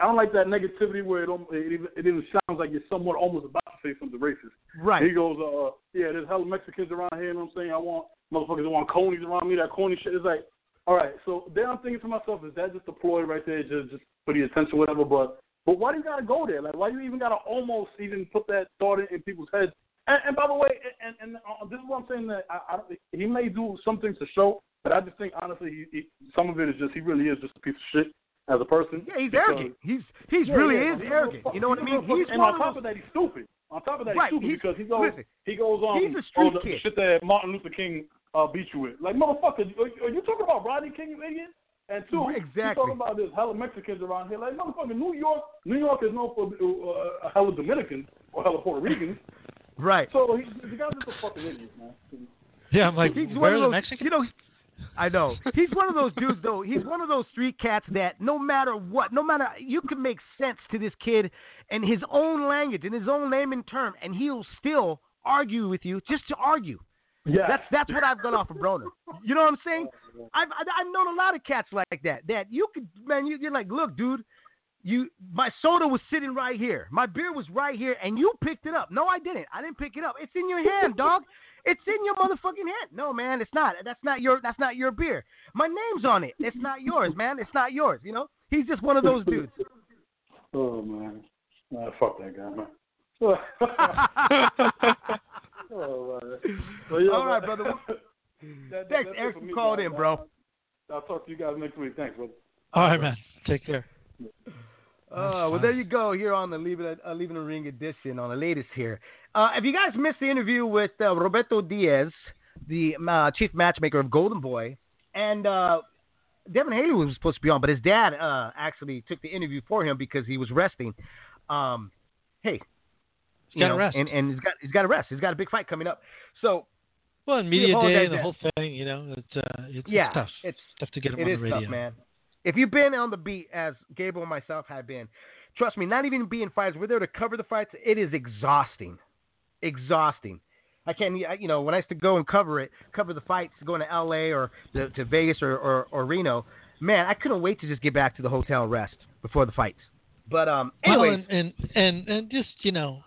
I don't like that negativity where it it even it even sounds like you're somewhat almost about to say something racist. Right. He goes, uh, yeah, there's hella Mexicans around here, you know what I'm saying? I want motherfuckers that want conies around me, that corny shit. It's like, all right, so then I'm thinking to myself, is that just a ploy right there, just just for the attention, whatever? But but why do you gotta go there? Like, why do you even gotta almost even put that thought in, in people's heads? And, and by the way, and and uh, this is what I'm saying that I, I don't, he may do some things to show, but I just think honestly, he, he, some of it is just he really is just a piece of shit as a person. Yeah, he's because- arrogant. He's he's yeah, really yeah, is he's arrogant. real You know what I mean? he's a real He's fuck- and on top those. of that, he's stupid. On top of that, Right, he's stupid he's- because he goes listen, he goes on he's a street on the kid. shit that Martin Luther King uh, beat you with. Like motherfucker, are, are you talking about Rodney King, you idiot? And two, you Exactly. talking about there's hella Mexicans around here. Like motherfucker, New York, New York is known for uh, hella Dominicans or hella Puerto Ricans. Right. So he, the guy's just a fucking idiot, man. yeah, I'm like, He's one of those, Mexicans? You know, I know. He's one of those dudes, though. He's one of those street cats that no matter what, no matter you can make sense to this kid in his own language, in his own name and term, and he'll still argue with you just to argue. Yeah. That's that's what I've got off of Broner. You know what I'm saying? I've I- I've known a lot of cats like that. That you could man, you, you're like, look, dude, you my soda was sitting right here, my beer was right here, and you picked it up. No, I didn't. I didn't pick it up. It's in your hand, dog. It's in your motherfucking hand. No, man, it's not. That's not your. That's not your beer. My name's on it. It's not yours, man. It's not yours. You know. He's just one of those dudes. Oh man, nah, fuck that guy, man. oh man. So, yeah, All right, man. brother. That- Thanks, that's it Eric, for for calling in, bro. I'll, I'll talk to you guys next week. Thanks, brother. All right, man. Take care. Uh, well, there you go. Here on the Leaving It, uh, Leaving the Ring edition on the latest here. Uh, if you guys missed the interview with uh, Roberto Diaz, the uh, chief matchmaker of Golden Boy, and uh, Devin Haney was supposed to be on, but his dad uh, actually took the interview for him because he was resting. Um, hey, He's you got to know, rest. and and he's got he's got to rest. He's got a big fight coming up. So well, and media day and the whole thing, you know, it's uh, it's, yeah, it's tough. it's tough to get him it on is the radio. tough, man. If you've been on the beat as Gabriel and myself have been, trust me, not even being fighters, we're there to cover the fights. It is exhausting, exhausting. I can't, you know, when I used to go and cover it, cover the fights, going to L.A. or to, to Vegas or, or, or Reno, man, I couldn't wait to just get back to the hotel and rest before the fights. But um, Well, and, and and and just you know,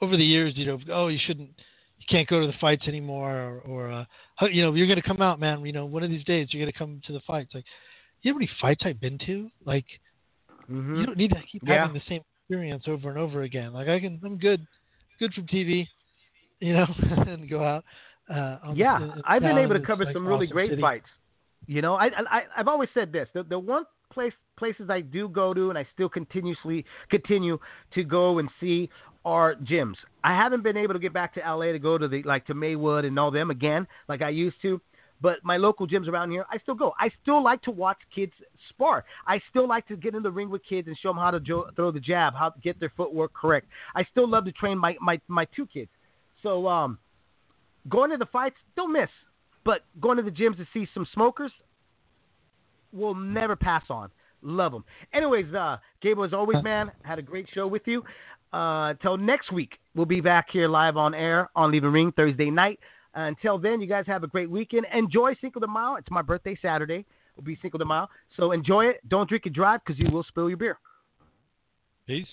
over the years, you know, oh, you shouldn't, you can't go to the fights anymore, or, or uh, you know, you're gonna come out, man. You know, one of these days you're gonna come to the fights. Like, you know how many fights I've been to? Like, mhm. you don't need to keep Yeah. having the same experience over and over again. Like, I can, I'm good, good from TV, you know, and go out. Uh, Yeah, the, I've been able to cover like, some really awesome great city. fights. You know, I, I I've always said this: the the one place places I do go to, and I still continuously continue to go and see are gyms. I haven't been able to get back to LA to go to the like to Maywood and all them again like I used to. But my local gyms around here, I still go. I still like to watch kids spar. I still like to get in the ring with kids and show them how to jo- throw the jab, how to get their footwork correct. I still love to train my my my two kids. So um, going to the fights, don't miss. But going to the gyms to see some smokers, will never pass on. Love them. Anyways, uh, Gabriel, as always, man, had a great show with you. Uh, until next week, we'll be back here live on air on Leaving Ring Thursday night. Uh, until then, you guys have a great weekend. Enjoy Cinco de Mayo. It's my birthday Saturday. It'll be Cinco de Mayo. So enjoy it. Don't drink and drive because you will spill your beer. Peace.